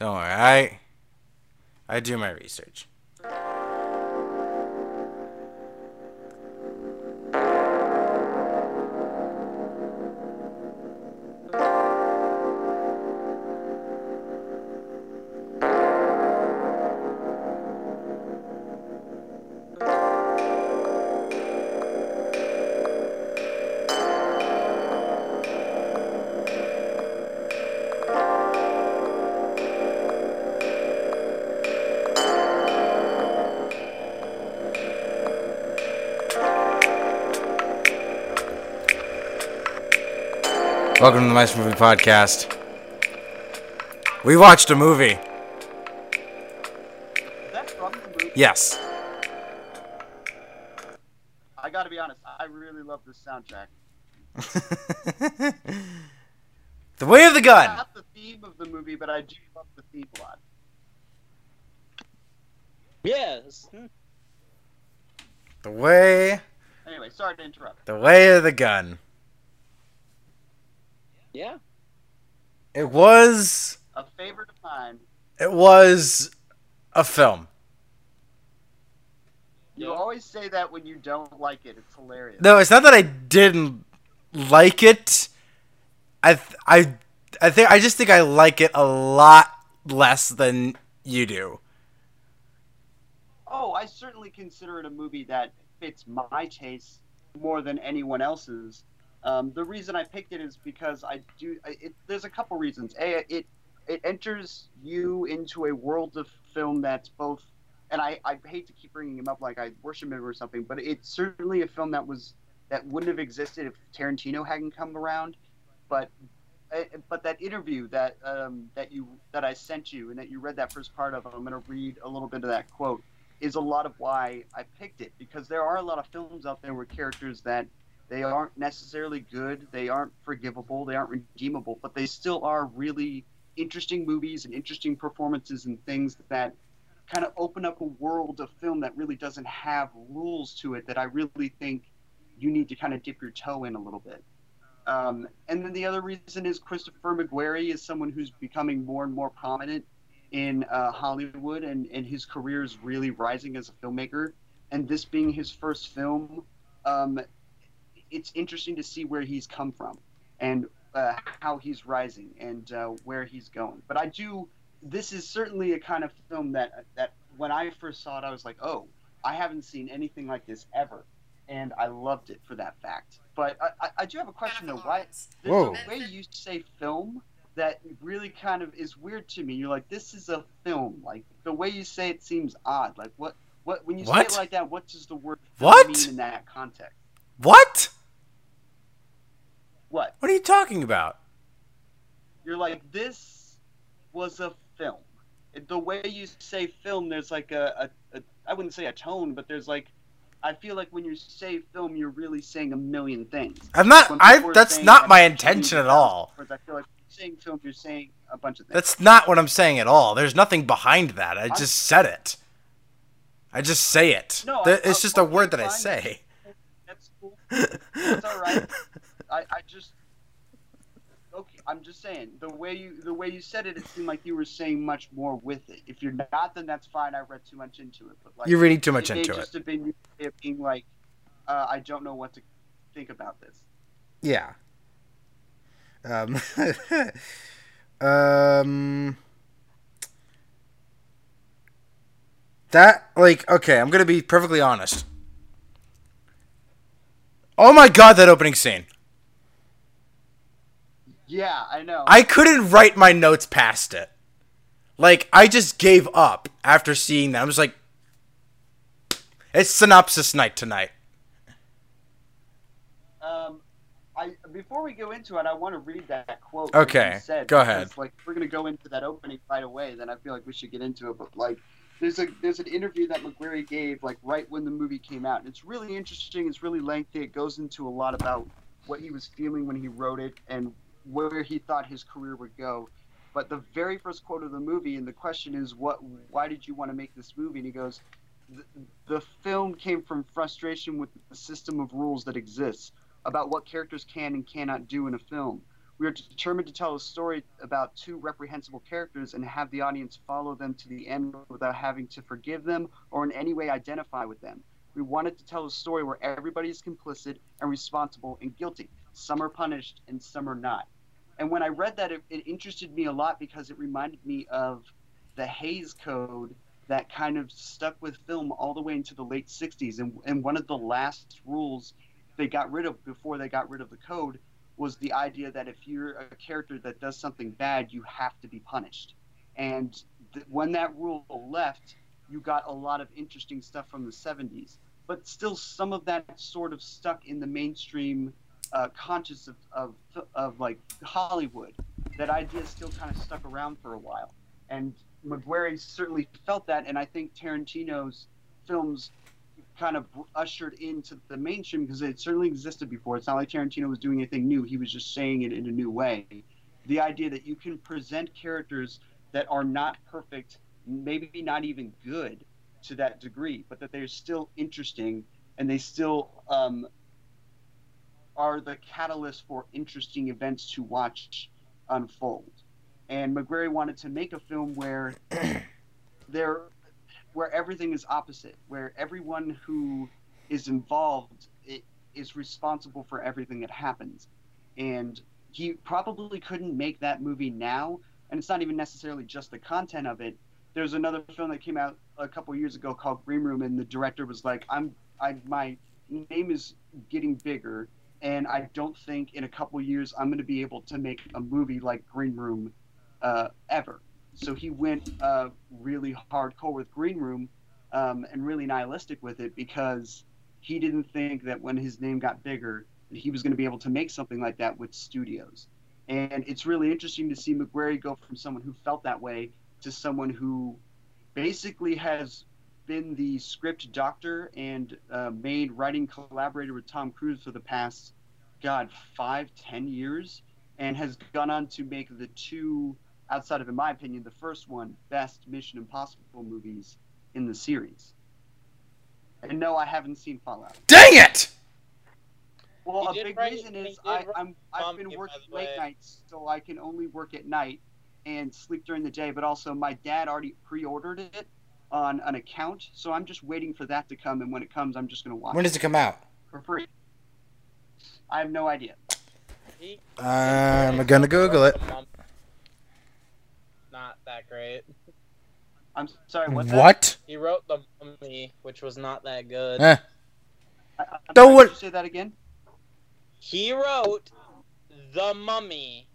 Worry, I I do my research. Welcome to the Mice Movie Podcast. We watched a movie. Is that from the movie? Yes. I gotta be honest, I really love this soundtrack. the Way of the Gun. Not the theme of the movie, but I do love the theme a lot. Yes. The Way Anyway, sorry to interrupt. The Way of the Gun. Yeah. It was A favorite of mine. it was a film. You always say that when you don't like it. It's hilarious. No, it's not that I didn't like it. I th- I I think I just think I like it a lot less than you do. Oh, I certainly consider it a movie that fits my taste more than anyone else's. Um, the reason I picked it is because I do. It, there's a couple reasons. A, it it enters you into a world of film that's both, and I, I hate to keep bringing him up like I worship him or something, but it's certainly a film that was that wouldn't have existed if Tarantino hadn't come around. But uh, but that interview that um, that you that I sent you and that you read that first part of, I'm going to read a little bit of that quote is a lot of why I picked it because there are a lot of films out there where characters that they aren't necessarily good, they aren't forgivable, they aren't redeemable, but they still are really interesting movies and interesting performances and things that kind of open up a world of film that really doesn't have rules to it that I really think you need to kind of dip your toe in a little bit. Um, and then the other reason is Christopher McQuarrie is someone who's becoming more and more prominent in uh, Hollywood, and, and his career is really rising as a filmmaker. And this being his first film, um, it's interesting to see where he's come from and uh, how he's rising and uh, where he's going. But I do. This is certainly a kind of film that that when I first saw it, I was like, oh, I haven't seen anything like this ever, and I loved it for that fact. But I, I, I do have a question though. Why? There's a way you say film that really kind of is weird to me. You're like, this is a film. Like the way you say it seems odd. Like what? What? When you What? say it like that, what does the word film What? mean in that context? What? What? What are you talking about? You're like, this was a film. The way you say film, there's like a, a, a I wouldn't say a tone, but there's like, I feel like when you say film, you're really saying a million things. I'm not I that's saying not my intention at all. I feel like saying film, you're saying a bunch of things. That's not what I'm saying at all. There's nothing behind that. I just said it. I just say it. No, it's I- just a word that I say. That's cool. That's all right. I, I just okay. I'm just saying the way you the way you said it, it seemed like you were saying much more with it. If you're not, then that's fine. I read too much into it. But like You're reading too much it into it. just have been it being like, uh, I don't know what to think about this. Yeah. Um. um. That like okay, I'm gonna be perfectly honest. Oh my god, that opening scene! Yeah, I know. I couldn't write my notes past it. Like I just gave up after seeing that. I was like, it's synopsis night tonight. Um, I before we go into it, I want to read that quote. Okay, said, go ahead. Like we're gonna go into that opening right away. Then I feel like we should get into it. But like, there's a there's an interview that McQuarrie gave like right when the movie came out. And it's really interesting. It's really lengthy. It goes into a lot about what he was feeling when he wrote it and where he thought his career would go. But the very first quote of the movie, and the question is, what? Why did you want to make this movie? And he goes, "The- "The film came from frustration with the system of rules that exists about what characters can and cannot do in a film. We are determined to tell a story about two reprehensible characters and have the audience follow them to the end without having to forgive them or in any way identify with them. We wanted to tell a story where everybody is complicit and responsible and guilty. Some are punished and some are not. And when I read that, it, it interested me a lot because it reminded me of the Hays Code that kind of stuck with film all the way into the late 60s. And, and one of the last rules they got rid of before they got rid of the code was the idea that if you're a character that does something bad, you have to be punished. And th- when that rule left, you got a lot of interesting stuff from the 70s. But still, some of that sort of stuck in the mainstream uh, conscious of, of, of like Hollywood. That idea still kind of stuck around for a while. And McQuarrie certainly felt that, and I think Tarantino's films kind of ushered into the mainstream because it certainly existed before. It's not like Tarantino was doing anything new; he was just saying it in a new way. The idea that you can present characters that are not perfect, maybe not even good to that degree, but that they're still interesting and they still um, are the catalyst for interesting events to watch unfold. And McQuarrie wanted to make a film where there where everything is opposite, where everyone who is involved is responsible for everything that happens. And he probably couldn't make that movie now, and it's not even necessarily just the content of it. There's another film that came out a couple years ago called Green Room, and the director was like, "I'm, I, my name is getting bigger, and I don't think in a couple years I'm going to be able to make a movie like Green Room uh, ever." So he went uh, really hardcore with Green Room um, and really nihilistic with it because he didn't think that when his name got bigger, that he was going to be able to make something like that with studios. And it's really interesting to see McQuarrie go from someone who felt that way to someone who basically has been the script doctor and uh, made writing collaborator with Tom Cruise for the past, God, five, ten years, and has gone on to make the two outside of, in my opinion, the first one, best Mission Impossible movies in the series. And no, I haven't seen Fallout. Dang it! Well, he a big write, reason is I, I'm I've been working late nights, so I can only work at night and sleep during the day. But also, my dad already pre-ordered it on an account, so I'm just waiting for that to come. And when it comes, I'm just gonna watch. When does it come out? For free. I have no idea. I'm gonna Google it not that great. I'm sorry. What? What? He wrote the Mummy, which was not that good. Eh. I, Don't what? Say that again. He wrote the Mummy.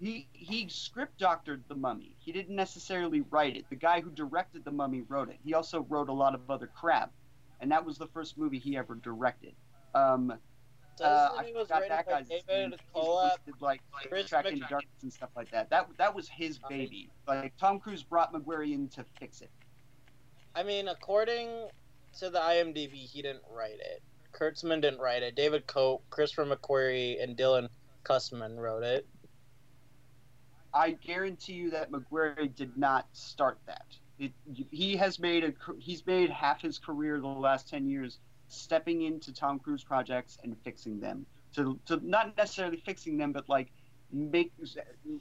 He he script doctored the Mummy. He didn't necessarily write it. The guy who directed the Mummy wrote it. He also wrote a lot of other crap, and that was the first movie he ever directed. Um, uh, I forgot that guy's name. Listed, like, like Trek into Darkness and stuff like that. That that was his baby. Like Tom Cruise brought McQuarrie in to fix it. I mean, according to the IMDb, he didn't write it. Kurtzman didn't write it. David Koepp, Christopher McQuarrie, and Dylan Kussman wrote it. I guarantee you that McQuarrie did not start that. It, he has made a he's made half his career the last ten years stepping into Tom Cruise projects and fixing them. To, to not necessarily fixing them, but like make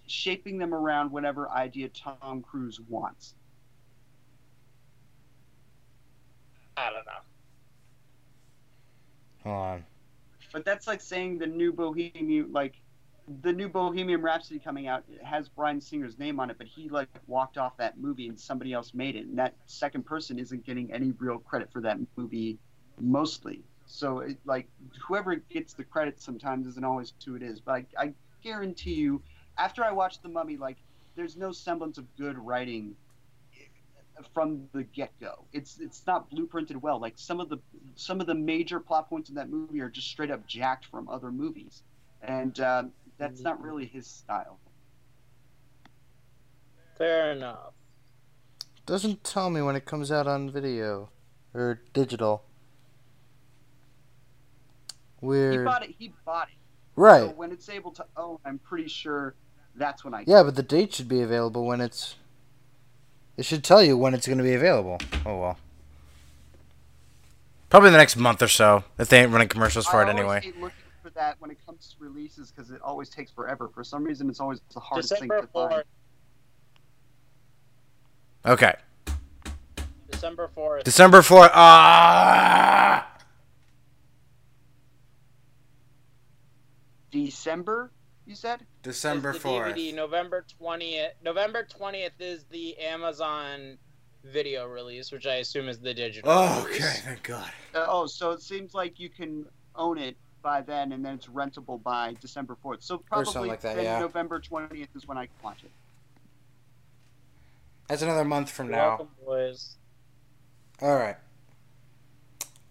shaping them around whatever idea Tom Cruise wants. I don't know. Hold on. But that's like saying the new Bohemian, like the new Bohemian Rhapsody coming out has Bryan Singer's name on it, but he like walked off that movie and somebody else made it, and that second person isn't getting any real credit for that movie mostly. So it, like whoever gets the credit sometimes isn't always who it is. But I, I guarantee you, after I watched The Mummy, like there's no semblance of good writing from the get go. It's it's not blueprinted well. Like some of the some of the major plot points in that movie are just straight up jacked from other movies, and uh, that's not really his style. Fair enough. Doesn't tell me when it comes out on video or digital. Weird. He bought it. He bought it. Right. So when it's able to own, I'm pretty sure that's when I. Yeah, but the date should be available when it's. It should tell you when it's going to be available. Oh well. Probably in the next month or so, if they ain't running commercials for I it anyway. Hate looking for that when it comes to releases, because it always takes forever. For some reason, it's always the hardest December thing to find. Okay. December 4th. December 4th. Ah! December, you said? December is the 4th. DVD. November 20th. November 20th is the Amazon video release, which I assume is the digital. Oh, release. okay. Thank God. Uh, oh, so it seems like you can own it by then, and then it's rentable by December fourth. So probably something like that, yeah. November twentieth is when I can watch it. That's another month from You're now. Welcome, boys. All right.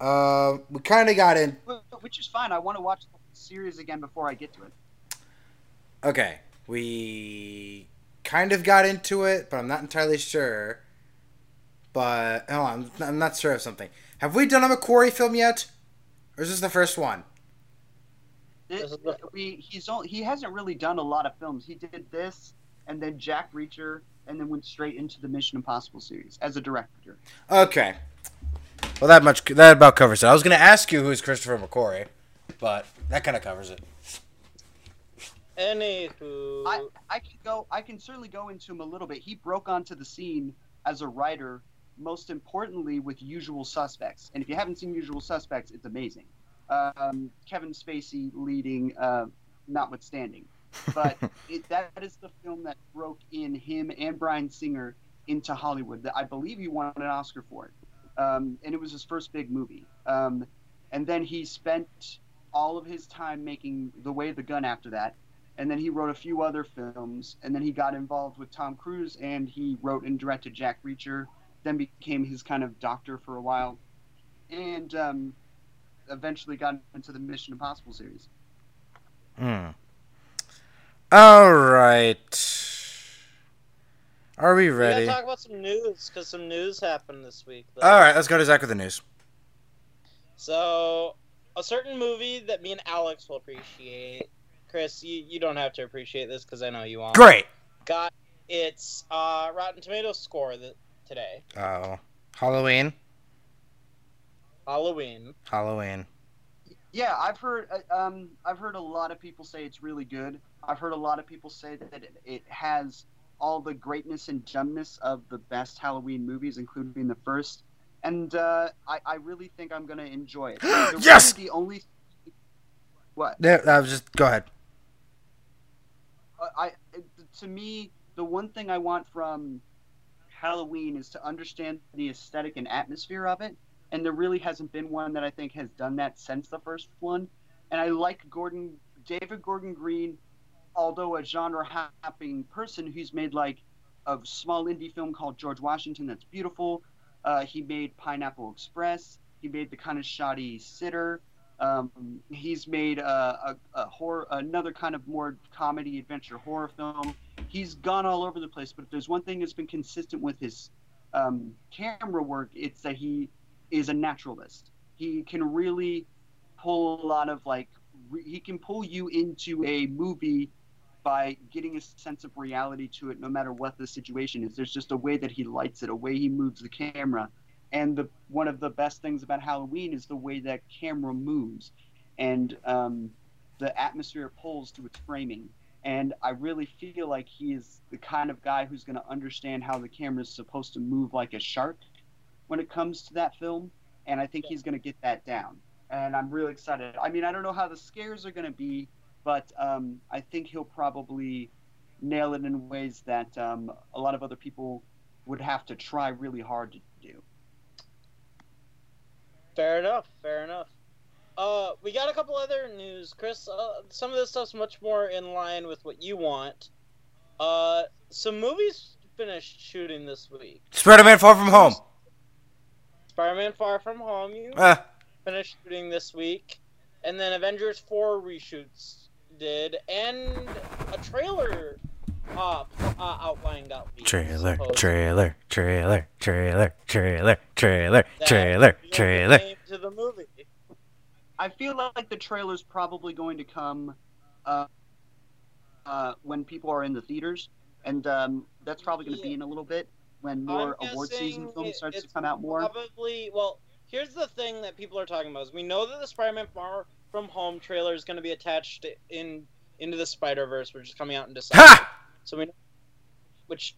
Uh, we kind of got in. Which is fine. I want to watch the series again before I get to it. Okay, we kind of got into it, but I'm not entirely sure. But hold on, I'm not sure of something. Have we done a McQuarrie film yet, or is this the first one? It- This uh-huh. we he's only, he hasn't really done a lot of films. He did this, and then Jack Reacher, and then went straight into the Mission Impossible series as a director. Okay. Well, that much that about covers it. I was going to ask you who's Christopher McQuarrie, but that kind of covers it. Anywho, I I can go. I can certainly go into him a little bit. He broke onto the scene as a writer, most importantly with Usual Suspects. And if you haven't seen Usual Suspects, it's amazing. Um, Kevin Spacey leading, uh, notwithstanding, but it, that is the film that broke in him and Bryan Singer into Hollywood. That I believe he won an Oscar for it, um, and it was his first big movie. Um, and then he spent all of his time making The Way of the Gun after that and then he wrote a few other films and then he got involved with tom cruise and he wrote and directed jack reacher then became his kind of doctor for a while and um, eventually got into the mission impossible series Hmm. All right. Are we we ready? gotta talk about some news because some news happened this week. Though. All right, let's go to Zach with the news. So, a certain movie that me and Alex will appreciate. Chris, you, you don't have to appreciate this because I know you won't. Great. Got its uh, Rotten Tomatoes score th- today. Oh, Halloween. Halloween. Halloween. yeah i've heard uh, um, i've heard a lot of people say it's really good i've heard a lot of people say that it, it has all the greatness and gemness of the best halloween movies including the first and uh, I, I really think i'm going to enjoy it The- Yes! really the only what There, I was just go ahead. Uh, I to me the one thing I want from Halloween is to understand the aesthetic and atmosphere of it, and there really hasn't been one that I think has done that since the first one. And I like Gordon David Gordon Green, although a genre hopping person who's made like a small indie film called George Washington that's beautiful. Uh, he made Pineapple Express. He made the kind of shoddy Sitter. Um, he's made a, a, a horror, another kind of more comedy adventure horror film. He's gone all over the place, but if there's one thing that's been consistent with his um, camera work, it's that he is a naturalist. He can really pull a lot of like, re- he can pull you into a movie by getting a sense of reality to it, no matter what the situation is. There's just a way that he lights it, a way he moves the camera and the one of the best things about Halloween is the way that camera moves and um, the atmosphere it pulls to its framing. And I really feel like he is the kind of guy who's going to understand how the camera is supposed to move like a shark when it comes to that film. And I think he's going to get that down. And I'm really excited. I mean, I don't know how the scares are going to be, but um, I think he'll probably nail it in ways that um, a lot of other people would have to try really hard to do. Fair enough. Fair enough. Uh, we got a couple other news, Chris. Uh, some of this stuff's much more in line with what you want. Uh, some movies finished shooting this week. Spider-Man: Far From Home. Spider-Man: Far From Home, you Uh, finished shooting this week, and then Avengers 4 reshoots did, and a trailer uh, uh outline got leaked. trailer, trailer, trailer, trailer, trailer, trailer, That trailer, trailer. name to the movie. I feel like the trailer's probably going to come uh, uh, when people are in the theaters, and um, that's probably going to be in a little bit when more award season guessing films it- starts to come out more. Probably. Well, here's the thing that people are talking about: is we know that the Spider-Man Far From Home trailer is going to be attached in into the Spider Verse, which is coming out in December. Ha! So we, which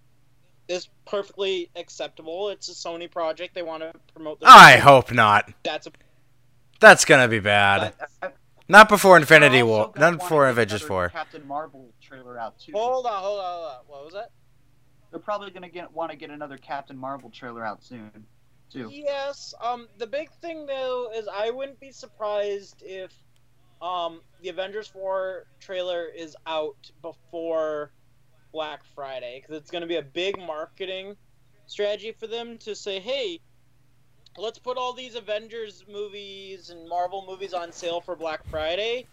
is perfectly acceptable. It's a Sony project. They want to promote. Their I hope not. That's a That's gonna be bad. But Not before Infinity they're War. Not before get Avengers 4. Captain Marvel trailer out too. hold on, hold on, hold on. What was that? They're probably gonna get want to get another Captain Marvel trailer out soon, too. Yes. Um. The big thing though is I wouldn't be surprised if, um, the Avengers Four trailer is out before Black Friday because it's going to be a big marketing strategy for them to say, hey. Let's put all these Avengers movies and Marvel movies on sale for Black Friday,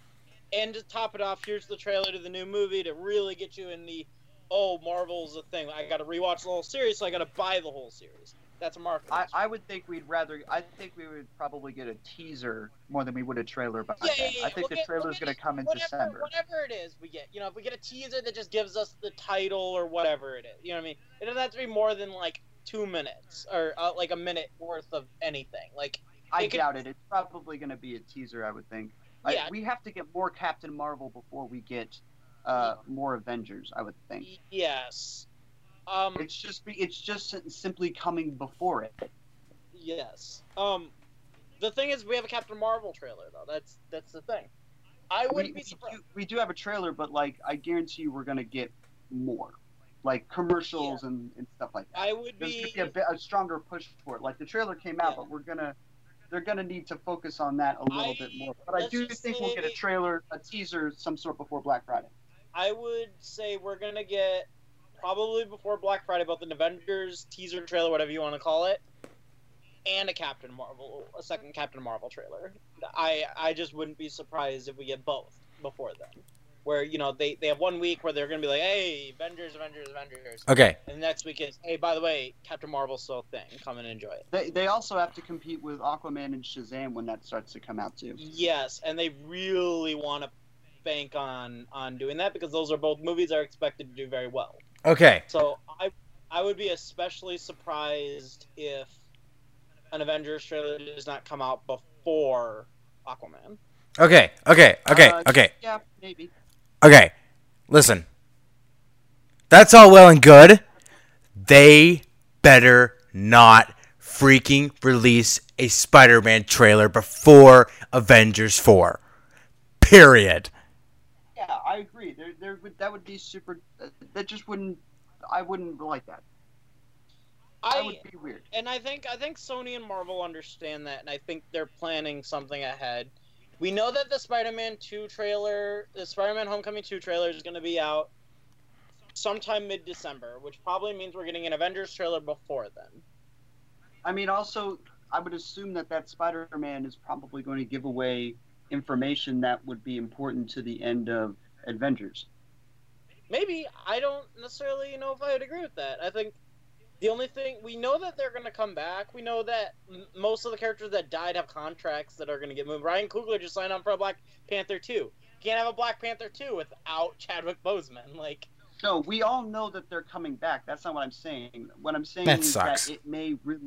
and to top it off, here's the trailer to the new movie to really get you in the, oh, Marvel's a thing. I got to rewatch the whole series, so I got to buy the whole series. That's a marketing. I, I would think we'd rather. I think we would probably get a teaser more than we would a trailer. By Yeah, yeah, yeah. I think We'll the trailer's gonna come in whatever, December. Whatever it is, we get. You know, if we get a teaser that just gives us the title or whatever it is, you know what I mean? It doesn't have to be more than like two minutes or uh, like a minute worth of anything. Like, I it could- doubt it. It's probably gonna be a teaser. I would think. I- Yeah. we have to get more Captain Marvel before we get uh, more Avengers. I would think. yes, um, It's just be, it's just simply coming before it. yes. Um, the thing is, we have a Captain Marvel trailer though. That's that's the thing. I We, wouldn't we be surprised. do, we do have a trailer, but like I guarantee you, we're gonna get more, like commercials and, and stuff like that. I would There's be. gonna be a, bit, a stronger push for it. Like the trailer came out, Yeah. but we're gonna they're gonna need to focus on that a little I- bit more. But I do think we'll get a trailer, a teaser, some sort before Black Friday. I would say we're gonna get probably before Black Friday both an Avengers teaser trailer, whatever you want to call it, and a Captain Marvel, a second Captain Marvel trailer. I I just wouldn't be surprised if we get both before then. Where you know they, they have one week where they're gonna be like, hey, Avengers, Avengers, Avengers, Okay. and the next week is, hey, by the way, Captain Marvel's still a thing. Come and enjoy it. They they also have to compete with Aquaman and Shazam when that starts to come out too. Yes, and they really want to bank on on doing that because those are both movies that are expected to do very well. Okay. So I I would be especially surprised if an Avengers trailer does not come out before Aquaman. Okay. Okay. Okay. Uh, Okay. Yeah, maybe. Okay. Listen. That's all well and good. They better not freaking release a Spider-Man trailer before Avengers 4. Period. Yeah, I agree. There would that would be super. That just wouldn't. I wouldn't like that. That I would be weird. and I think I think Sony and Marvel understand that, and I think they're planning something ahead. We know that the Spider-Man 2 trailer, the Spider-Man Homecoming 2 trailer, is going to be out sometime mid-December, which probably means we're getting an Avengers trailer before then. I mean, also, I would assume that that Spider-Man is probably going to give away information that would be important to the end of Avengers. Maybe I don't necessarily know if I would agree with that. I think the only thing we know that they're going to come back. We know that m- most of the characters that died have contracts that are going to get moved. Ryan Coogler just signed on for a Black Panther 2. Can't have a Black Panther 2 without Chadwick Boseman. Like, No, we all know that they're coming back. That's not what I'm saying. What I'm saying That is sucks. that it may re-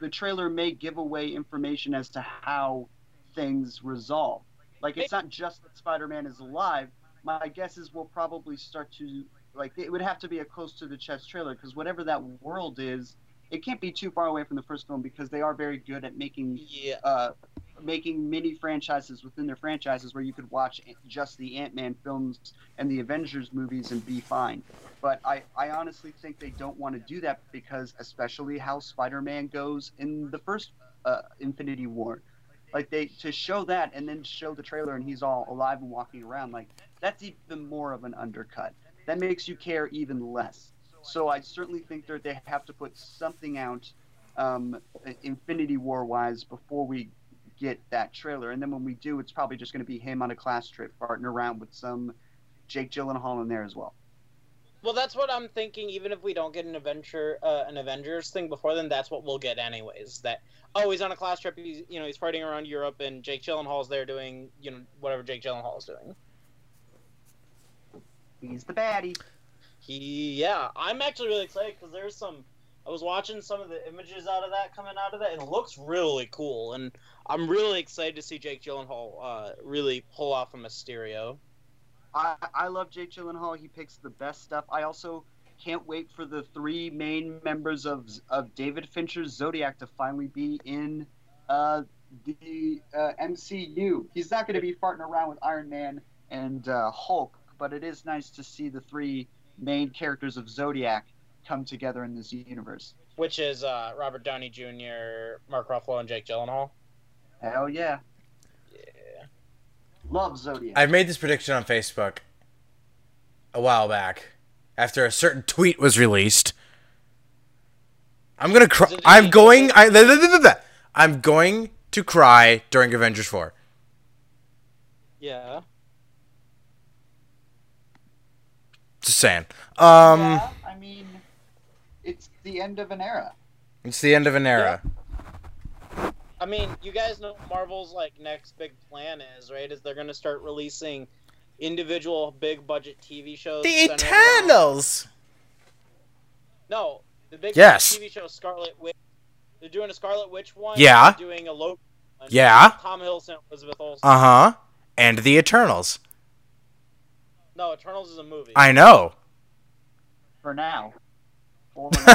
the trailer may give away information as to how things resolve. Like it's not just that Spider-Man is alive. My guess is we'll probably start to like it would have to be a close to the chest trailer because whatever that world is, it can't be too far away from the first film because they are very good at making yeah, uh, making mini franchises within their franchises where you could watch just the Ant-Man films and the Avengers movies and be fine. But I, I honestly think they don't want to do that because especially how Spider-Man goes in the first uh, Infinity War. Like they to show that and then show the trailer and he's all alive and walking around like that's even more of an undercut. That makes you care even less. So I certainly think that they have to put something out um, Infinity War wise before we get that trailer. And then when we do, it's probably just going to be him on a class trip farting around with some Jake Gyllenhaal in there as well. Well, that's what I'm thinking. Even if we don't get an Avenger, uh, an Avengers thing before then, that's what we'll get anyways. That oh, he's on a class trip. He's you know he's fighting around Europe, and Jake Gyllenhaal's there doing you know whatever Jake Gyllenhaal's doing. He's the baddie. He, yeah, I'm actually really excited because there's some I was watching some of the images out of that coming out of that, and it looks really cool. And I'm really excited to see Jake Gyllenhaal uh, really pull off a Mysterio. I, I love Jake Gyllenhaal. He picks the best stuff. I also can't wait for the three main members of of David Fincher's Zodiac to finally be in uh, the uh, MCU. He's not going to be farting around with Iron Man and uh, Hulk, but it is nice to see the three main characters of Zodiac come together in this universe. Which is uh, Robert Downey Jr., Mark Ruffalo, and Jake Gyllenhaal. Hell yeah. Yeah. Love Zodiac. I've made this prediction on Facebook a while back after a certain tweet was released. I'm gonna cry. I'm going. I, blah, blah, blah. I'm going to cry during Avengers Four. Yeah. Just saying. Um, yeah, I mean, it's the end of an era. it's the end of an era. I mean, you guys know what Marvel's like next big plan is, right? Is they're gonna start releasing individual big budget TV shows. The centered around- Eternals. No, the big Yes. TV show Scarlet Witch. They're doing a Scarlet Witch one. Yeah. They're doing a Loki. one. Yeah. Tom Hiddleston, Elizabeth Olsen. Uh huh. And the Eternals. no, Eternals is a movie. I know. For now. For now.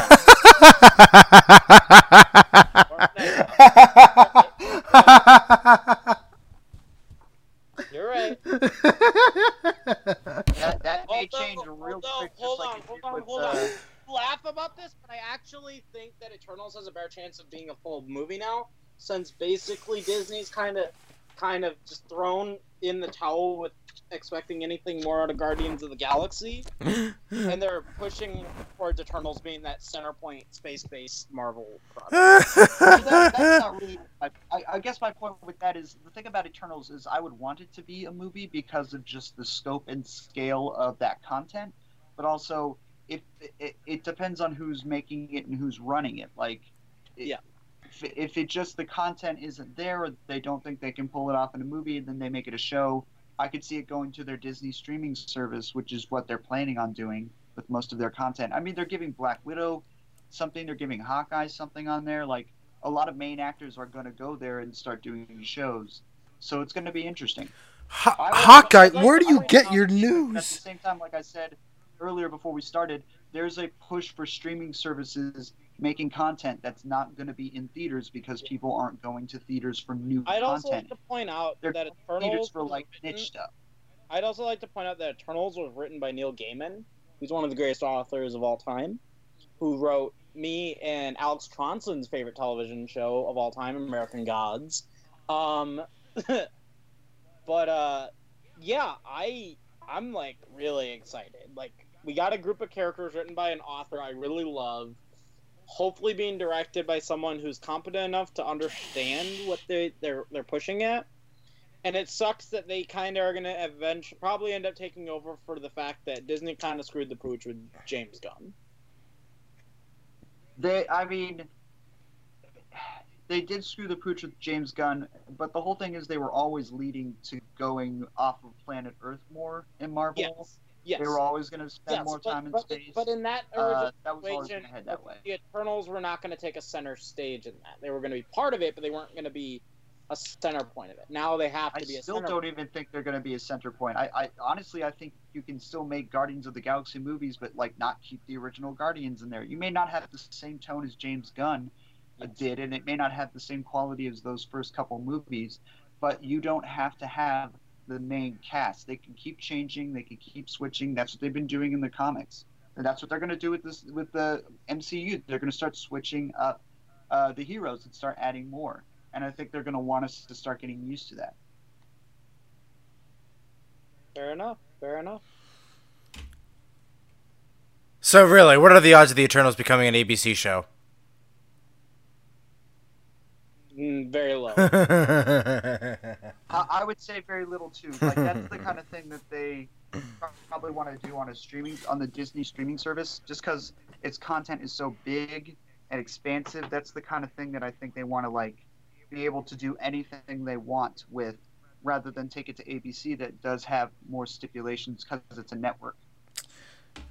You're right. that, that may Although- change real although- quick. Just hold like on, it hold on, with, hold uh, on. Laugh about this, but I actually think that Eternals has a better chance of being a full movie now, since basically Disney's kind of, kind of just thrown in the towel with expecting anything more out of Guardians of the Galaxy, and they're pushing towards Eternals being that center point space-based Marvel product. that, that's not really. I, I, guess my point with that is the thing about Eternals is I would want it to be a movie because of just the scope and scale of that content, but also if it, it depends on who's making it and who's running it. Like, it- Yeah. If, if it just the content isn't there, or they don't think they can pull it off in a movie, and then they make it a show. I could see it going to their Disney streaming service, which is what they're planning on doing with most of their content. I mean, they're giving Black Widow something, they're giving Hawkeye something on there. Like, a lot of main actors are going to go there and start doing shows. So it's going to be interesting. Would- Hawkeye, like- where do you get your news? At the same time, like I said earlier before we started, there's a push for streaming services making content that's not going to be in theaters because people aren't going to theaters for new I'd also like to point out They're that Eternals for like written- niche stuff. I'd also like to point out that Eternals was written by Neil Gaiman, who's one of the greatest authors of all time, who wrote me and Alex Tronson's favorite television show of all time, American Gods. Um, but uh, yeah, I I'm like really excited. Like we got a group of characters written by an author I really love. Hopefully, being directed by someone who's competent enough to understand what they they're they're pushing at and it sucks that they kind of are going to eventually probably end up taking over for the fact that Disney kind of screwed the pooch with James Gunn. They, I mean, they did screw the pooch with James Gunn, but the whole thing is they were always leading to going off of planet Earth more in Marvel. Yes, yes, They were always going to spend yes, more but, time in but, space. But in that original uh, that was always going to head that way. the Eternals were not going to take a center stage in that. They were going to be part of it, but they weren't going to be a center point of it. Now they have I to be a still don't even think they're going to be a center point. I, I honestly, I think you can still make Guardians of the Galaxy movies, but like not keep the original Guardians in there. You may not have the same tone as James Gunn Yes. did, and it may not have the same quality as those first couple movies, but you don't have to have the main cast. They can keep changing. They can keep switching. That's what they've been doing in the comics, and that's what they're going to do with this with the MCU. They're going to start switching up uh, the heroes and start adding more. And I think they're going to want us to start getting used to that. Fair enough. Fair enough. So really, what are the odds of the Eternals becoming an ABC show? Mm, very low. I, I would say very little too. Like that's the kind of thing that they probably want to do on a streaming on the Disney streaming service, just because its content is so big and expansive. That's the kind of thing that I think they want to like be able to do anything they want with, rather than take it to ABC that does have more stipulations because it's a network.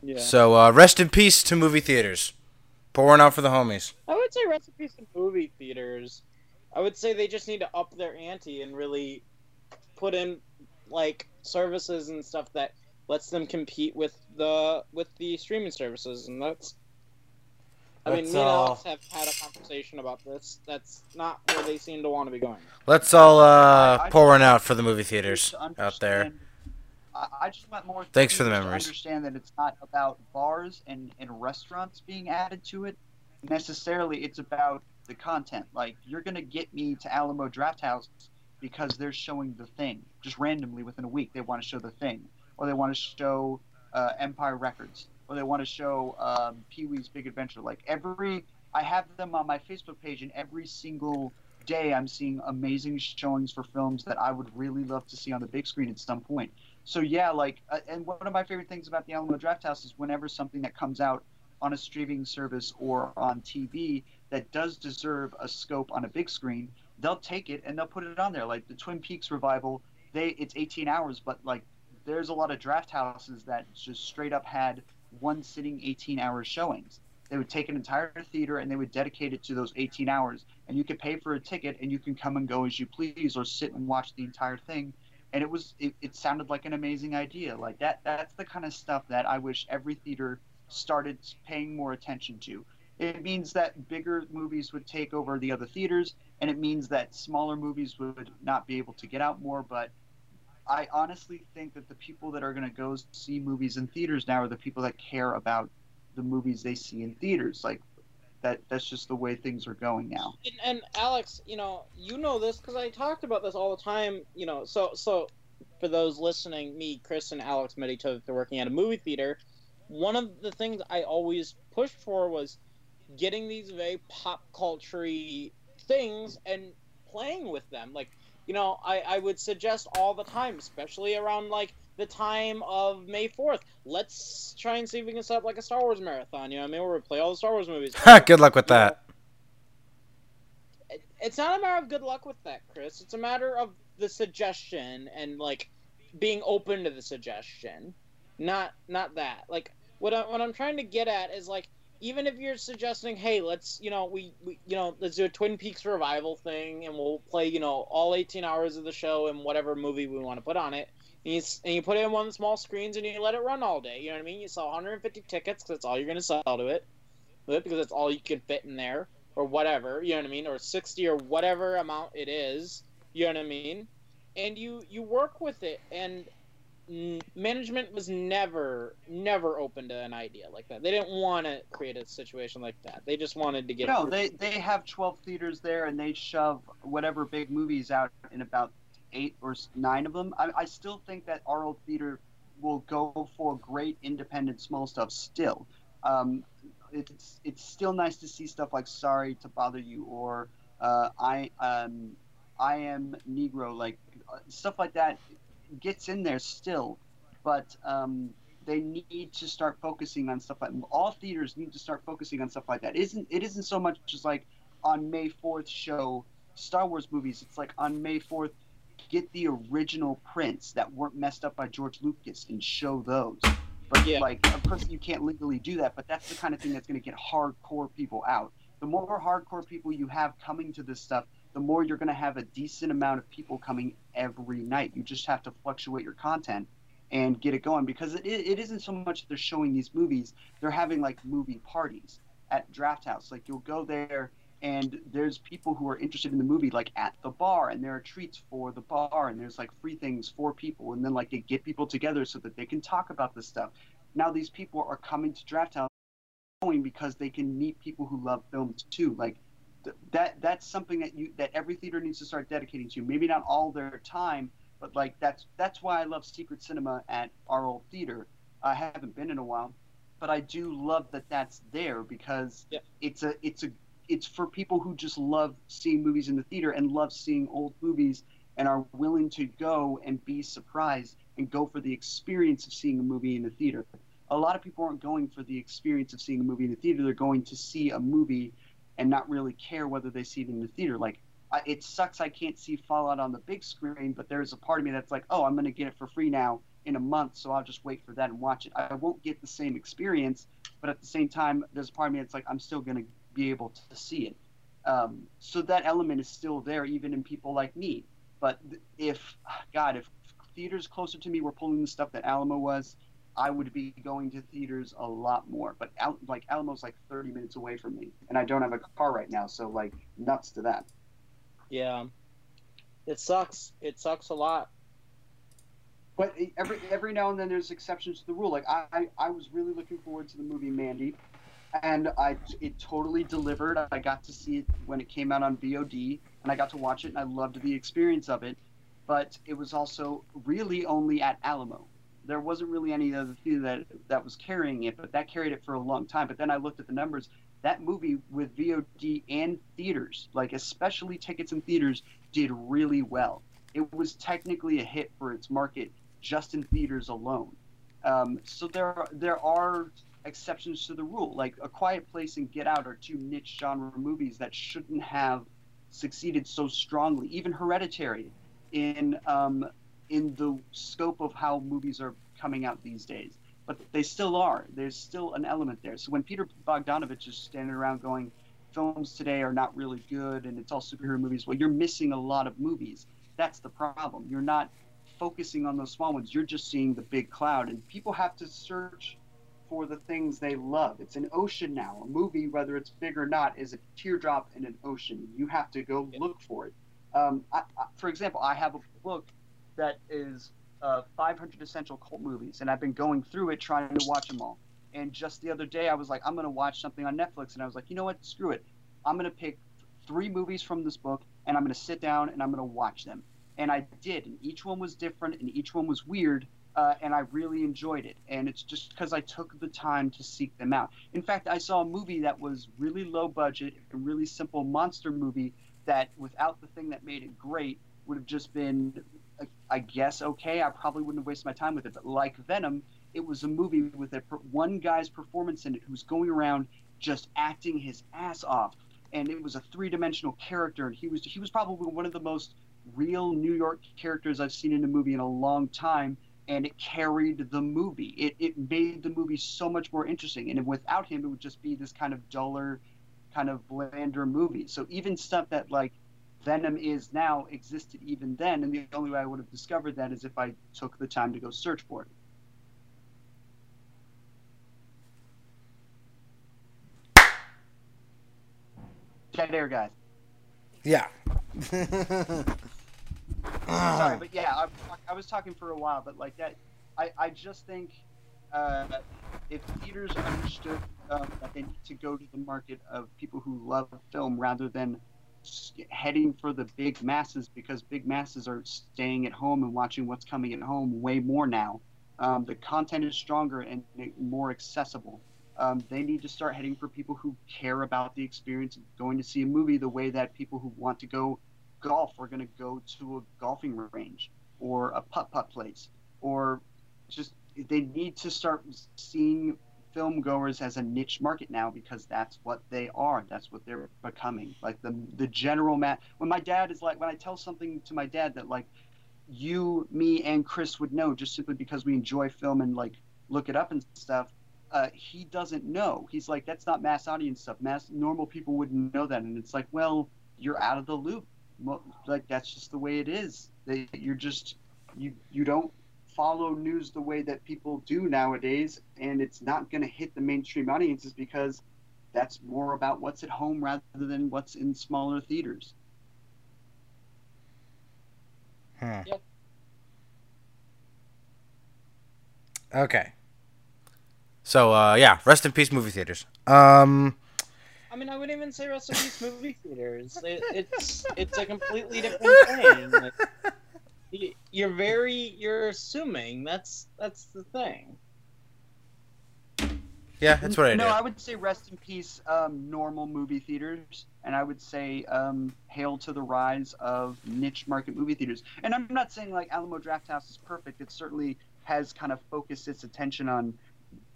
yeah. so uh, rest in peace to movie theaters. Pouring out for the homies. I would say recipes in peace to movie theaters. I would say they just need to up their ante and really put in like services and stuff that lets them compete with the with the streaming services, and that's. I mean, Let's me and all- Alex have had a conversation about this. That's not where they seem to want to be going. Let's all uh, I- I- pouring out for the movie theaters out there. I, I just want more. Thanks for the theaters to memories. Understand that it's not about bars and, and restaurants being added to it necessarily. It's about the content. Like you're gonna get me to Alamo Draft House because they're showing the thing just randomly within a week. They want to show the thing, or they want to show uh, Empire Records, or they want to show um, Pee Wee's Big Adventure. Like every, I have them on my Facebook page, and every single day I'm seeing amazing showings for films that I would really love to see on the big screen at some point. So yeah, like, uh, and one of my favorite things about the Alamo Draft House is whenever something that comes out on a streaming service or on TV that does deserve a scope on a big screen, they'll take it and they'll put it on there. Like the Twin Peaks revival, they it's 18 hours, but like there's a lot of draft houses that just straight up had one sitting 18 hour showings. They would take an entire theater and they would dedicate it to those 18 hours, and you could pay for a ticket and you can come and go as you please or sit and watch the entire thing. And it was it, it sounded like an amazing idea. Like that that's the kind of stuff that I wish every theater started paying more attention to. It means that bigger movies would take over the other theaters, and it means that smaller movies would not be able to get out more. But I honestly think that the people that are going to go see movies in theaters now are the people that care about the movies they see in theaters. Like that, that's just the way things are going now. And, and Alex, you know, you know this because I talked about this all the time. You know, so so for those listening, me, Chris, and Alex other through working at a movie theater. One of the things I always pushed for was getting these very pop culture things and playing with them. Like, you know, I, I would suggest all the time, especially around like the time of May 4th. Let's try and see if we can set up like a Star Wars marathon. You know what I mean? Where we play all the Star Wars movies. Good luck with You know, that. it- it's not a matter of good luck with that, Chris. It's a matter of the suggestion and like being open to the suggestion. Not not that. Like what I, what I'm trying to get at is like even if you're suggesting, hey, let's you know we, we you know let's do a Twin Peaks revival thing and we'll play you know all 18 hours of the show and whatever movie we want to put on it. And you, and you put it in one of the small screens and you let it run all day. You know what I mean? You sell 150 tickets because that's all you're gonna sell to it, uh, because that's all you can fit in there or whatever, you know what I mean, or 60 or whatever amount it is, you know what I mean? And you you work with it and management was never never open to an idea like that. They didn't want to create a situation like that. They just wanted to get No, they they have 12 theaters there, and they shove whatever big movies out in about eight or nine of them. I, I still think that our old theater will go for great independent small stuff still. Um, it's it's still nice to see stuff like Sorry to Bother You or uh, I um, I am Negro like uh, stuff like that gets in there still, but um, they need to start focusing on stuff like all theaters need to start focusing on stuff like that. It isn't it isn't so much just like on May fourth show Star Wars movies. It's like on May fourth get the original prints that weren't messed up by George Lucas and show those. But Yeah. like of course you can't legally do that, but that's the kind of thing that's going to get hardcore people out. The more hardcore people you have coming to this stuff, the more you're going to have a decent amount of people coming every night. You just have to fluctuate your content and get it going because it, it isn't so much they're showing these movies they're having like movie parties at draft house. Like you'll go there and there's people who are interested in the movie like at the bar and there are treats for the bar and there's like free things for people and then like they get people together so that they can talk about this stuff. Now these people are coming to draft house going because they can meet people who love films too. Like that that's something that you that every theater needs to start dedicating to maybe not all their time but like that's that's why I love secret cinema at our old theater. I haven't been in a while, but I do love that that's there because Yeah. it's a it's a it's for people who just love seeing movies in the theater and love seeing old movies and are willing to go and be surprised and go for the experience of seeing a movie in the theater. A lot of people aren't going for the experience of seeing a movie in the theater. They're going to see a movie and not really care whether they see it in the theater. Like I, it sucks I can't see Fallout on the big screen, but there's a part of me that's like, oh, I'm going to get it for free now in a month, so I'll just wait for that and watch it. I won't get the same experience, but at the same time, there's a part of me that's like, I'm still going to be able to see it. Um, so that element is still there, even in people like me. But if, God, if theaters closer to me were pulling the stuff that Alamo was, I would be going to theaters a lot more. But Al- like Alamo's like 30 minutes away from me, and I don't have a car right now, so like nuts to that. Yeah. It sucks. It sucks a lot. But every every now and then there's exceptions to the rule. Like I, I, I was really looking forward to the movie Mandy, and I it totally delivered. I got to see it when it came out on VOD, and I got to watch it, and I loved the experience of it. But it was also really only at Alamo. There wasn't really any other theater that that was carrying it, but that carried it for a long time. But then I looked at the numbers. That movie with VOD and theaters, like especially tickets in theaters, did really well. It was technically a hit for its market just in theaters alone. Um, so there are, there are exceptions to the rule. Like A Quiet Place and Get Out are two niche genre movies that shouldn't have succeeded so strongly. Even Hereditary, in um, in the scope of how movies are coming out these days, but they still are. There's still an element there. So when Peter Bogdanovich is standing around going, films today are not really good and it's all superhero movies, well, you're missing a lot of movies. That's the problem. You're not focusing on those small ones. You're just seeing the big cloud, and people have to search for the things they love. It's an ocean now. A movie, whether it's big or not, is a teardrop in an ocean. You have to go look for it. Um, I, I, for example, I have a book that is uh, 500 essential cult movies, and I've been going through it trying to watch them all. And just the other day, I was like, I'm going to watch something on Netflix, and I was like, you know what? Screw it. I'm going to pick three movies from this book, and I'm going to sit down and I'm going to watch them and I did, and each one was different, and each one was weird, uh, and I really enjoyed it. And it's just because I took the time to seek them out. In fact, I saw a movie that was really low budget, a really simple monster movie that, without the thing that made it great, would have just been, I guess, okay. I probably wouldn't have wasted my time with it. But like Venom, it was a movie with a, one guy's performance in it who's going around just acting his ass off. And it was a three-dimensional character, and he was he was probably one of the most real New York characters I've seen in a movie in a long time, and it carried the movie. It, it made the movie so much more interesting. And without him, it would just be this kind of duller, kind of blander movie. So even stuff that like Venom is now existed even then, and the only way I would have discovered that is if I took the time to go search for it. Dead air, guys. Yeah. Sorry, but yeah, I, I, was talking for a while, but like that, I, I just think uh, if theaters understood um, that they need to go to the market of people who love film rather than heading for the big masses because big masses are staying at home and watching what's coming at home way more now. Um, the content is stronger and more accessible. Um, they need to start heading for people who care about the experience of going to see a movie the way that people who want to go golf are going to go to a golfing range or a putt putt place or just they need to start seeing film goers as a niche market now because that's what they are that's what they're becoming. Like the the general mat when my dad is like when i tell something to my dad that like you me and chris would know just simply because we enjoy film and like look it up and stuff uh, he doesn't know. He's like that's not mass audience stuff. Mass normal people wouldn't know that. And it's like well you're out of the loop. Like that's just the way it is. You're just you you don't follow news the way that people do nowadays, and it's not going to hit the mainstream audiences because that's more about what's at home rather than what's in smaller theaters. Hmm. Yep. Okay. So uh, yeah, rest in peace, movie theaters. Um, I mean, I wouldn't even say rest in peace movie theaters. It, it's it's a completely different thing. Like, you're very you're assuming that's that's the thing. Yeah, that's what I no, do. No, I would say rest in peace, um, normal movie theaters, and I would say um, hail to the rise of niche market movie theaters. And I'm not saying like Alamo Drafthouse is perfect. It certainly has kind of focused its attention on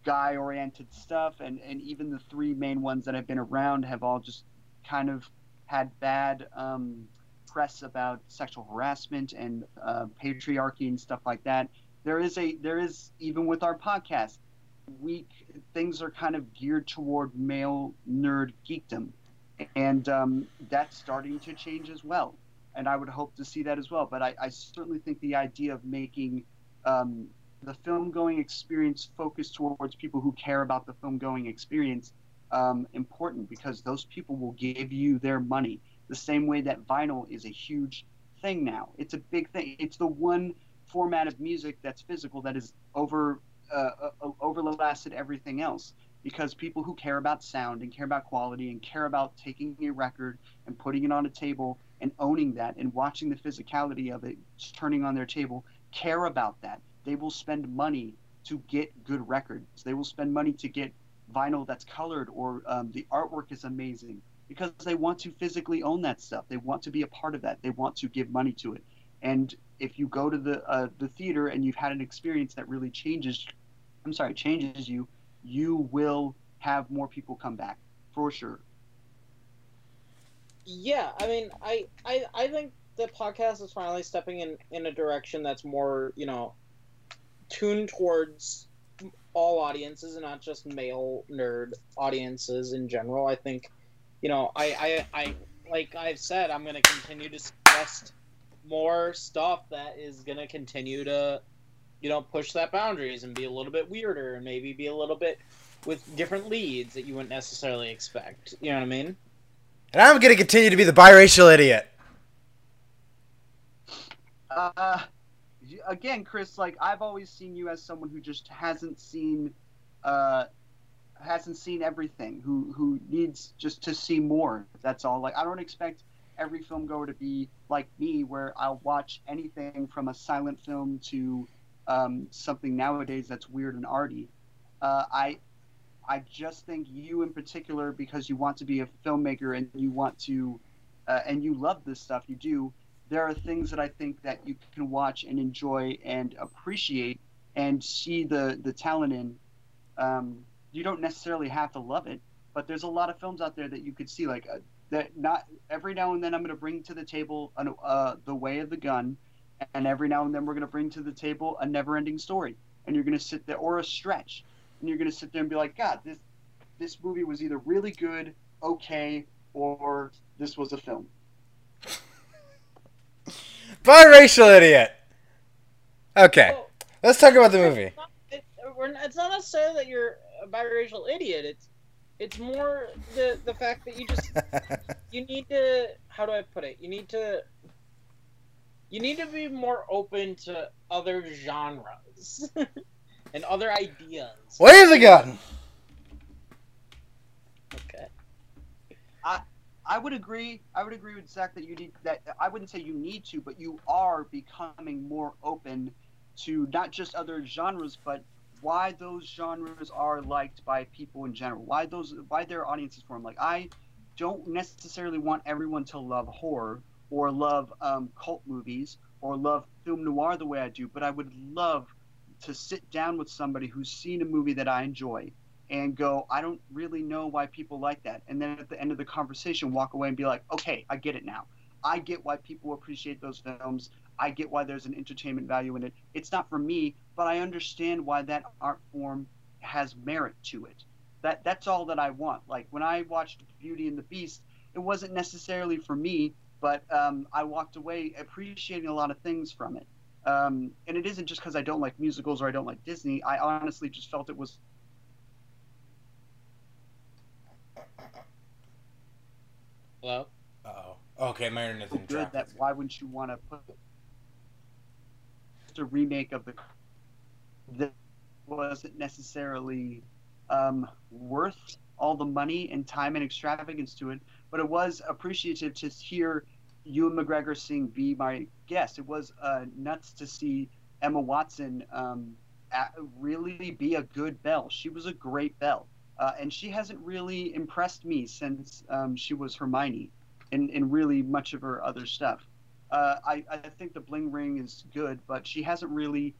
guy oriented stuff and, and even the three main ones that have been around have all just kind of had bad um, press about sexual harassment and uh, patriarchy and stuff like that there is a there is even with our podcast week things are kind of geared toward male nerd geekdom, and um, that's starting to change as well. And I would hope to see that as well. But I, I certainly think the idea of making um, the film going experience focused towards people who care about the film going experience um, important because those people will give you their money the same way that vinyl is a huge thing now. It's a big thing. It's the one format of music that's physical that is over uh, uh, overlasted everything else because people who care about sound and care about quality and care about taking a record and putting it on a table and owning that and watching the physicality of it turning on their table care about that they will spend money to get good records they will spend money to get vinyl that's colored or um, the artwork is amazing because they want to physically own that stuff. They want to be a part of that. They want to give money to it. And if you go to the uh, the theater and you've had an experience that really changes i'm sorry changes you you will have more people come back for sure. Yeah i mean i i, I think the podcast is finally stepping in in a direction that's more you know tuned towards all audiences and not just male nerd audiences in general. I think you know i i, I like i've said i'm going to continue to suggest more stuff that is going to continue to you know push that boundaries and be a little bit weirder and maybe be a little bit with different leads that you wouldn't necessarily expect you know what i mean And I'm going to continue to be the biracial idiot. uh again chris like i've always seen you as someone who just hasn't seen uh hasn't seen everything who who needs just to see more that's all like i don't expect every film goer to be like me where i'll watch anything from a silent film to um, something nowadays that's weird and arty uh, i i just think you in particular because you want to be a filmmaker and you want to uh, and you love this stuff you do there are things that I think that you can watch and enjoy and appreciate and see the the talent in. Um, you don't necessarily have to love it, but there's a lot of films out there that you could see like uh, that. Not every now and then I'm going to bring to the table an, uh, the Way of the Gun, and every now and then we're going to bring to the table a never-ending story, and you're going to sit there or a stretch, and you're going to sit there and be like, God, this this movie was either really good, okay, or this was a film. Biracial idiot. Okay, Well, let's talk about the movie. It's not, it, we're not- it's not necessarily that you're a biracial idiot. It's it's more the the fact that you just you need to how do I put it? You need to you need to be more open to other genres and other ideas. Wave the gun. Okay. I I would agree. I would agree with Zach that you need that. I wouldn't say you need to, but you are becoming more open to not just other genres, but why those genres are liked by people in general. Why those why their audiences form. Like I don't necessarily want everyone to love horror or love um, cult movies or love film noir the way I do, but I would love to sit down with somebody who's seen a movie that I enjoy and go, I don't really know why people like that. And then at the end of the conversation, walk away and be like, okay, I get it now. I get why people appreciate those films. I get why there's an entertainment value in it. It's not for me, but I understand why that art form has merit to it. That that's all that I want. Like when I watched Beauty and the Beast, it wasn't necessarily for me, but um, I walked away appreciating a lot of things from it. Um, and it isn't just because I don't like musicals or I don't like Disney. I honestly just felt it was Hello. oh. Okay, my internet's so in good that why wouldn't you want to put a remake of the that wasn't necessarily um, worth all the money and time and extravagance to it, but it was appreciative to hear Ewan McGregor sing "Be My Guest." It was uh, nuts to see Emma Watson um, at, really be a good Belle. She was a great Belle, uh, and she hasn't really impressed me since um, she was Hermione in really much of her other stuff. Uh, I, I think the bling ring is good, but she hasn't really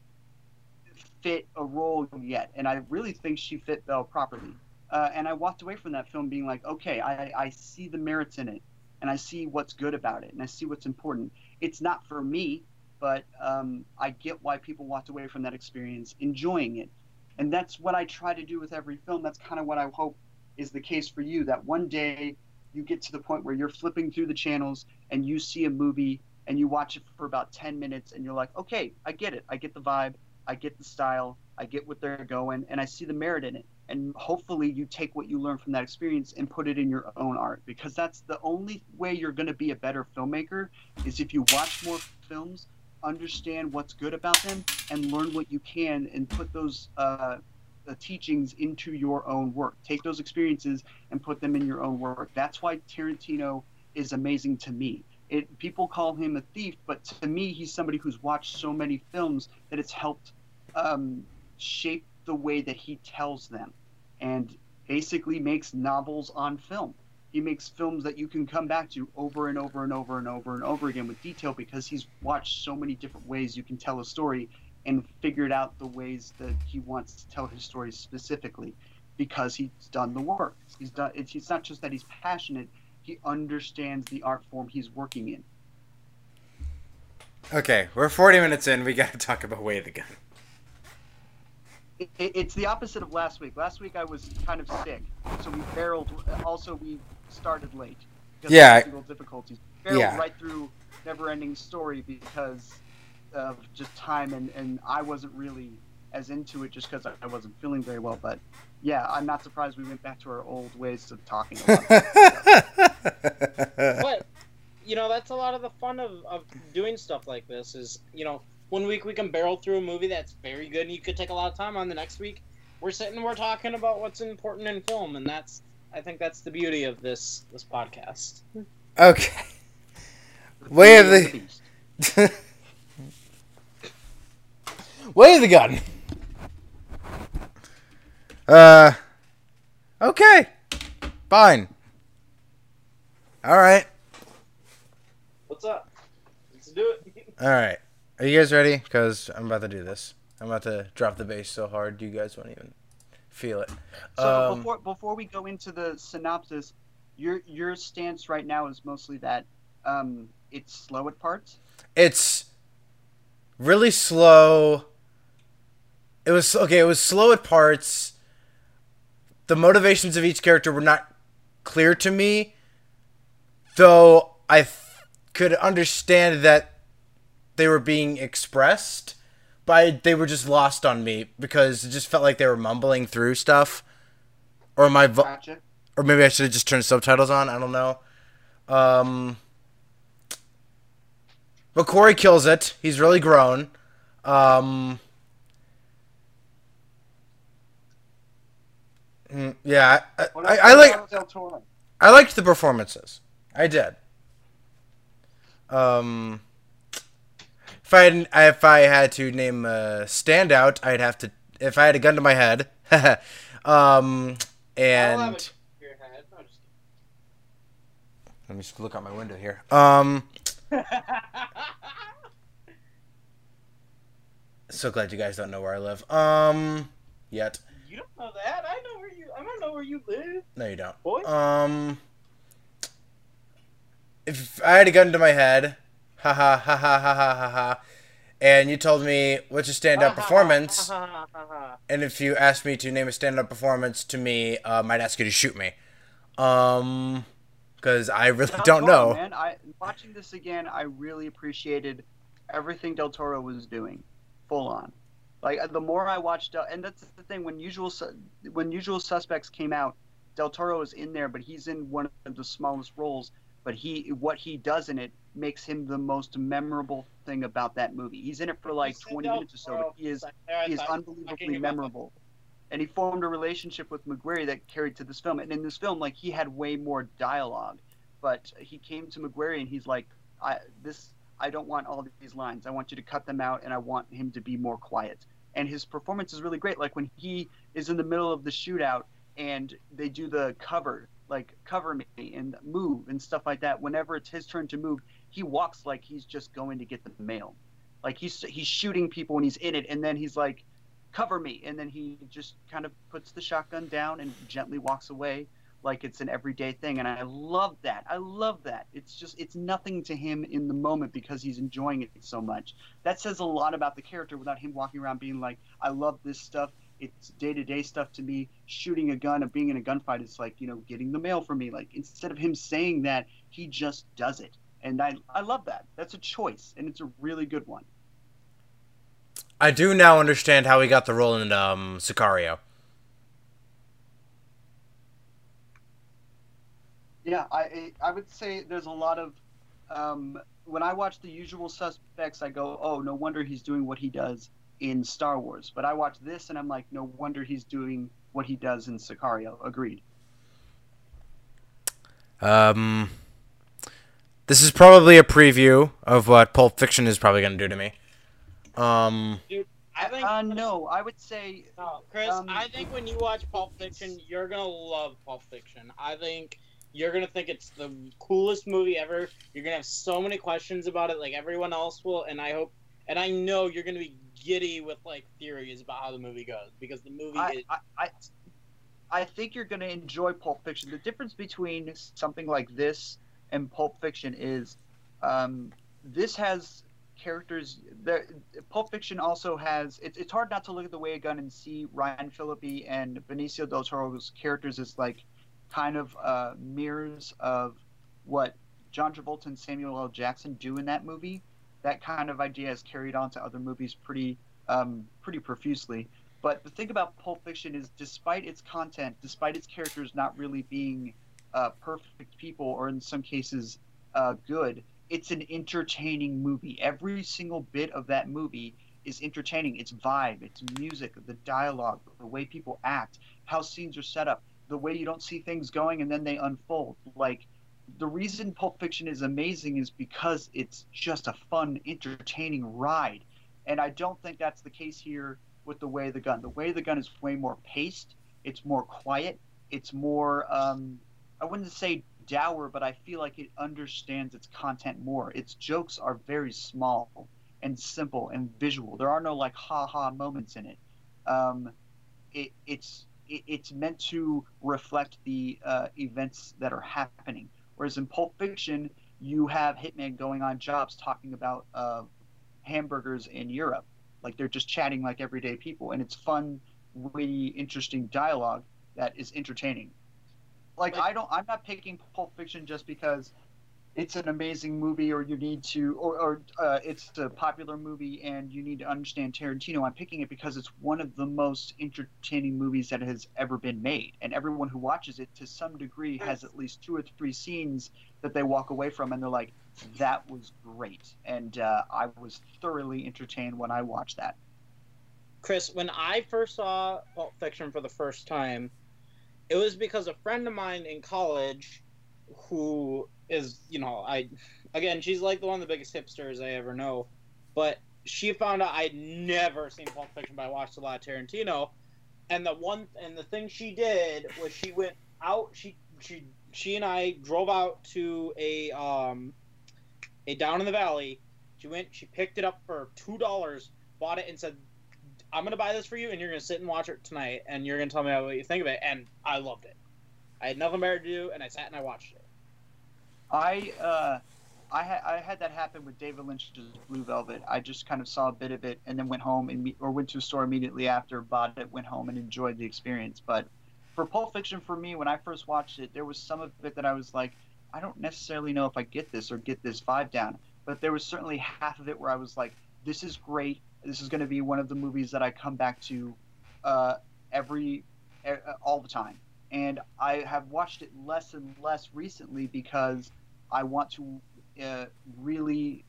fit a role yet, and I really think she fit Belle properly. Uh, and I walked away from that film being like, okay, I, I see the merits in it, and I see what's good about it, and I see what's important. It's not for me, but um, I get why people walked away from that experience enjoying it. And that's what I try to do with every film. That's kind of what I hope is the case for you. That one day you get to the point where you're flipping through the channels and you see a movie and you watch it for about 10 minutes and you're like, okay, I get it. I get the vibe. I get the style. I get what they're going and I see the merit in it. And hopefully you take what you learn from that experience and put it in your own art because that's the only way you're going to be a better filmmaker is if you watch more films, understand what's good about them, and learn what you can and put those uh, the teachings into your own work. Take those experiences and put them in your own work. That's why Tarantino is amazing to me. It, people call him a thief, but to me, he's somebody who's watched so many films that it's helped um, shape the way that he tells them and basically makes novels on film. He makes films that you can come back to over and over and over and over and over again with detail because he's watched so many different ways you can tell a story and figured out the ways that he wants to tell his stories specifically because he's done the work. He's done it's, it's not just that he's passionate, he understands the art form he's working in. Okay, we're 40 minutes in. We got to talk about Way of the Gun. it, it's the opposite of last week. Last week I was kind of sick, so we barreled. Also, we started late because Yeah. of technical difficulties. Barreled Yeah. right through Never-Ending Story because of just time, and and I wasn't really as into it just because I, I wasn't feeling very well. But yeah, I'm not surprised we went back to our old ways of talking. But you know that's a lot of the fun of, of doing stuff like this is you know one week we can barrel through a movie that's very good and you could take a lot of time on the next week we're sitting we're talking about what's important in film and that's i think that's the beauty of this this podcast okay. Way of the. Way of the Gun. Uh. Okay. Fine. All right. what's up let's do it All right. Are you guys ready? Because I'm about to do this. I'm about to drop the bass so hard you guys won't even feel it. So Um, before before we go into the synopsis, your your stance right now is mostly that um, it's slow at parts. it's really slow. It was okay. It was slow at parts. The motivations of each character were not clear to me, though I th- could understand that they were being expressed, but I, they were just lost on me because it just felt like they were mumbling through stuff, or my vo- Gotcha. or maybe I should have just turned subtitles on. I don't know. Um, but Corey kills it. He's really grown. Um, mm, yeah, I, I, I like about Del Toro? I liked the performances. I did. Um, if I had, if I had to name a standout, I'd have to. If I had a gun to my head, um, and it to your head. No, just let me just look out my window here. Um, so glad you guys don't know where I live. Um, yet. you don't know that i know where you i don't know where you live No, you don't. boy Um, if I had a gun to my head, ha ha ha ha ha ha ha ha, and you told me what's your stand-up performance, and if you asked me to name a stand-up performance to me, um, I'd ask you to shoot me. Um, because I really Del don't Toro, know. Man, I watching this again, I really appreciated everything Del Toro was doing, full on. Like uh, the more I watched, Del, and that's the thing when usual when Usual Suspects came out, Del Toro is in there, but he's in one of the smallest roles. But he, what he does in it, makes him the most memorable thing about that movie. He's in it for like 20 minutes or so, but he is for a second there, I he is unbelievably memorable. And he formed a relationship with McQuarrie that carried to this film. And in this film, like he had way more dialogue, but he came to McQuarrie and he's like, "I this I don't want all these lines. I want you to cut them out, and I want him to be more quiet." And his performance is really great. Like when he is in the middle of the shootout and they do the cover, like cover me and move and stuff like that. Whenever it's his turn to move, he walks like he's just going to get the mail. Like he's he's shooting people when he's in it, and then he's like, "Cover me," and then he just kind of puts the shotgun down and gently walks away, like it's an everyday thing. And I love that. I love that. It's just it's nothing to him in the moment because he's enjoying it so much. That says a lot about the character without him walking around being like, "I love this stuff." It's day to day stuff to me. Shooting a gun and being in a gunfight is like you know getting the mail for me. Like instead of him saying that, he just does it, and I I love that. That's a choice, and it's a really good one. I do now understand how he got the role in um, Sicario. Yeah, I I would say there's a lot of um, when I watch The Usual Suspects, I go, oh, no wonder he's doing what he does in Star Wars. But I watch this and I'm like, no wonder he's doing what he does in Sicario. Agreed. Um, this is probably a preview of what Pulp Fiction is probably going to do to me. Um, Dude, I think. Uh, no, I would say No, Chris, um, I think when you watch Pulp Fiction, you're gonna love Pulp Fiction. I think you're gonna think it's the coolest movie ever. You're gonna have so many questions about it, like everyone else will, and I hope, and I know you're gonna be giddy with like theories about how the movie goes because the movie I, is. I, I, I think you're going to enjoy Pulp Fiction. The difference between something like this and Pulp Fiction is um, this has characters. There, Pulp Fiction also has. It, it's hard not to look at the way a gun and see Ryan Phillippe and Benicio del Toro's characters as like kind of uh, mirrors of what John Travolta and Samuel L. Jackson do in that movie. That kind of idea is carried on to other movies pretty um, pretty profusely. But the thing about Pulp Fiction is, despite its content, despite its characters not really being uh, perfect people, or in some cases uh, good, it's an entertaining movie. Every single bit of that movie is entertaining. Its vibe, its music, the dialogue, the way people act, how scenes are set up, the way you don't see things going and then they unfold. Like the reason Pulp Fiction is amazing is because it's just a fun, entertaining ride. And I don't think that's the case here with the way of the gun. The way of the gun is way more paced. It's more quiet. It's more. Um, I wouldn't say dour, but I feel like it understands its content more. Its jokes are very small and simple and visual. There are no like ha ha moments in it. Um, it it's it, it's meant to reflect the uh, events that are happening. Whereas in Pulp Fiction, you have hitmen going on jobs talking about uh, hamburgers in Europe. Like they're just chatting like everyday people, and it's fun, witty, interesting dialogue that is entertaining. Like, Like- I don't, I'm not picking Pulp Fiction just because it's an amazing movie, or you need to, or, or uh, it's a popular movie and you need to understand Tarantino. I'm picking it because it's one of the most entertaining movies that has ever been made, and everyone who watches it to some degree has at least two or three scenes that they walk away from and they're like, that was great, and uh, I was thoroughly entertained when I watched that. Chris, when I first saw Pulp Fiction for the first time, it was because a friend of mine in college, who is, you know, I, again, she's like the one of the biggest hipsters I ever know, but she found out I'd never seen Pulp Fiction, but I watched a lot of Tarantino, and the one, and the thing she did was she went out, she, she, she and I drove out to a, um, a down in the valley. She went, she picked it up for two dollars, bought it, and said, I'm gonna buy this for you, and you're gonna sit and watch it tonight, and you're gonna tell me what you think of it. And I loved it. I had nothing better to do, and I sat and I watched it. I uh, I, ha- I had that happen with David Lynch's Blue Velvet. I just kind of saw a bit of it and then went home and or went to a store immediately after, bought it, went home and enjoyed the experience. But for Pulp Fiction, for me, when I first watched it, there was some of it that I was like, I don't necessarily know if I get this or get this vibe down. But there was certainly half of it where I was like, this is great. This is going to be one of the movies that I come back to uh, every all the time. And I have watched it less and less recently because I want to uh, really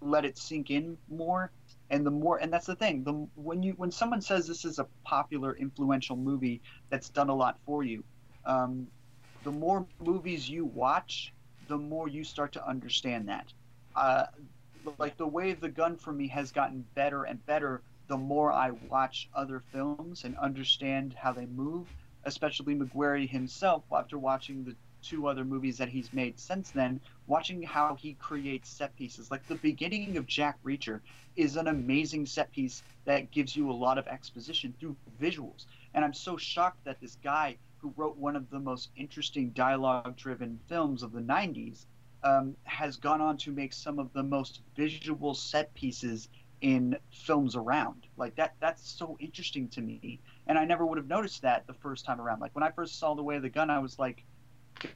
let it sink in more. And the more, and that's the thing. The when you when someone says this is a popular, influential movie that's done a lot for you, um, the more movies you watch, the more you start to understand that. Uh, like the way of the gun for me has gotten better and better the more I watch other films and understand how they move, especially McQuarrie himself after watching the two other movies that he's made since then, watching how he creates set pieces. Like the beginning of Jack Reacher is an amazing set piece that gives you a lot of exposition through visuals. And I'm so shocked that this guy who wrote one of the most interesting dialogue driven films of the 90s um, has gone on to make some of the most visual set pieces in films around. Like that that's so interesting to me and I never would have noticed that the first time around. Like when I first saw the way of the gun, I was like,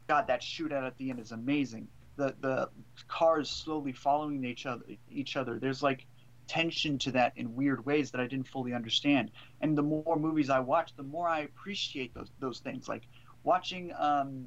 God, that shootout at the end is amazing. The the cars slowly following each other each other. There's like tension to that in weird ways that I didn't fully understand. And the more movies I watch, the more I appreciate those those things. Like watching um,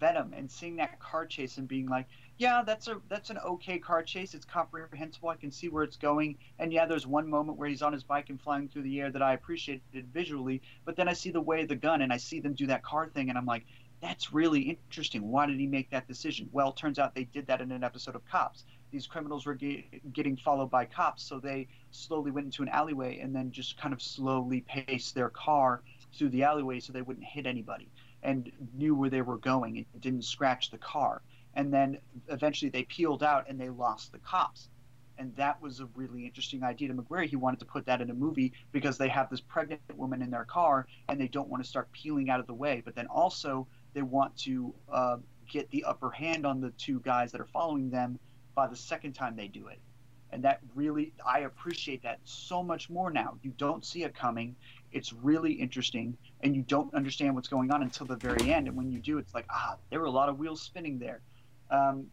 Venom and seeing that car chase and being like, yeah, that's a that's an okay car chase. It's comprehensible. I can see where it's going. And yeah, there's one moment where he's on his bike and flying through the air that I appreciated visually. But then I see the way of the gun and I see them do that car thing, and I'm like, that's really interesting. Why did he make that decision? Well, turns out they did that in an episode of Cops. These criminals were ge- getting followed by cops, so they slowly went into an alleyway and then just kind of slowly paced their car through the alleyway so they wouldn't hit anybody and knew where they were going. It didn't scratch the car. And then eventually they peeled out and they lost the cops. And that was a really interesting idea to McQuarrie. He wanted to put that in a movie because they have this pregnant woman in their car and they don't want to start peeling out of the way. But then also they want to uh, get the upper hand on the two guys that are following them by the second time they do it. And that really, I appreciate that so much more now. You don't see it coming. It's really interesting, and you don't understand what's going on until the very end. And when you do, it's like, ah, there were a lot of wheels spinning there. Um,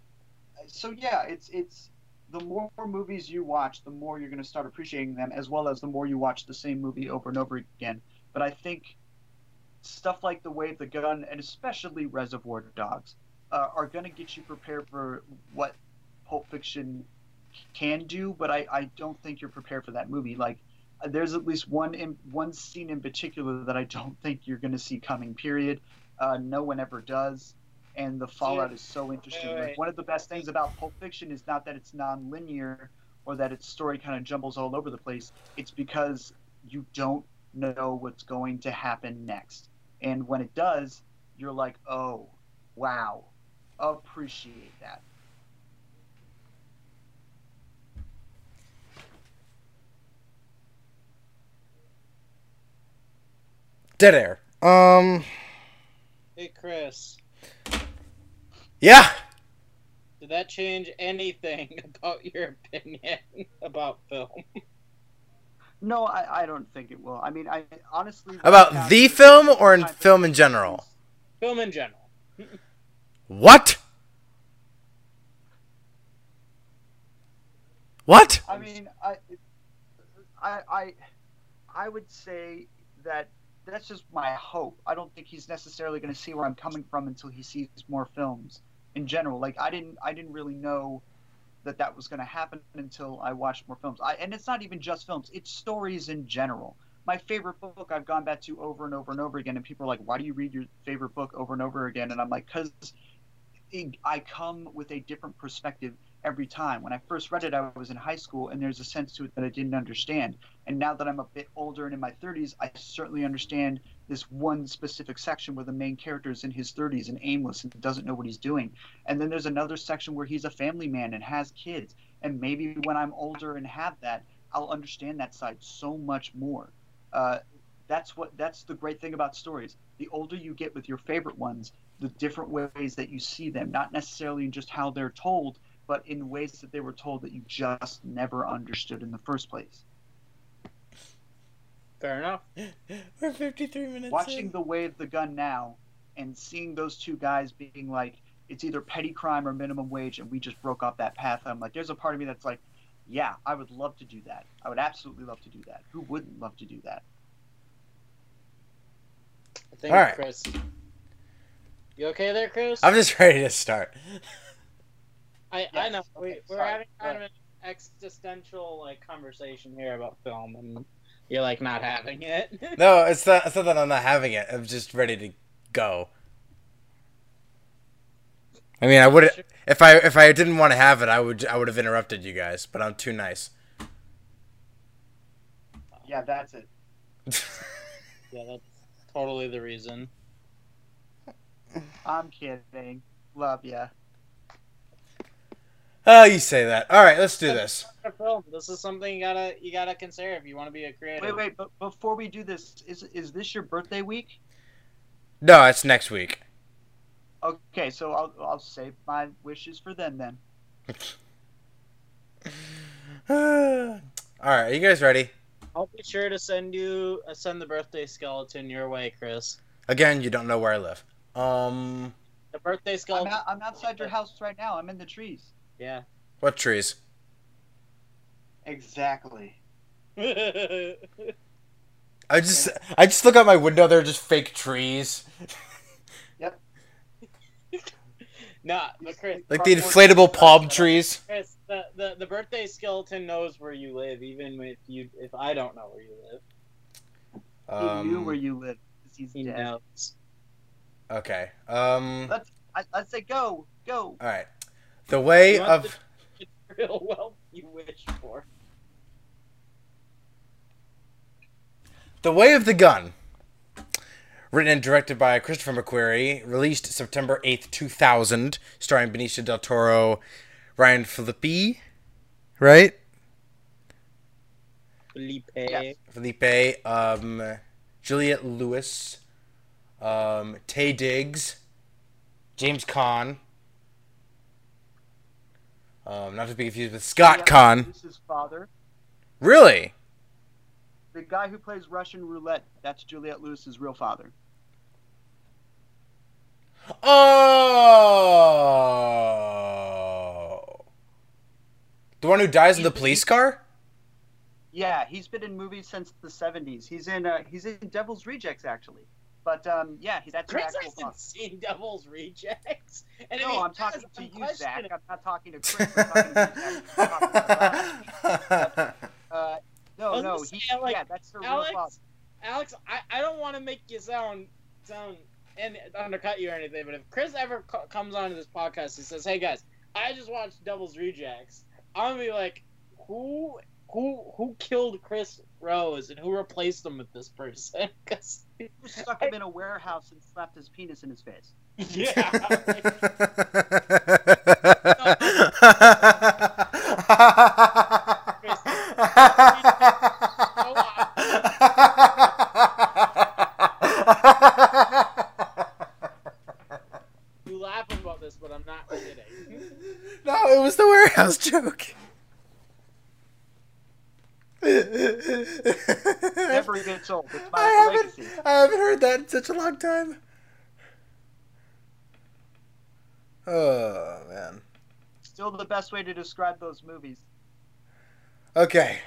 so yeah, it's it's the more movies you watch, the more you're going to start appreciating them, as well as the more you watch the same movie over and over again. But I think stuff like The Way of the Gun, and especially Reservoir Dogs, uh, are going to get you prepared for what Pulp Fiction can do. But I, I don't think you're prepared for that movie. Like, there's at least one in, one scene in particular that I don't think you're going to see coming. Period. Uh, no one ever does and the fallout is so interesting. Wait, wait. Like one of the best things about Pulp Fiction is not that it's non-linear or that its story kind of jumbles all over the place. It's because you don't know what's going to happen next, and when it does, you're like, oh, wow, appreciate that. Dead air. Um. Hey, Chris, Yeah. did that change anything about your opinion about film? No, I, I don't think it will. I mean, I honestly About the film or in film in general? Film in general. What? What? I mean, I, I, I, I would say that that's just my hope. I don't think he's necessarily going to see where I'm coming from until he sees more films in general. Like I didn't, I didn't really know that that was going to happen until I watched more films. I, and it's not even just films; it's stories in general. My favorite book I've gone back to over and over and over again, and people are like, "Why do you read your favorite book over and over again?" And I'm like, "Cause I come with a different perspective every time. When I first read it, I was in high school, and there's a sense to it that I didn't understand. And now that I'm a bit older and in my 30s, I certainly understand this one specific section where the main character is in his 30s and aimless and doesn't know what he's doing. And then there's another section where he's a family man and has kids. And maybe when I'm older and have that, I'll understand that side so much more. Uh, that's what that's the great thing about stories. The older you get with your favorite ones, the different ways that you see them, not necessarily in just how they're told, but in ways that they were told that you just never understood in the first place. Fair enough. We're 53 minutes Watching The Way of the Gun now and seeing those two guys being like, it's either petty crime or minimum wage, and we just broke off that path. I'm like, there's a part of me that's like, yeah, I would love to do that. I would absolutely love to do that. Who wouldn't love to do that? I think All right. Chris. You okay there, Chris? I'm just ready to start. I, I know. We, okay, we're sorry, having go kind of an existential like conversation here about film, and you're like not having it. No, it's not. It's not that I'm not having it. I'm just ready to go. I mean, I would if I if I didn't want to have it, I would I would have interrupted you guys. But I'm too nice. Yeah, that's it. yeah, that's totally the reason. I'm kidding. Love ya. oh, you say that. All right, let's do this. For film, this is something you gotta you gotta consider if you want to be a creator. Wait, wait, but before we do this, is is this your birthday week? No, it's next week. Okay, so I'll I'll save my wishes for then then. All right, are you guys ready? I'll be sure to send you uh, send the birthday skeleton your way, Chris. Again, you don't know where I live. Um, The birthday I'm, skeleton. out, I'm outside your house right now. I'm in the trees. Yeah. what trees? Exactly. I just I just look out my window. They're just fake trees, Yep. nah, but Chris, like the inflatable palm trees. Chris, the, the the birthday skeleton knows where you live, even if you if I don't know where you live. He knew Um, where you live. 'cause He's He dead. knows. okay. Um. Let's I, let's say go go. All right. The way of It's real wealth you wish for. The Way of the Gun. Written and directed by Christopher McQuarrie, released September 8th, 2000, starring Benicio del Toro, Ryan Phillippe, right? Felipe. Yes. Felipe, um, Juliette Lewis, um, Taye Diggs, James Caan, um, not to be confused with Scott Yeah, Caan. This is father. Really? The guy who plays Russian roulette. That's Juliette Lewis's real father. Oh. The one who dies in the police car? Yeah, he's been in movies since the '70s. He's in uh, he's in Devil's Rejects actually. But um, yeah, he's that's Chris hasn't father. seen Devil's Rejects. And if No, he I'm talking to I'm you, Zach. I'm not talking to Chris. I'm talking to you, Zach. I'm talking to Zach. Uh, I no, no, he, say, like, yeah, that's the real father. Alex, Alex, I, I don't want to make you sound sound and undercut you or anything, but if Chris ever co- comes onto this podcast and says, "Hey guys, I just watched Devil's Rejects," I'm gonna be like, "Who who who killed Chris Rose and who replaced him with this person?" 'Cause- Who stuck him in a warehouse and slapped his penis in his face? Yeah, you laughing about this, but I'm not kidding. no, it was the warehouse joke. Never gets old. It's I my haven't. I haven't heard that in such a long time. Oh man. Still the best way to describe those movies. Okay.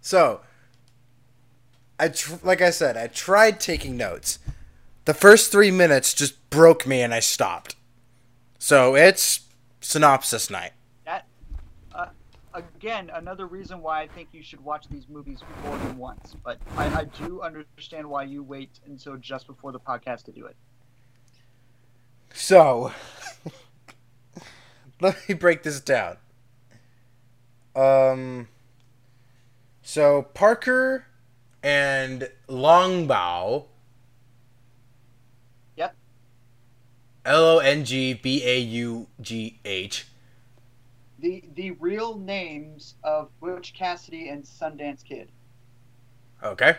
So, I tr- like I said, I tried taking notes. The first three minutes just broke me, and I stopped. So it's synopsis night. That uh, Again, another reason why I think you should watch these movies more than once. But I, I do understand why you wait until just before the podcast to do it. So, let me break this down. Um, so Parker and Longbaugh. Yep. L O N G B A U G H. The the real names of Butch Cassidy and Sundance Kid. Okay.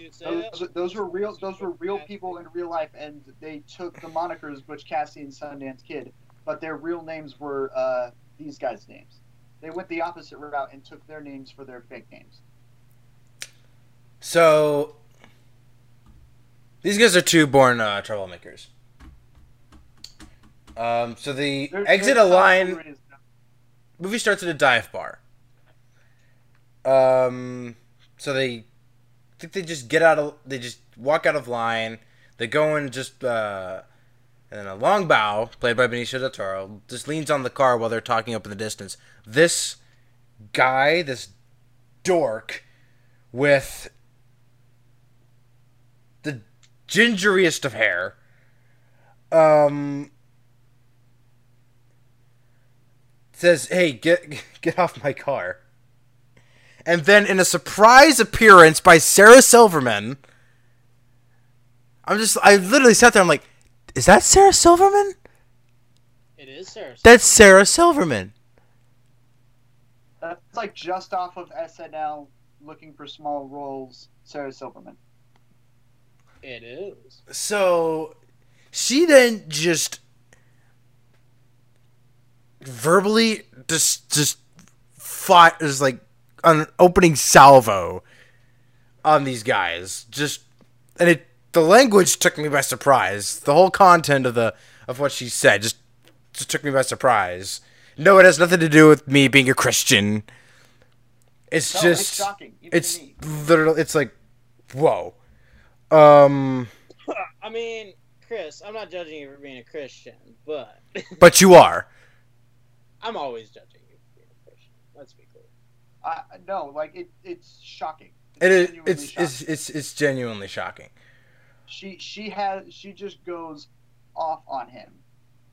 You say Those, that? those were real. Those were real people in real life, and they took the monikers Butch Cassidy and Sundance Kid, but their real names were uh, these guys' names. They went the opposite route and took their names for their fake names. So these guys are two born uh, troublemakers. Um, so the They're- exit a line. movie starts at a dive bar. Um, so they I think they just get out of they just walk out of line. They go in just uh, and then a Longbaugh played by Benicio del Toro just leans on the car while they're talking up in the distance. This guy, this dork, with the gingeriest of hair, um, says, "Hey, get get off my car." And then in a surprise appearance by Sarah Silverman, I'm just I literally sat there I'm like, "Is that Sarah Silverman?" It is Sarah. That's Sarah Silverman. That's like just off of SNL, looking for small roles. Sarah Silverman. It is. So she then just verbally just just fought is like an opening salvo on these guys. Just and it the language took me by surprise. The whole content of the of what she said just just took me by surprise. No, it has nothing to do with me being a Christian. It's No, just it's shocking. It's literally it's like whoa. Um I mean, Chris, I'm not judging you for being a Christian, but but you are. I'm always judging you for being a Christian. Let's be I, no, like it, it's shocking. It is it's shocking. it's it's it's genuinely shocking. she she has she just goes off on him.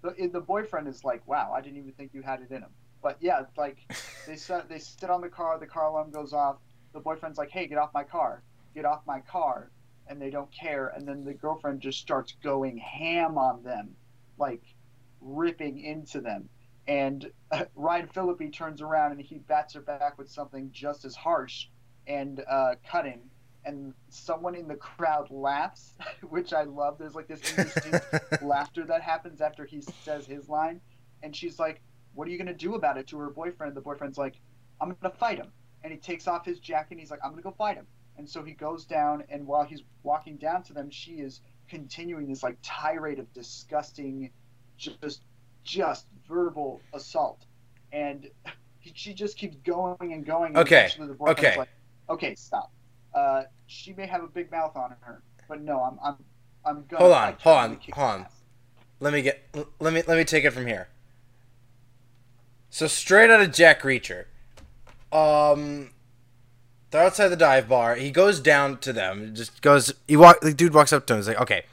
The the boyfriend is like, wow, I didn't even think you had it in him. But yeah, like they sit they sit on the car, the car alarm goes off. The boyfriend's like, hey, get off my car, get off my car, and they don't care. And then the girlfriend just starts going ham on them, like ripping into them. And uh, Ryan Phillippe turns around and he bats her back with something just as harsh and uh, cutting and someone in the crowd laughs, which I love. There's like this indistinct laughter that happens after he says his line, and she's like, "What are you gonna do about it?" To her boyfriend, the boyfriend's like, "I'm gonna fight him," and he takes off his jacket. and He's like, "I'm gonna go fight him," and so he goes down, and while he's walking down to them, she is continuing this like tirade of disgusting, just just verbal assault, and she just keeps going and going. And Okay, eventually the boyfriend's okay. Like, okay, stop. Uh, she may have a big mouth on her, but no, I'm I'm I'm gonna. Hold on, hold on, hold on. let me get let me let me take it from here. So straight out of Jack Reacher, um, they're outside the dive bar. He goes down to them. Just goes. He walk. The dude walks up to him. He's like, "Okay,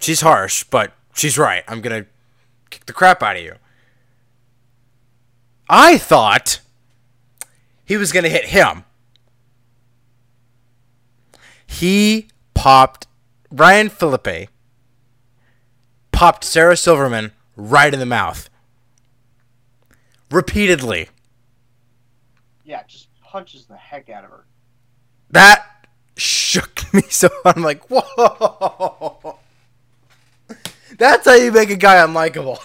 she's harsh, but she's right. I'm gonna kick the crap out of you." I thought he was gonna hit him. He popped Ryan Phillippe popped Sarah Silverman right in the mouth. Repeatedly. Yeah, just punches the heck out of her. That shook me so I'm like, whoa. That's how you make a guy unlikable.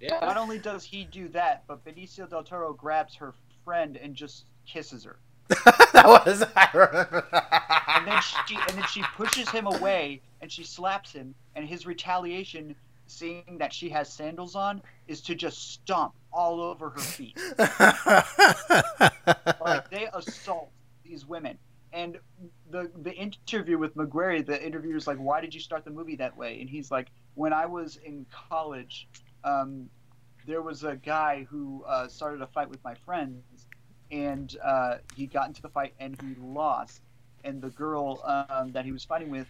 Yeah. Not only does he do that, but Benicio del Toro grabs her friend and just kisses her. that was I remember And then she and then she pushes him away and she slaps him and his retaliation seeing that she has sandals on is to just stomp all over her feet. like they assault these women. And the the interview with McQuarrie, the interviewer's like, "Why did you start the movie that way?" And he's like, "When I was in college, um, there was a guy who uh, started a fight with my friends, and uh, he got into the fight and he lost, and the girl um, that he was fighting with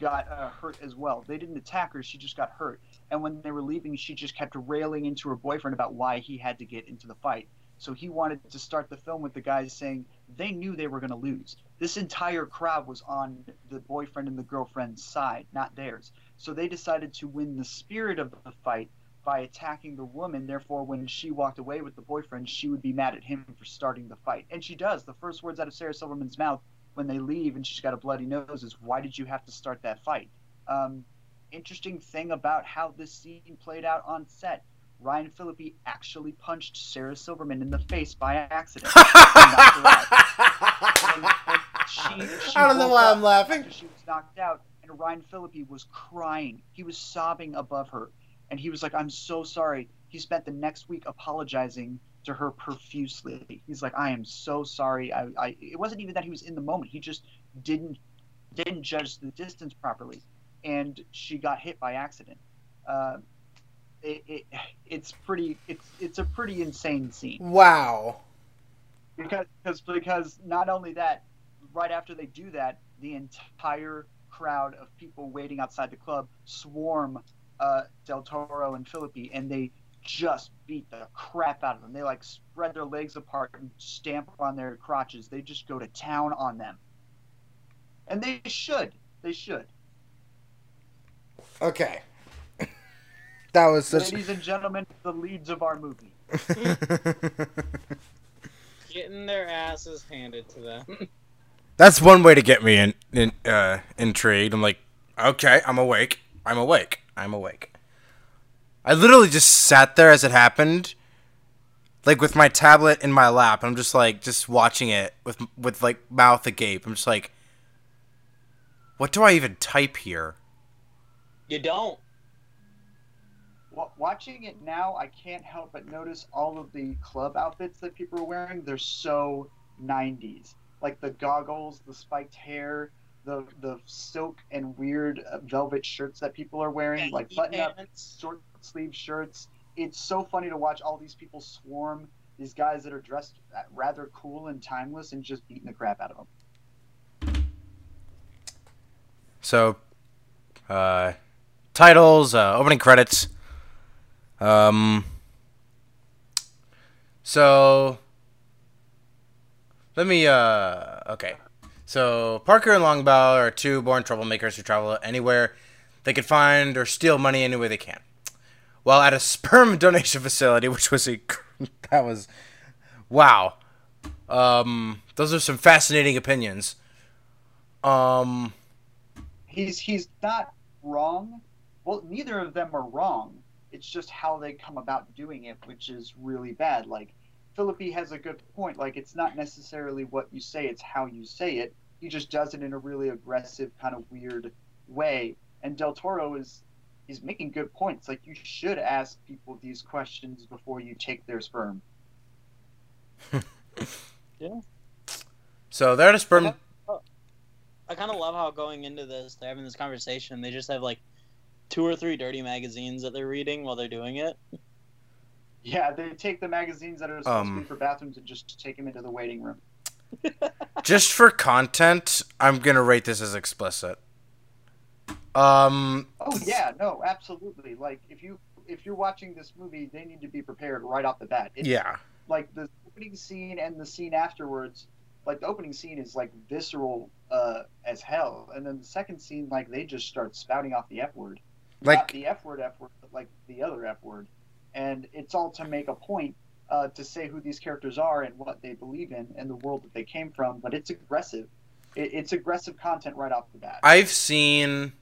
got uh, hurt as well. They didn't attack her; she just got hurt. And when they were leaving, she just kept railing into her boyfriend about why he had to get into the fight. So he wanted to start the film with the guys saying they knew they were going to lose. This entire crowd was on the boyfriend and the girlfriend's side, not theirs. So they decided to win the spirit of the fight by attacking the woman. Therefore, when she walked away with the boyfriend, she would be mad at him for starting the fight. And she does. The first words out of Sarah Silverman's mouth when they leave and she's got a bloody nose is, Why did you have to start that fight? Um, interesting thing about how this scene played out on set. Ryan Phillippe actually punched Sarah Silverman in the face by accident. out. And- and she- she I don't know why I'm laughing. she was knocked out, and Ryan Phillippe was crying. He was sobbing above her, and he was like, "I'm so sorry." He spent the next week apologizing to her profusely. He's like, "I am so sorry." I, I it wasn't even that he was in the moment. He just didn't didn't judge the distance properly, and she got hit by accident. Uh, it, it it's pretty it's it's a pretty insane scene wow. because because because not only that, right after they do that, the entire crowd of people waiting outside the club swarm uh, Del Toro and Phillippe, and they just beat the crap out of them. They like spread their legs apart and stamp on their crotches. They just go to town on them, and they should. They should. Okay. That was such Ladies and gentlemen, the leads of our movie. Getting their asses handed to them. That's one way to get me in, in uh, intrigued. I'm like, okay, I'm awake. I'm awake. I'm awake. I literally just sat there as it happened, like with my tablet in my lap. I'm just like just watching it with with like mouth agape. I'm just like, what do I even type here? You don't. Wa- Watching it now, I can't help but notice all of the club outfits that people are wearing. They're so 90s. Like the goggles, the spiked hair, the the silk and weird uh, velvet shirts that people are wearing, like button up short sleeve shirts. It's so funny to watch all these people swarm these guys that are dressed uh, rather cool and timeless and just beating the crap out of them. So, uh, titles, uh, opening credits. Um, so, let me, uh, okay. So, Parker and Longbaugh are two born troublemakers who travel anywhere they can find or steal money any way they can. While at a sperm donation facility, which was a, that was, wow. Um, those are some fascinating opinions. Um, He's he's not wrong. Well, neither of them are wrong. It's just how they come about doing it, which is really bad. Like Phillippe has a good point. Like it's not necessarily what you say; it's how you say it. He just does it in a really aggressive, kind of weird way. And Del Toro is he's making good points. Like you should ask people these questions before you take their sperm. yeah. so they're at a sperm. I kind of oh, love how going into this, they're having this conversation. They just have like two or three dirty magazines that they're reading while they're doing it. Yeah, they take the magazines that are supposed to Um, be for bathrooms and just take them into the waiting room. Just for content, I'm gonna rate this as explicit. Um, Oh yeah, no, absolutely. Like if you if you're watching this movie, they need to be prepared right off the bat. It's yeah, like the opening scene and the scene afterwards. Like the opening scene is like visceral uh, as hell, and then the second scene, like they just start spouting off the f word, not like the f word, f word, but like the other f word, and it's all to make a point uh, to say who these characters are and what they believe in and the world that they came from. But it's aggressive. It, it's aggressive content right off the bat. I've seen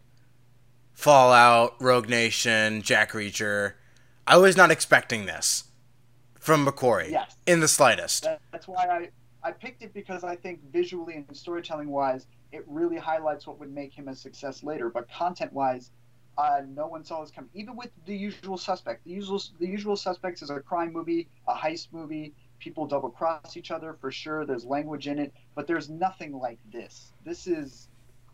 Fallout, Rogue Nation, Jack Reacher. I was not expecting this from McQuarrie yes. in the slightest. That, that's why I, I picked it because I think visually and storytelling wise, it really highlights what would make him a success later. But content wise, uh, no one saw this coming. Even with the usual suspect, the usual the usual suspects is a crime movie, a heist movie. People double cross each other for sure. There's language in it, but there's nothing like this. This is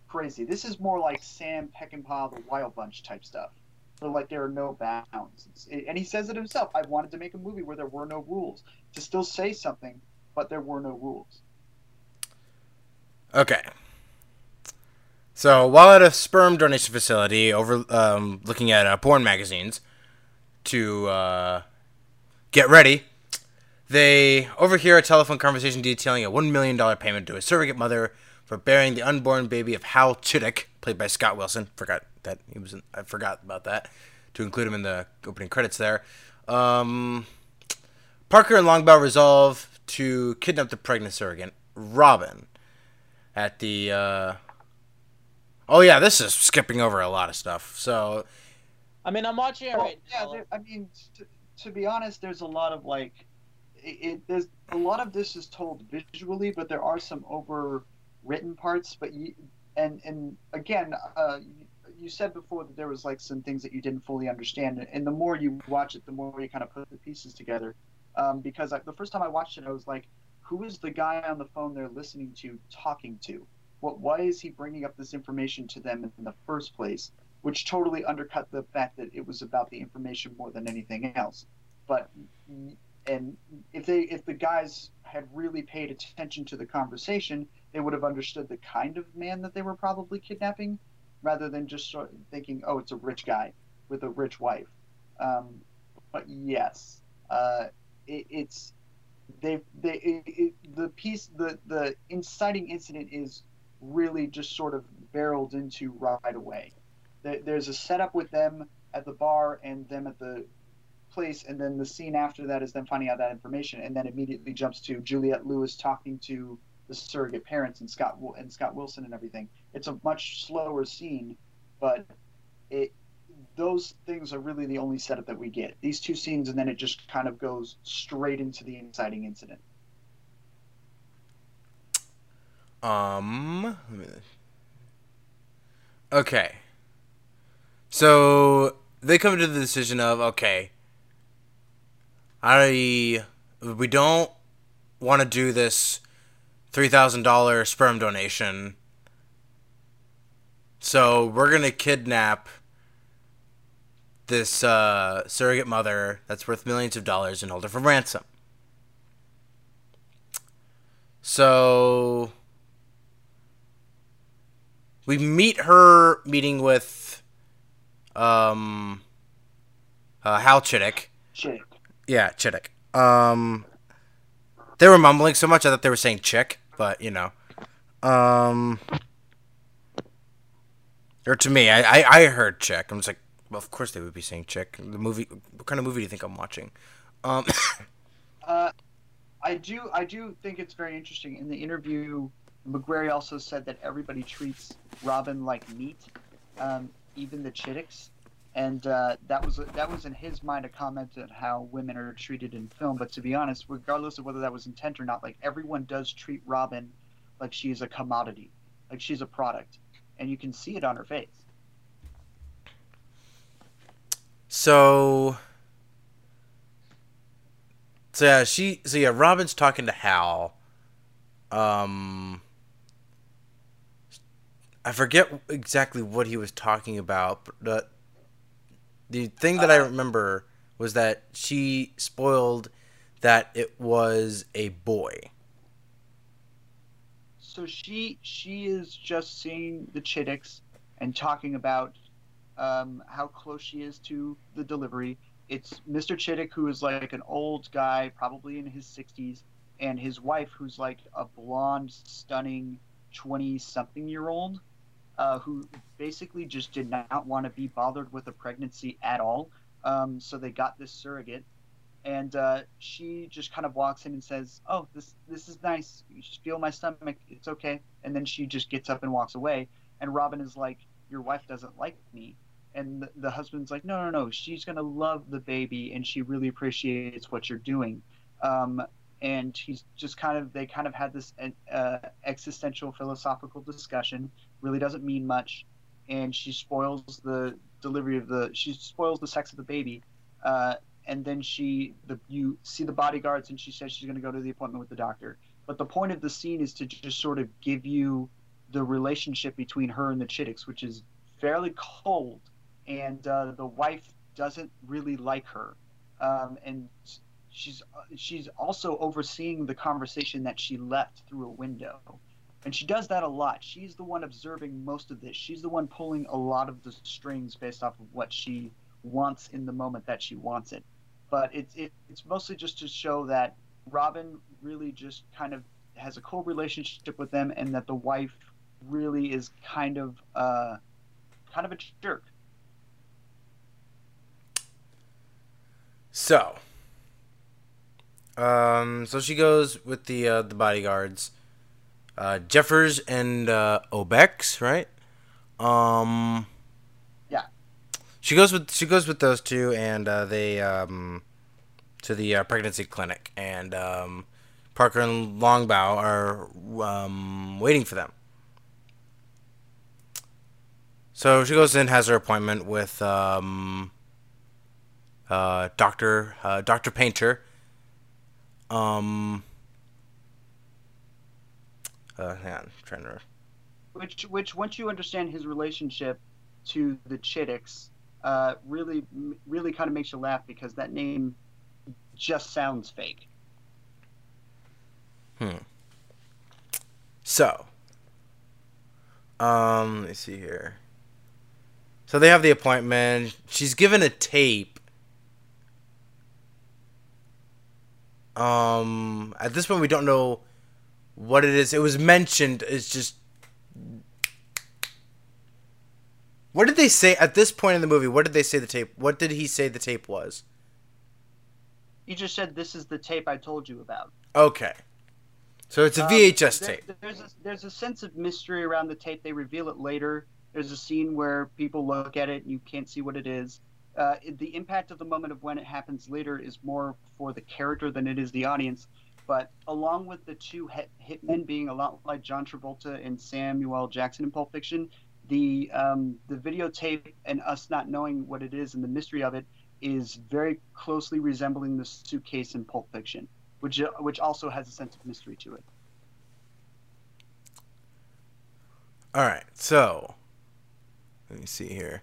crazy. This is more like Sam Peckinpah, the Wild Bunch type stuff. So like there are no bounds, It's- and he says it himself. I wanted to make a movie where there were no rules to still say something but there were no rules. Okay. So while at a sperm donation facility, over um, looking at uh, porn magazines to uh, get ready, they overhear a telephone conversation detailing a one million dollar payment to a surrogate mother for bearing the unborn baby of Hal Chittick, played by Scott Wilson. Forgot that he was. In, I forgot about that to include him in the opening credits there. Um, Parker and Longbaugh resolve to kidnap the pregnant surrogate, Robin, at the. Uh... Oh yeah, this is skipping over a lot of stuff. So I mean, I'm watching it Well, right yeah, there, I mean, to, to be honest, there's a lot of like, it, it. There's a lot of this is told visually, but there are some overwritten parts. But you, and and again, uh, you, you said before that there was like some things that you didn't fully understand, and the more you watch it, the more you kind of put the pieces together. Um, because I, the first time I watched it, I was like, who is the guy on the phone they're listening to talking to? What? Why is he bringing up this information to them in the first place? which totally undercut the fact that it was about the information more than anything else. But and if they if the guys had really paid attention to the conversation, they would have understood the kind of man that they were probably kidnapping, rather than just sort of thinking, oh, it's a rich guy with a rich wife. Um, but yes, uh, it, it's they they it, the piece the the inciting incident is really just sort of barreled into right away there's a setup with them at the bar and them at the place, and then the scene after that is them finding out that information, and then immediately jumps to Juliette Lewis talking to the surrogate parents and Scott and Scott Wilson and everything. It's a much slower scene, but it those things are really the only setup that we get. These two scenes, and then it just kind of goes straight into the inciting incident. Um. Okay. So they come to the decision of okay. I we don't want to do this three thousand dollar sperm donation. So we're gonna kidnap this uh, surrogate mother that's worth millions of dollars and hold her for ransom. So we meet her meeting with um uh, Hal Chittick. Chick. Yeah, Chittick. Um they were mumbling so much I thought they were saying chick, but you know. Um or to me, I, I, I heard chick. I'm just like, well, of course they would be saying chick. The movie, what kind of movie do you think I'm watching? Um, Uh, I do. I do think it's very interesting. In the interview, McQuarrie also said that everybody treats Robin like meat, um, even the Chitticks, and uh, that was that was in his mind a comment on how women are treated in film. But to be honest, regardless of whether that was intent or not, like everyone does treat Robin like she is a commodity, like she's a product, and you can see it on her face. So, so yeah, she. So yeah, Robin's talking to Hal. Um, I forget exactly what he was talking about, but the thing that I remember was that she spoiled that it was a boy. so she she is just seeing the Chitticks and talking about um, how close she is to the delivery. It's Mr. Chittick who is like an old guy, probably in his 60s, and his wife who's like a blonde, stunning 20 something year old uh, who basically just did not want to be bothered with a pregnancy at all. Um, so they got this surrogate and uh, she just kind of walks in and says, "Oh, this this is nice. You just feel my stomach. It's okay." And then she just gets up and walks away. And Robin is like, "Your wife doesn't like me." And the, the husband's like, "No, no, no. She's gonna love the baby, and she really appreciates what you're doing." Um, and he's just kind of they kind of had this uh, existential philosophical discussion. Really doesn't mean much, and she spoils the delivery of the she spoils the sex of the baby. Uh, and then she the you see the bodyguards and she says she's going to go to the appointment with the doctor. But the point of the scene is to just sort of give you the relationship between her and the chitticks which is fairly cold. And uh, the wife doesn't really like her. Um, and she's she's also overseeing the conversation that she left through a window and she does that a lot. She's the one observing most of this. She's the one pulling a lot of the strings based off of what she wants in the moment that she wants it. But it's it, it's mostly just to show that Robin really just kind of has a cool relationship with them, and that the wife really is kind of uh, kind of a jerk. So, um, so she goes with the uh, the bodyguards, uh, Jeffers and uh, Obecks, right? Um, Yeah. She goes with she goes with those two, and uh, they um, to the uh, pregnancy clinic, and um, Parker and Longbaugh are um, waiting for them. So she goes in, has her appointment with um, uh, Doctor uh, Doctor Painter. Um, uh, hang on, I'm trying to. Which which once you understand his relationship to the Chitticks, uh, really really kind of makes you laugh because that name just sounds fake. Hmm. So, um, let me see here. So they have the appointment. She's given a tape. Um, at this point, we don't know what it is. It was mentioned. It's just. What did they say at this point in the movie? What did they say the tape? What did he say the tape was? He just said, "This is the tape I told you about." Okay. So it's a Um, VHS there- tape. There's a, there's a sense of mystery around the tape. They reveal it later. There's a scene where people look at it and you can't see what it is. Uh, the impact of the moment of when it happens later is more for the character than it is the audience. But along with the two hit- hitmen being a lot like John Travolta and Samuel Jackson in Pulp Fiction, the um, the videotape and us not knowing what it is and the mystery of it is very closely resembling the suitcase in Pulp Fiction, which which also has a sense of mystery to it. All right, so let me see here.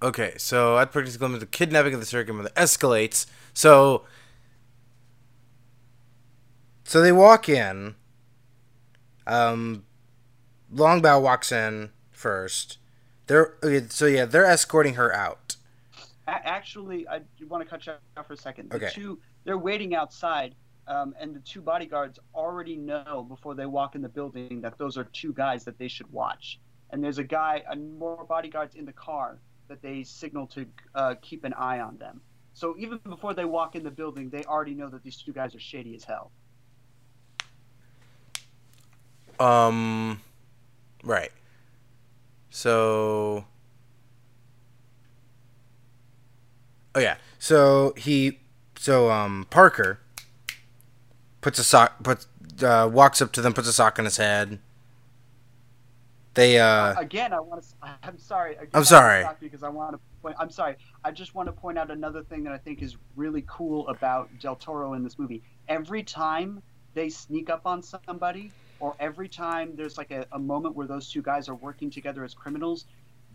Okay, so at practice limit the kidnapping of the circuit mother escalates. So, so they walk in. Um, Longbaugh walks in first. They're okay, so yeah, they're escorting her out. Actually, I want to cut you off for a second. The Okay. two they're waiting outside, um, and the two bodyguards already know before they walk in the building that those are two guys that they should watch. And there's a guy, and more bodyguards in the car that they signal to uh, keep an eye on them. So even before they walk in the building, they already know that these two guys are shady as hell. Um, right. So, oh yeah. So he, so um, Parker puts a sock, puts uh, walks up to them, puts a sock on his head. They uh, again, I want to. I'm sorry. Again, I'm sorry. wanna stop you Because I want to. Point, I'm sorry. I just want to point out another thing that I think is really cool about Del Toro in this movie. Every time they sneak up on somebody, or every time there's like a, a moment where those two guys are working together as criminals,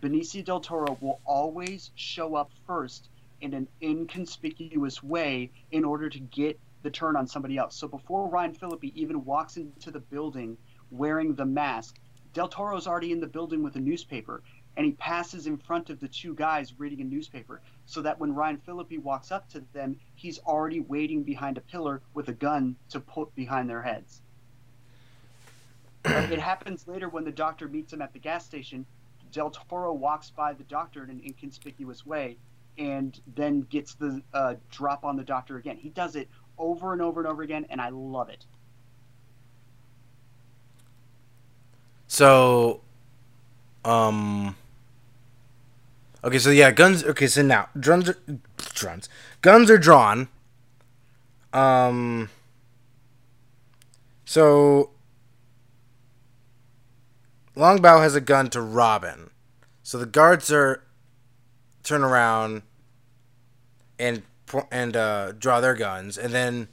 Benicio del Toro will always show up first in an inconspicuous way in order to get the turn on somebody else. So before Ryan Phillippe even walks into the building wearing the mask, Del Toro's already in the building with a newspaper, and he passes in front of the two guys reading a newspaper, so that when Ryan Phillippe walks up to them, he's already waiting behind a pillar with a gun to put behind their heads. It happens later when the doctor meets him at the gas station. Del Toro walks by the doctor in an inconspicuous way, and then gets the uh, drop on the doctor again. He does it over and over and over again, and I love it. so, um. Okay, so yeah, guns. Okay, so now drums are drums. Guns are drawn. Um. So Longbaugh has a gun to Robin. So the guards are turn around and and uh, draw their guns, and then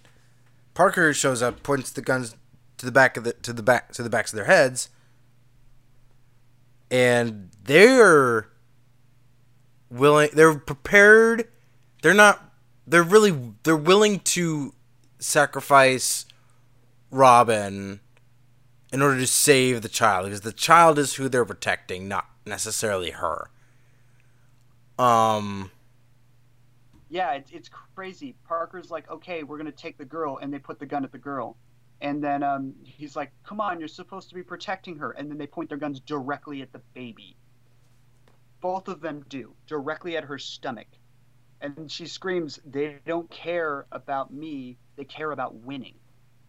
Parker shows up, points the guns to the back of the to the back to the backs of their heads, and they're willing. They're prepared. They're not. They're really. They're willing to sacrifice Robin in order to save the child because the child is who they're protecting, not necessarily her. Um. Yeah, it's, it's crazy. Parker's like, okay, we're gonna take the girl, and they put the gun at the girl, and then um, he's like, come on, you're supposed to be protecting her, and then they point their guns directly at the baby. Both of them do directly at her stomach, and she screams, "They don't care about me. They care about winning."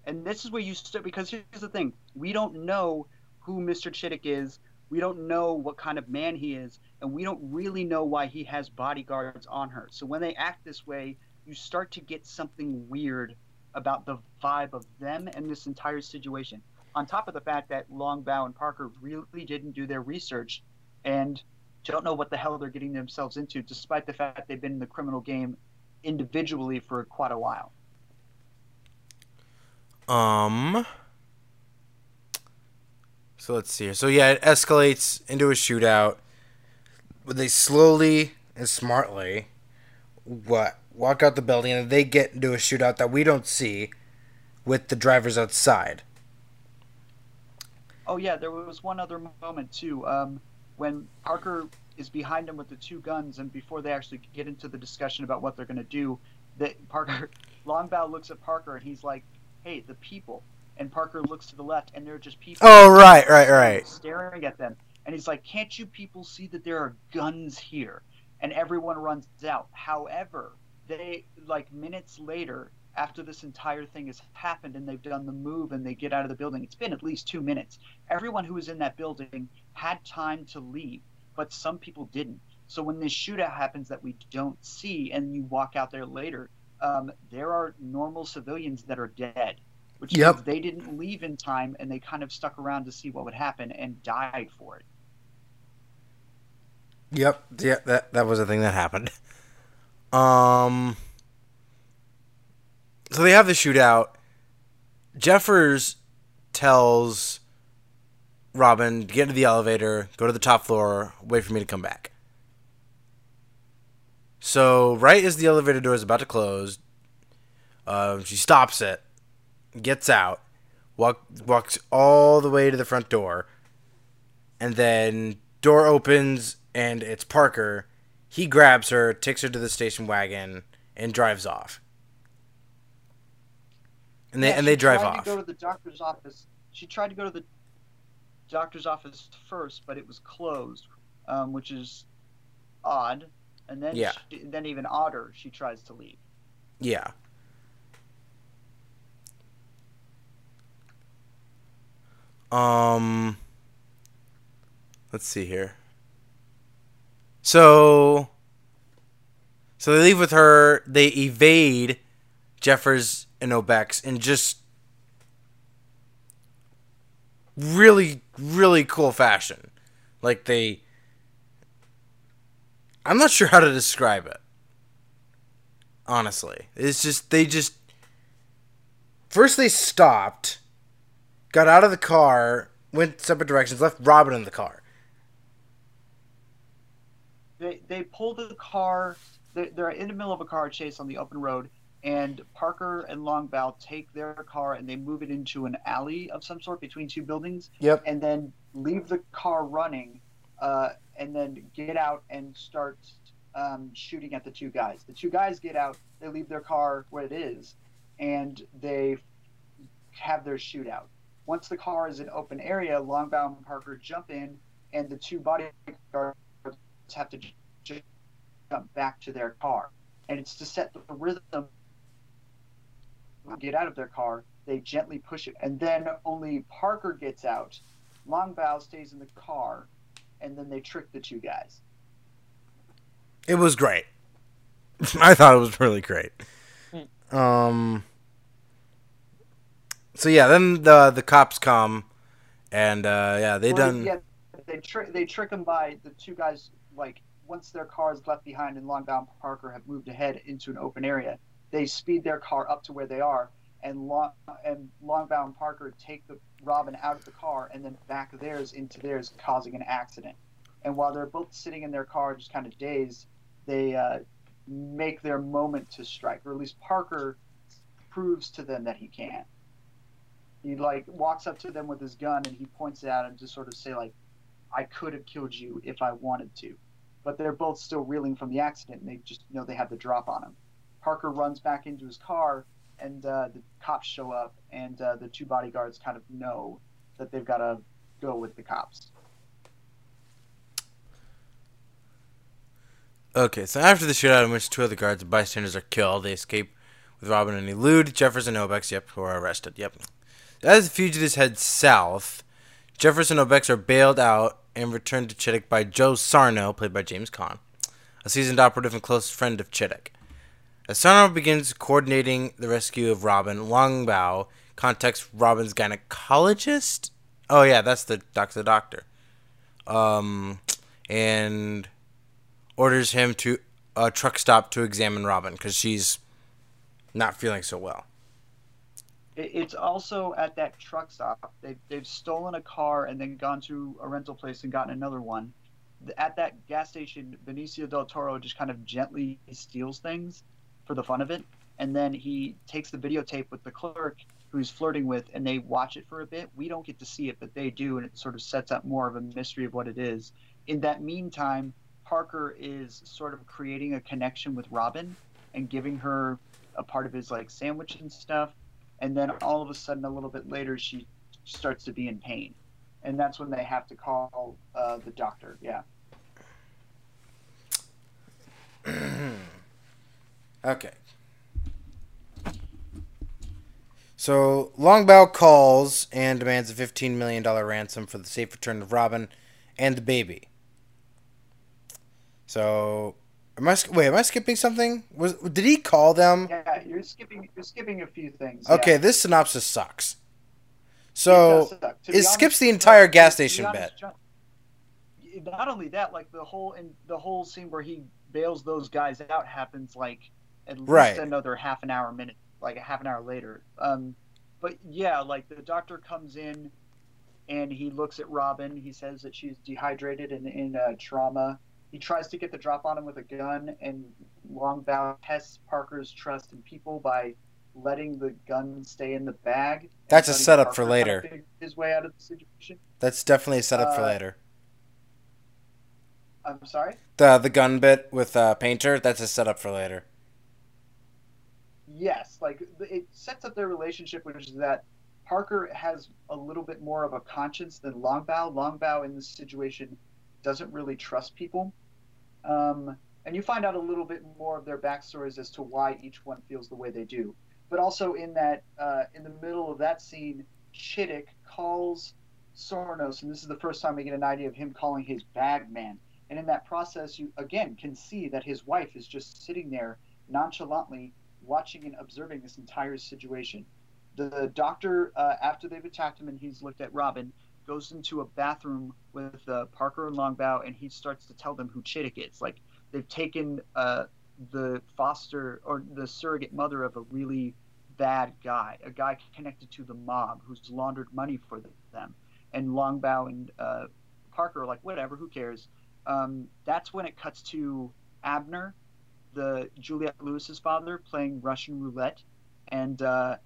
And this is where you start because here's the thing: we don't know who Mr. Chittick is. We don't know what kind of man he is, and we don't really know why he has bodyguards on her. So when they act this way, you start to get something weird about the vibe of them and this entire situation. On top of the fact that Longbaugh and Parker really didn't do their research and don't know what the hell they're getting themselves into, despite the fact they've been in the criminal game individually for quite a while. Um. So let's see here. So yeah, it escalates into a shootout. But they slowly and smartly what walk out the building and they get into a shootout that we don't see with the drivers outside. Oh yeah, there was one other moment too. Um, when Parker is behind him with the two guns, and before they actually get into the discussion about what they're going to do, that Parker Longbaugh looks at Parker and he's like, "Hey, the people." And Parker looks to the left, and they're just people. Oh right, right, right. Staring at them, and he's like, "Can't you people see that there are guns here?" And everyone runs out. However, they like minutes later, after this entire thing has happened and they've done the move and they get out of the building, it's been at least two minutes. Everyone who was in that building had time to leave, but some people didn't. So when this shootout happens that we don't see, and you walk out there later, um, there are normal civilians that are dead, which Yep. means they didn't leave in time, and they kind of stuck around to see what would happen and died for it. Yep. Yeah, that that was a thing that happened. Um. So they have the shootout. Jeffers tells Robin to get into the elevator, go to the top floor, wait for me to come back. So right as the elevator door is about to close, um, she stops it, gets out, walk, walks all the way to the front door, and then door opens and it's Parker. He grabs her, takes her to the station wagon, and drives off. And they Yeah, and they drive tried off. To go to the doctor's office. She tried to go to the doctor's office first, but it was closed, um, which is odd. And then, Yeah. she, then even odder, she tries to leave. Yeah. Um let's see here. So so they leave with her, they evade Jeffers and Obecks in just really really cool fashion. Like they I'm not sure how to describe it honestly. It's just they just first they stopped, got out of the car, went separate directions, left Robin in the car. They they pull the car. They, they're in the middle of a car chase on the open road, and Parker and Longbaugh take their car and they move it into an alley of some sort between two buildings, Yep. and then leave the car running, uh, and then get out and start um, shooting at the two guys. The two guys get out. They leave their car where it is, and they have their shootout. Once the car is in open area, Longbaugh and Parker jump in, and the two bodyguards have to jump back to their car. And it's to set the rhythm. Get out of their car. They gently push it, and then only Parker gets out. Longbaugh stays in the car, and then they trick the two guys. It was great. I thought it was really great. Um So yeah, then the the cops come and uh yeah, they Well, done Yeah, they trick they trick them by the two guys. Like once their car is left behind and Longbaugh Parker have moved ahead into an open area, they speed their car up to where they are, and Long and Longbaugh and Parker take the Robin out of the car and then back theirs into theirs, causing an accident. And while they're both sitting in their car, just kind of dazed, they uh, make their moment to strike, or at least Parker proves to them that he can. He like walks up to them with his gun and he points it at him to sort of say like, "I could have killed you if I wanted to," but they're both still reeling from the accident and they just know they have the drop on him. Parker runs back into his car and uh, the cops show up and uh, the two bodyguards kind of know that they've got to go with the cops. Okay, so after the shootout in which two other guards and bystanders are killed, they escape with Robin and elude Jefferson Obecks, yep, who are arrested, yep. As the fugitives head south, Jefferson Obecks are bailed out and returned to Chittick by Joe Sarno, played by James Caan, a seasoned operative and close friend of Chittick. As Sarno begins coordinating the rescue of Robin, Longbaugh contacts Robin's gynecologist. Oh yeah, that's the doctor. The doctor. Um, and orders him to a truck stop to examine Robin because she's not feeling so well. It's also at that truck stop. They, they've stolen a car and then gone to a rental place and gotten another one. At that gas station, Benicio del Toro just kind of gently steals things for the fun of it. And then he takes the videotape with the clerk who's flirting with and they watch it for a bit. We don't get to see it, but they do. And it sort of sets up more of a mystery of what it is. In that meantime, Parker is sort of creating a connection with Robin and giving her a part of his like sandwich and stuff and then all of a sudden a little bit later she starts to be in pain and that's when they have to call uh, the doctor yeah Okay. So Longbaugh calls and demands a $15 million ransom for the safe return of Robin and the baby. So, am I wait? Am I skipping something? Was did he call them? Yeah, you're skipping. You're skipping a few things. Okay, yeah. this synopsis sucks. So does suck. It skips the entire gas station honest, bit. Not only that, like the whole in the whole scene where he bails those guys out happens like at least Right. another half an hour, minute, like a half an hour later. Um, but yeah, like the doctor comes in and he looks at Robin. He says that she's dehydrated and in uh, trauma. He tries to get the drop on him with a gun, and Longbaugh tests Parker's trust in people by letting the gun stay in the bag. That's a setup for Parker kinda later. His way out of the situation. That's definitely a setup for Uh, later. I'm sorry. The the gun bit with uh, Painter. That's a setup for later. Yes, like it sets up their relationship, which is that Parker has a little bit more of a conscience than Longbaugh. Longbaugh in this situation doesn't really trust people, um, and you find out a little bit more of their backstories as to why each one feels the way they do. But also in that, uh, in the middle of that scene, Chittick calls Sornos, and this is the first time we get an idea of him calling his bag man. And in that process, you again can see that his wife is just sitting there nonchalantly watching and observing this entire situation. The doctor, uh, after they've attacked him and he's looked at Robin, goes into a bathroom with uh, Parker and Longbaugh, and he starts to tell them who Chittick is. Like they've taken uh, the foster or the surrogate mother of a really bad guy, a guy connected to the mob who's laundered money for them. And Longbaugh and uh, Parker are like, whatever, who cares? Um, that's when it cuts to Abner, the Juliette Lewis's father, playing Russian roulette, and uh,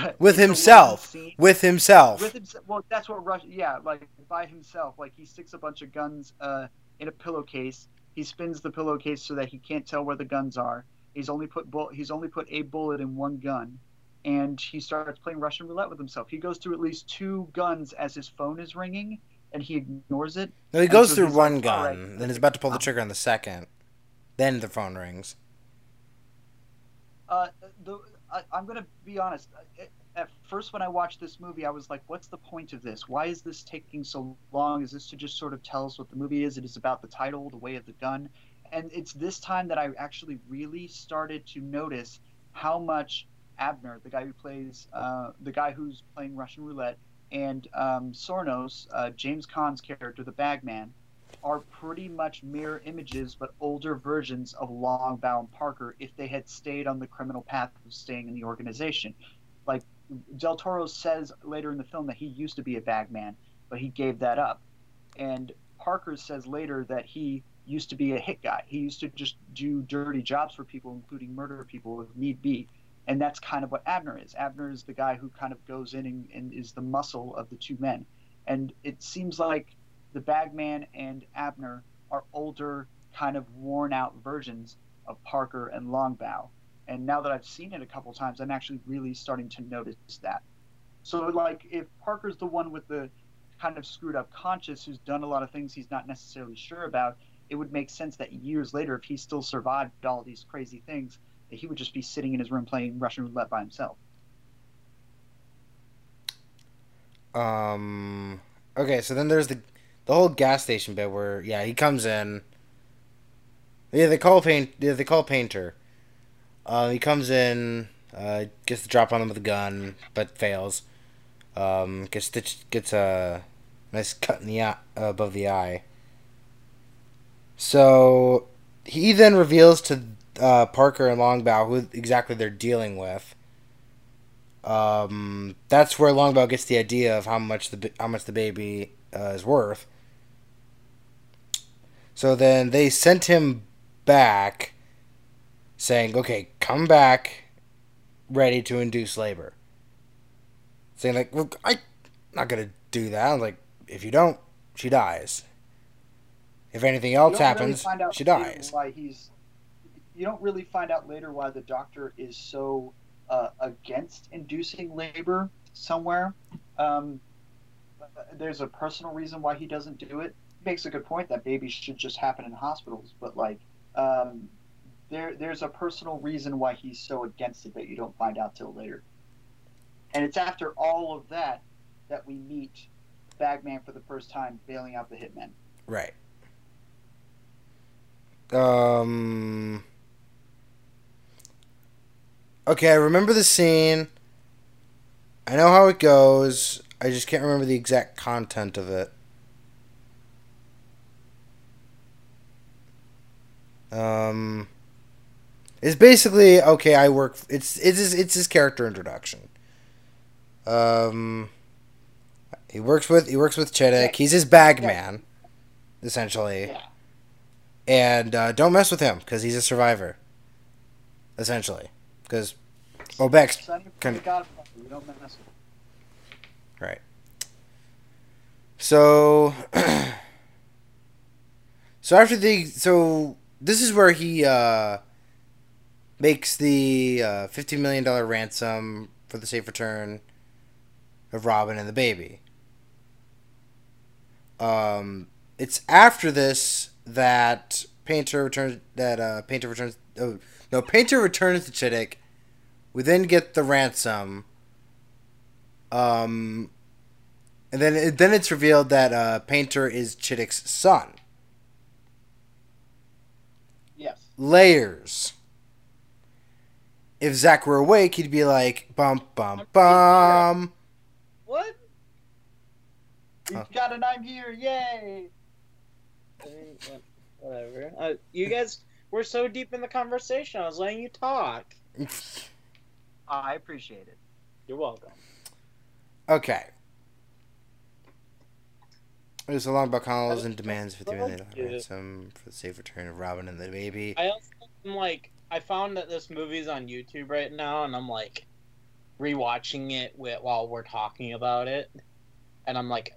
With himself. With himself. With himself. Well, that's what Russia. Yeah, like by himself. Like he sticks a bunch of guns uh, in a pillowcase. He spins the pillowcase so that he can't tell where the guns are. He's only put bull- he's only put a bullet in one gun, and he starts playing Russian roulette with himself. He goes through at least two guns as his phone is ringing, and he ignores it. no, he goes so through one like, gun, right." then he's about to pull the trigger on the second. Then the phone rings. Uh, the I, I'm gonna be honest. At- At first, when I watched this movie, I was like, "What's the point of this? Why is this taking so long? Is this to just sort of tell us what the movie is? It is about the title, the way of the gun." And it's this time that I actually really started to notice how much Abner, the guy who plays, uh, the guy who's playing Russian roulette, and um, Sornos, uh, James Caan's character, the Bagman, are pretty much mirror images, but older versions of Longbaugh and Parker if they had stayed on the criminal path of staying in the organization. Like Del Toro says later in the film that he used to be a bagman, but he gave that up. And Parker says later that he used to be a hit guy. He used to just do dirty jobs for people, including murder people if need be. And that's kind of what Abner is. Abner is the guy who kind of goes in and, and is the muscle of the two men. And it seems like the Bagman and Abner are older, kind of worn out versions of Parker and Longbaugh. And now that I've seen it a couple times, I'm actually really starting to notice that. So, like, if Parker's the one with the kind of screwed up conscience who's done a lot of things he's not necessarily sure about, it would make sense that years later, if he still survived all these crazy things, that he would just be sitting in his room playing Russian roulette by himself. Um. Okay, so then there's the the whole gas station bit where yeah he comes in. Yeah, they call paint. Yeah, they call painter. Uh, he comes in, uh, gets the drop on him with a gun, but fails. Um, gets stitched, gets a nice cut in the eye, above the eye. So he then reveals to uh, Parker and Longbaugh who exactly they're dealing with. Um, that's where Longbaugh gets the idea of how much the how much the baby uh, is worth. So then they sent him back, saying, "Okay, come back, ready to induce labor." Saying like, "Look, I'm not gonna do that." I'm like, if you don't, she dies. If anything else really happens, out she dies. Why he's? You don't really find out later why the doctor is so uh, against inducing labor somewhere. Um, there's a personal reason why he doesn't do it. He makes a good point that babies should just happen in hospitals, but like, um, there there's a personal reason why he's so against it that you don't find out till later. And it's after all of that that we meet Bagman for the first time, bailing out the hitmen. Right. Um. Okay, I remember the scene. I know how it goes. I just can't remember the exact content of it. Um. It's basically okay. I work. It's it's his, it's his character introduction. Um. He works with he works with Chittick. He's his bag man, essentially. Yeah. And uh, don't mess with him because he's a survivor. Essentially, because Obecks Sonny Can- from the Godfather. You don't mess with. Right. So, so after the so this is where he uh, makes the uh, fifteen million dollar ransom for the safe return of Robin and the baby. Um, it's after this that Painter returns that uh, Painter returns. Oh no, Painter returns to Chittick. We then get the ransom. Um, and then it, then it's revealed that uh, Painter is Chittick's son. Yes. Layers. If Zach were awake, he'd be like, bum, bum, bum. What? We Huh. got an I'm here, yay! I mean, yeah, Whatever. Uh, you guys were so deep in the conversation. I was letting you talk. I appreciate it. You're welcome. okay. There's a long about Connells and demands $50 million Yeah. ransom for the safe return of Robin and the baby. I also am like, I found that this movie's on YouTube right now, and I'm like rewatching it wi- while we're talking about it, and I'm like,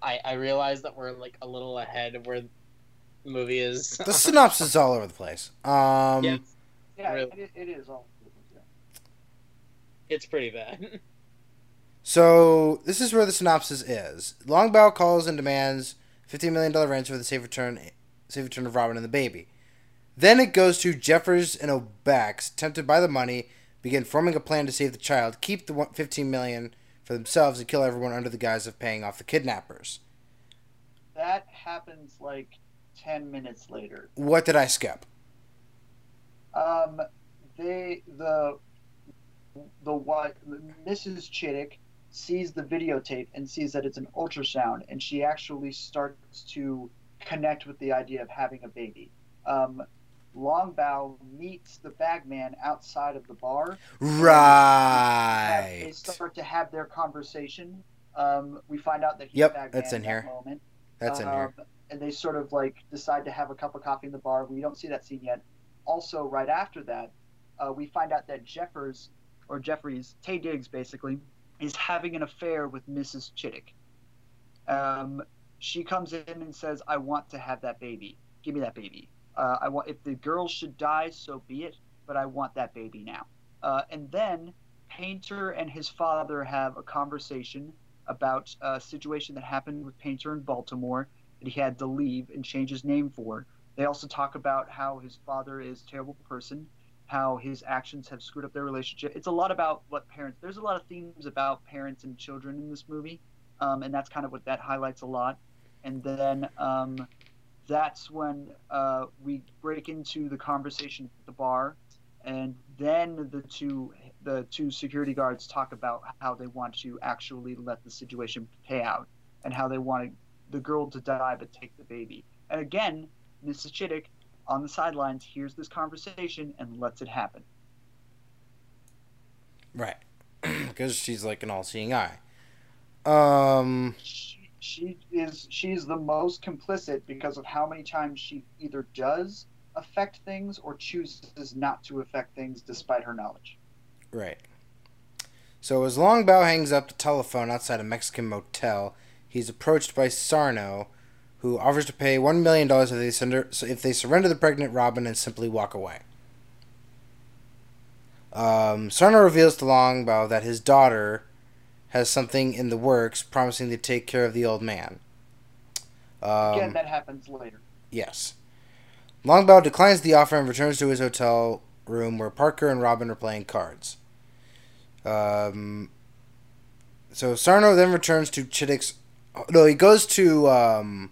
I I realize that we're like a little ahead of where the movie is. The synopsis is all over the place. Um, yeah, Yeah, Really? it, it is all. Yeah. it's pretty bad. So this is where the synopsis is. Longbaugh calls and demands $15 million ransom for the safe return, safe return of Robin and the baby. Then it goes to Jeffers and Obecks, tempted by the money, begin forming a plan to save the child, keep the $15 million for themselves, and kill everyone under the guise of paying off the kidnappers. That happens like ten minutes later. What did I skip? Um, they the the what Mrs. Chittick sees the videotape and sees that it's an ultrasound, and she actually starts to connect with the idea of having a baby. Um, Longbaugh meets the bagman outside of the bar. have- They Right. start to have their conversation. Um, we find out that he's Yep, Bagman that's in at that here. Moment. That's in here. Um, and they sort of like decide to have a cup of coffee in the bar. We don't see that scene yet. Also, right after that, uh, we find out that Jeffers or Jeffries, Taye Diggs basically, is having an affair with Mrs. Chittick. Um, she comes in and says, "I want to have that baby. Give me that baby. Uh, I want. If the girl should die, so be it. But I want that baby now." Uh, and then Painter and his father have a conversation about a situation that happened with Painter in Baltimore that he had to leave and change his name for. They also talk about how his father is a terrible person, how his actions have screwed up their relationship. It's a lot about what parents. There's a lot of themes about parents and children in this movie, um, and that's kind of what that highlights a lot. And then um, that's when uh, we break into the conversation at the bar, and then the two the two security guards talk about how they want to actually let the situation pay out and how they want the girl to die but take the baby. And again, Mrs. Chittick on the sidelines hears this conversation and lets it happen. Right. Because she's like an all-seeing eye. Um. She, she is she's the most complicit because of how many times she either does affect things or chooses not to affect things despite her knowledge. Right. So as Longbaugh hangs up the telephone outside a Mexican motel, he's approached by Sarno, who offers to pay one million dollars if they surrender if they surrender the pregnant Robin and simply walk away. Um, Sarno reveals to Longbaugh that his daughter has something in the works, promising to take care of the old man. Again, Um, that happens later. Yes. Longbaugh declines the offer and returns to his hotel room where Parker and Robin are playing cards. Um, so Sarno then returns to Chittick's No, he goes to um.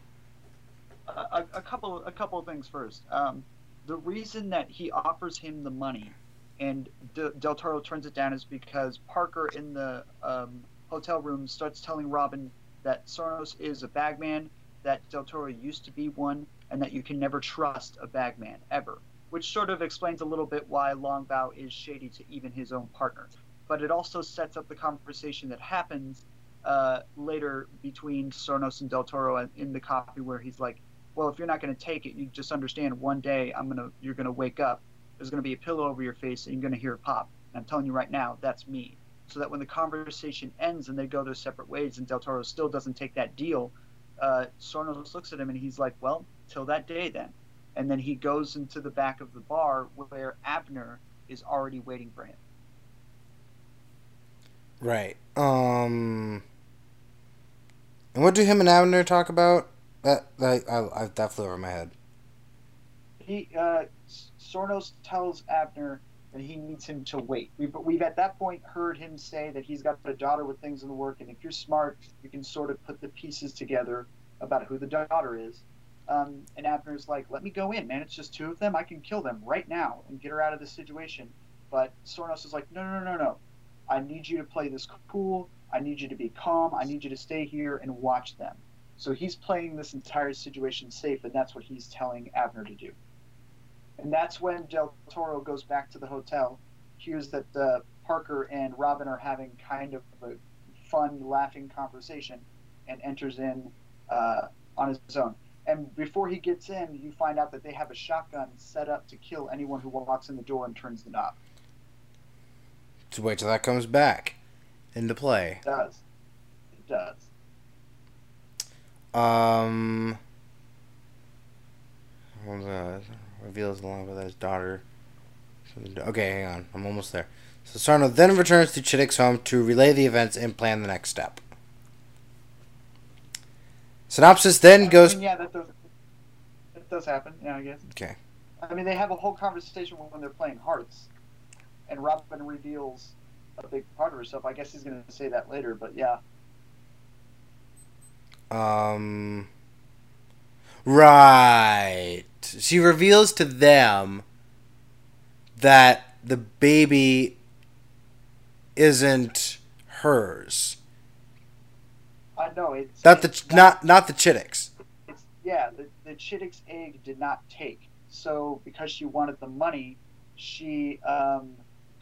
A, a, couple a couple of things first. Um, the reason that he offers him the money and D- Del Toro turns it down is because Parker in the um, hotel room starts telling Robin that Sonos is a bagman, that Del Toro used to be one, and that you can never trust a bagman ever. Which sort of explains a little bit why Longbaugh is shady to even his own partner. But it also sets up the conversation that happens uh, later between Sonos and Del Toro in the copy where he's like, "Well, if you're not going to take it, you just understand. One day, I'm gonna, you're gonna wake up. There's gonna be a pillow over your face, and you're gonna hear a pop. And I'm telling you right now, that's me." So that when the conversation ends and they go their separate ways, and Del Toro still doesn't take that deal, uh, Sonos looks at him and he's like, "Well, till that day then." And then he goes into the back of the bar where Abner is already waiting for him. Right. Um. And what do him and Abner talk about? That that I, I that flew over my head. He uh, Sonos tells Abner that he needs him to wait. We've we've at that point heard him say that he's got a daughter with things in the work, and if you're smart, you can sort of put the pieces together about who the daughter is. Um, and Abner's like, "Let me go in, man. It's just two of them. I can kill them right now and get her out of this situation." But Sornos is like, "No, no, no, no. I need you to play this cool. I need you to be calm. I need you to stay here and watch them." So he's playing this entire situation safe, and that's what he's telling Abner to do. And that's when Del Toro goes back to the hotel, hears that uh, Parker and Robin are having kind of a fun, laughing conversation, and enters in uh, on his own. And before he gets in, you find out that they have a shotgun set up to kill anyone who walks in the door and turns the knob. To wait till that comes back into play. It does. It does. Um. that? Reveals along with his daughter. Okay, hang on. I'm almost there. So Sarno then returns to Chiddick's home to relay the events and plan the next step. Synopsis then goes. I mean, yeah, that does. That does happen. Yeah, I guess. Okay. I mean, they have a whole conversation when they're playing Hearts, and Robin reveals a big part of herself. I guess he's going to say that later, but yeah. Um. Right. She reveals to them that the baby isn't hers. I know it's Not the it's not not the Chiddicks. It's, yeah, the the Chiddick's egg did not take. So because she wanted the money, she um,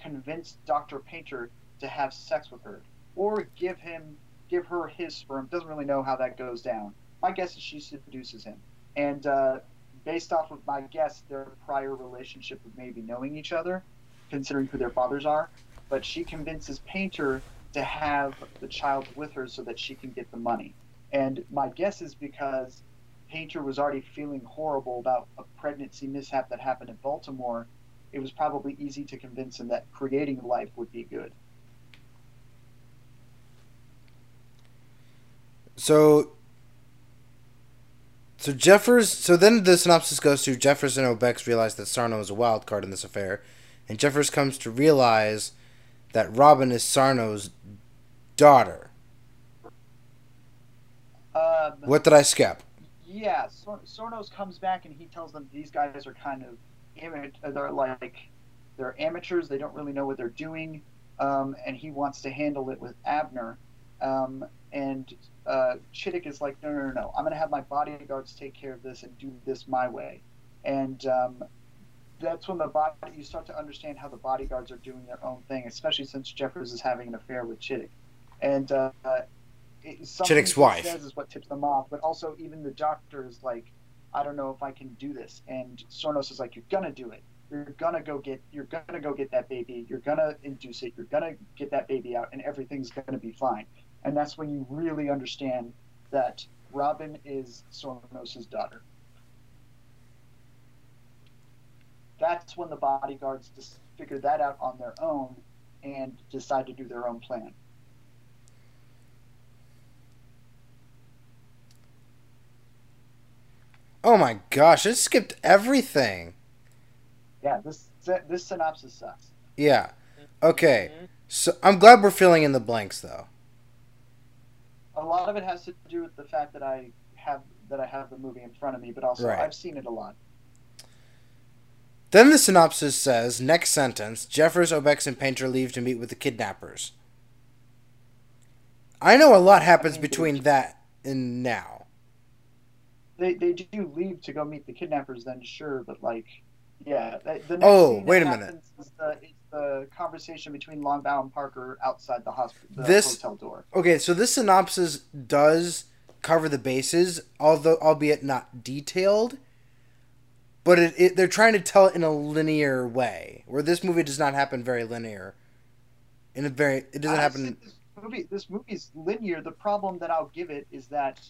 convinced Doctor Painter to have sex with her or give him give her his sperm. Doesn't really know how that goes down. My guess is she seduces him, and uh, based off of my guess, their prior relationship of maybe knowing each other, considering who their fathers are. But she convinces Painter to have the child with her so that she can get the money. And my guess is because Painter was already feeling horrible about a pregnancy mishap that happened in Baltimore, it was probably easy to convince him that creating life would be good. So. So Jeffers. So then the synopsis goes to Jeffers and Obecks realize that Sarno is a wild card in this affair, and Jeffers comes to realize that Robin is Sarno's daughter. Um, What did I skip? Yeah, Sor- Sornos comes back and he tells them these guys are kind of ama- they're like they're amateurs. They don't really know what they're doing, um, and he wants to handle it with Abner. Um, and uh, Chittick is like, no, no, no, no. I'm going to have my bodyguards take care of this and do this my way. And um, that's when the body you start to understand how the bodyguards are doing their own thing, especially since Jeffers is having an affair with Chittick. And uh, it, Chittick's wife. says is what tips them off. But also, even the doctor is like, I don't know if I can do this. And Sornos is like, you're gonna do it. You're gonna go get. You're gonna go get that baby. You're gonna induce it. You're gonna get that baby out, and everything's gonna be fine. And that's when you really understand that Robin is Sornos's daughter. That's when the bodyguards just figure that out on their own and decide to do their own plan. Oh my gosh, I skipped everything. Yeah, this this synopsis sucks. Yeah. Okay. So I'm glad we're filling in the blanks though. A lot of it has to do with the fact that I have that I have the movie in front of me, but also Right. I've seen it a lot. Then the synopsis says, next sentence, Jeffers, Obecks, and Painter leave to meet with the kidnappers. I know a lot happens I mean, between that and now. They they do leave to go meet the kidnappers, then sure, but like, yeah. The, Oh, wait a minute. Is the, is the conversation between Longbaugh and Parker outside the hospital, the This- hotel door. Okay, so this synopsis does cover the bases, although albeit not detailed. But it, it, they're trying to tell it in a linear way, where this movie does not happen very linear. In a very, it doesn't Honestly, happen. This movie, this movie's linear. The problem that I'll give it is that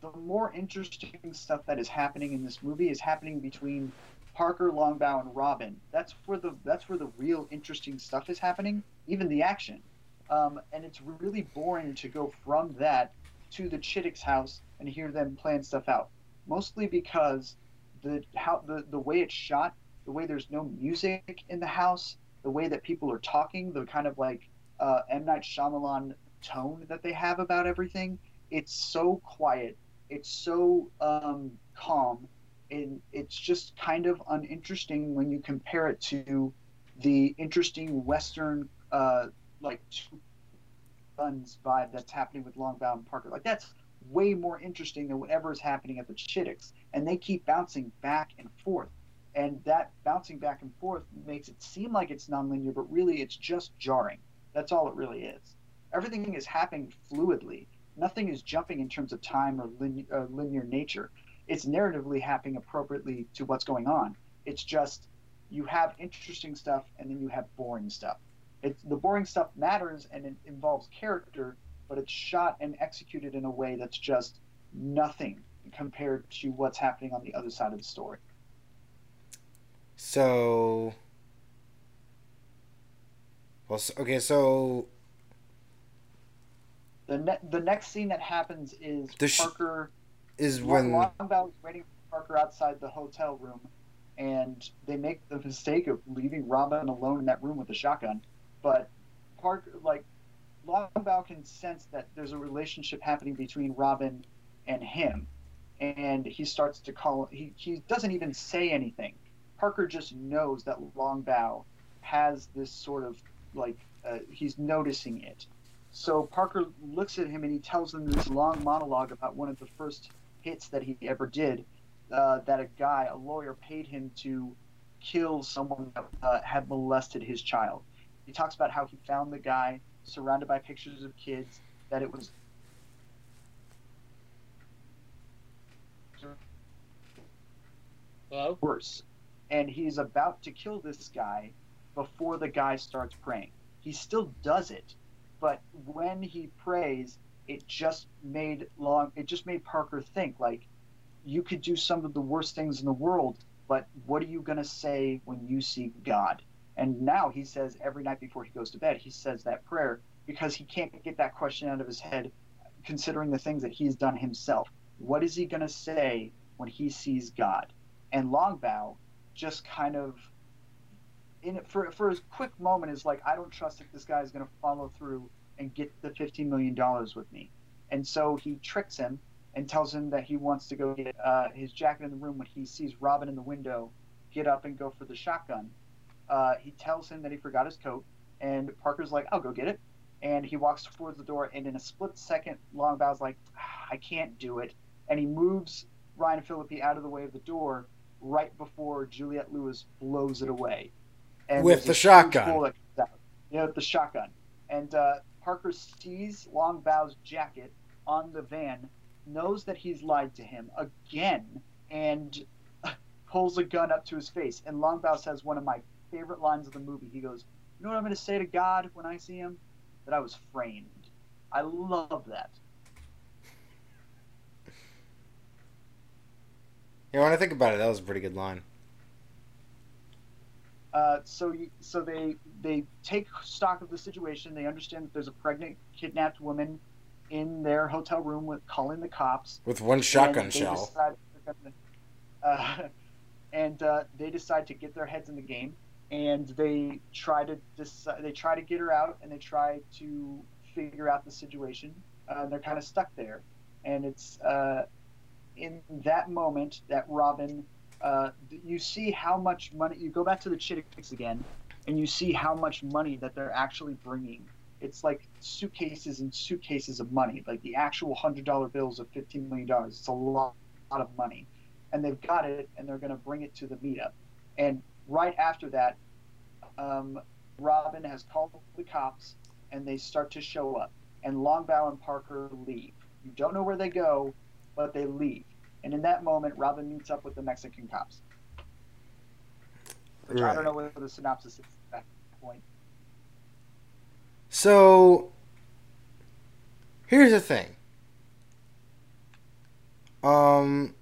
the more interesting stuff that is happening in this movie is happening between Parker, Longbaugh, and Robin. That's where the that's where the real interesting stuff is happening. Even the action, um, and it's really boring to go from that to the Chittick's house and hear them plan stuff out. Mostly because the how the the way it's shot, the way there's no music in the house, the way that people are talking, the kind of like uh, M Night Shyamalan tone that they have about everything. It's so quiet. It's so um, calm, and it's just kind of uninteresting when you compare it to the interesting Western uh, like guns vibe that's happening with Longbaugh and Parker. Like that's way more interesting than whatever is happening at the Chitticks, and they keep bouncing back and forth. And that bouncing back and forth makes it seem like it's nonlinear, but really it's just jarring. That's all it really is. Everything is happening fluidly. Nothing is jumping in terms of time or uh, linear nature. It's narratively happening appropriately to what's going on. It's just you have interesting stuff and then you have boring stuff. It's, the boring stuff matters and it involves character, but it's shot and executed in a way that's just nothing compared to what's happening on the other side of the story. So, well, so, okay, so The ne- the next scene that happens is The sh- Parker is when Longbaugh is waiting for Parker outside the hotel room, and they make the mistake of leaving Robin alone in that room with a shotgun. But Parker, like Longbaugh, can sense that there's a relationship happening between Robin and him, and he starts to call. He he doesn't even say anything. Parker just knows that Longbaugh has this sort of like uh, he's noticing it. So Parker looks at him and he tells him this long monologue about one of the first hits that he ever did. Uh, that a guy, a lawyer, paid him to kill someone that uh, had molested his child. He talks about how he found the guy surrounded by pictures of kids. That it was Hello? worse. And he's about to kill this guy before the guy starts praying. He still does it, but when he prays, it just made long it just made Parker think like you could do some of the worst things in the world, but what are you going to say when you see God? And now he says every night before he goes to bed, he says that prayer because he can't get that question out of his head considering the things that he's done himself. What is he going to say when he sees God? And Longbaugh just kind of in for for a quick moment is like I don't trust that this guy is going to follow through and get the 15 million dollars with me. And so he tricks him and tells him that he wants to go get uh, his jacket in the room when he sees Robin in the window get up and go for the shotgun. Uh, he tells him that he forgot his coat, and Parker's like, "I'll go get it." And he walks towards the door, and in a split second, Longbaugh's like, "Ah, "I can't do it," and he moves Ryan Phillippe out of the way of the door right before Juliette Lewis blows it away. And With the shotgun. hole that comes out. Yeah, with the shotgun. And uh, Parker sees Longbaugh's jacket on the van, knows that he's lied to him again, and pulls a gun up to his face. And Longbaugh says one of my favorite lines of the movie. He goes, "You know what I'm going to say to God when I see him? That I was framed." I love that. yeah, when I think about it, that was a pretty good line. Uh, so you, so they they take stock of the situation. They understand that there's a pregnant, kidnapped woman in their hotel room with calling the cops. With one shotgun shell. decide they're gonna- uh, and uh, they decide to get their heads in the game, and they try to decide. They try to get her out, and they try to figure out the situation. Uh, they're kind of stuck there, and it's uh, in that moment that Robin. Uh, you see how much money. You go back to the Chitticks again, and you see how much money that they're actually bringing. It's like suitcases and suitcases of money, like the actual hundred dollar bills of fifteen million dollars. It's a lot, lot of money, and they've got it, and they're going to bring it to the meetup. And right after that, um, Robin has called the cops, and they start to show up. And Longbaugh and Parker leave. You don't know where they go, but they leave. And in that moment, Robin meets up with the Mexican cops. Which I don't know what the synopsis is at that point. So here's the thing. Um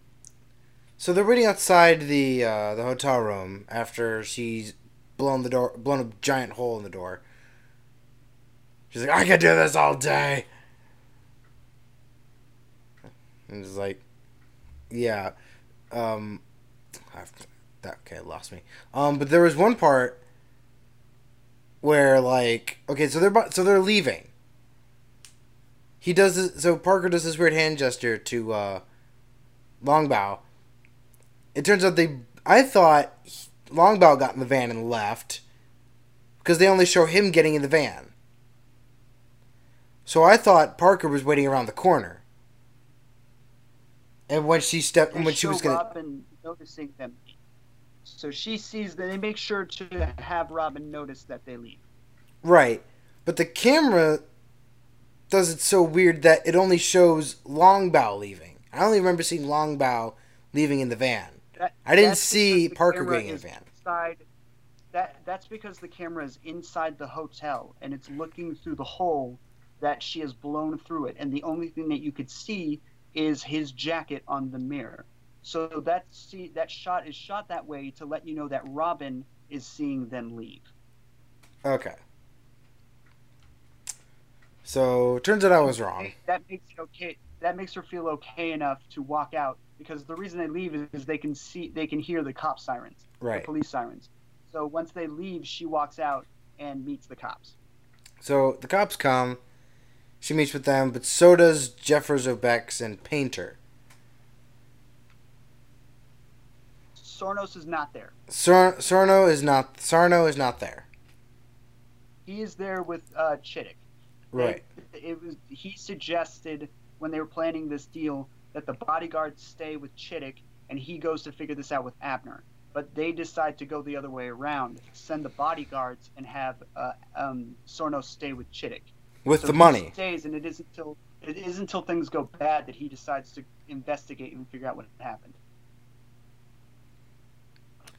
so they're waiting outside the uh, the hotel room after she's blown the door blown a giant hole in the door. She's like, I could do this all day. And it's like Yeah. Um I've, that okay, lost me. Um but there was one part where like okay so they're so they're leaving he does this so parker does this weird hand gesture to uh longbaugh it turns out they i thought longbaugh got in the van and left because they only show him getting in the van so i thought parker was waiting around the corner and when she stepped when she was gonna Robin noticing them. So she sees that they make sure to have Robin notice that they leave. Right. But the camera does it so weird that it only shows Longbaugh leaving. I only remember seeing Longbaugh leaving in the van. That, I didn't see Parker getting in the van. Inside, that that's because the camera is inside the hotel and it's looking through the hole that she has blown through it, and the only thing that you could see is his jacket on the mirror. So that see that shot is shot that way to let you know that Robin is seeing them leave. Okay. So turns out I was wrong. That makes it okay. That makes her feel okay enough to walk out because the reason they leave is, is they can see they can hear the cop sirens. Right. the police sirens. So once they leave, she walks out and meets the cops. So the cops come. She meets with them, but so does Jeffers Obecks and Painter. Sornos is not there. Sor- Sorno is not. Sarno is not there. He is there with uh, Chittick. Right. It was he suggested when they were planning this deal that the bodyguards stay with Chittick and he goes to figure this out with Abner. But they decide to go the other way around, send the bodyguards and have uh, um, Sornos stay with Chittick. With So the he money. stays, and it isn't until it isn't until things go bad that he decides to investigate and figure out what happened.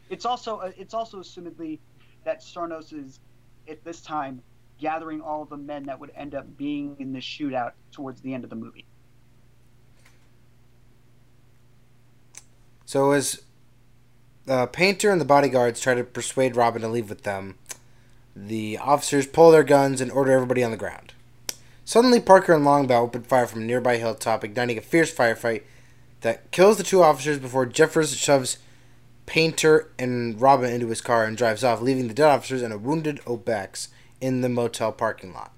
It's also uh, it's also assumedly that Sarnos is at this time gathering all the men that would end up being in the shootout towards the end of the movie. So as the Painter and the bodyguards try to persuade Robin to leave with them, the officers pull their guns and order everybody on the ground. Suddenly, Parker and Longbaugh open fire from a nearby hilltop, igniting a fierce firefight that kills the two officers before Jeffers shoves Painter and Robin into his car and drives off, leaving the dead officers and a wounded Obecks in the motel parking lot.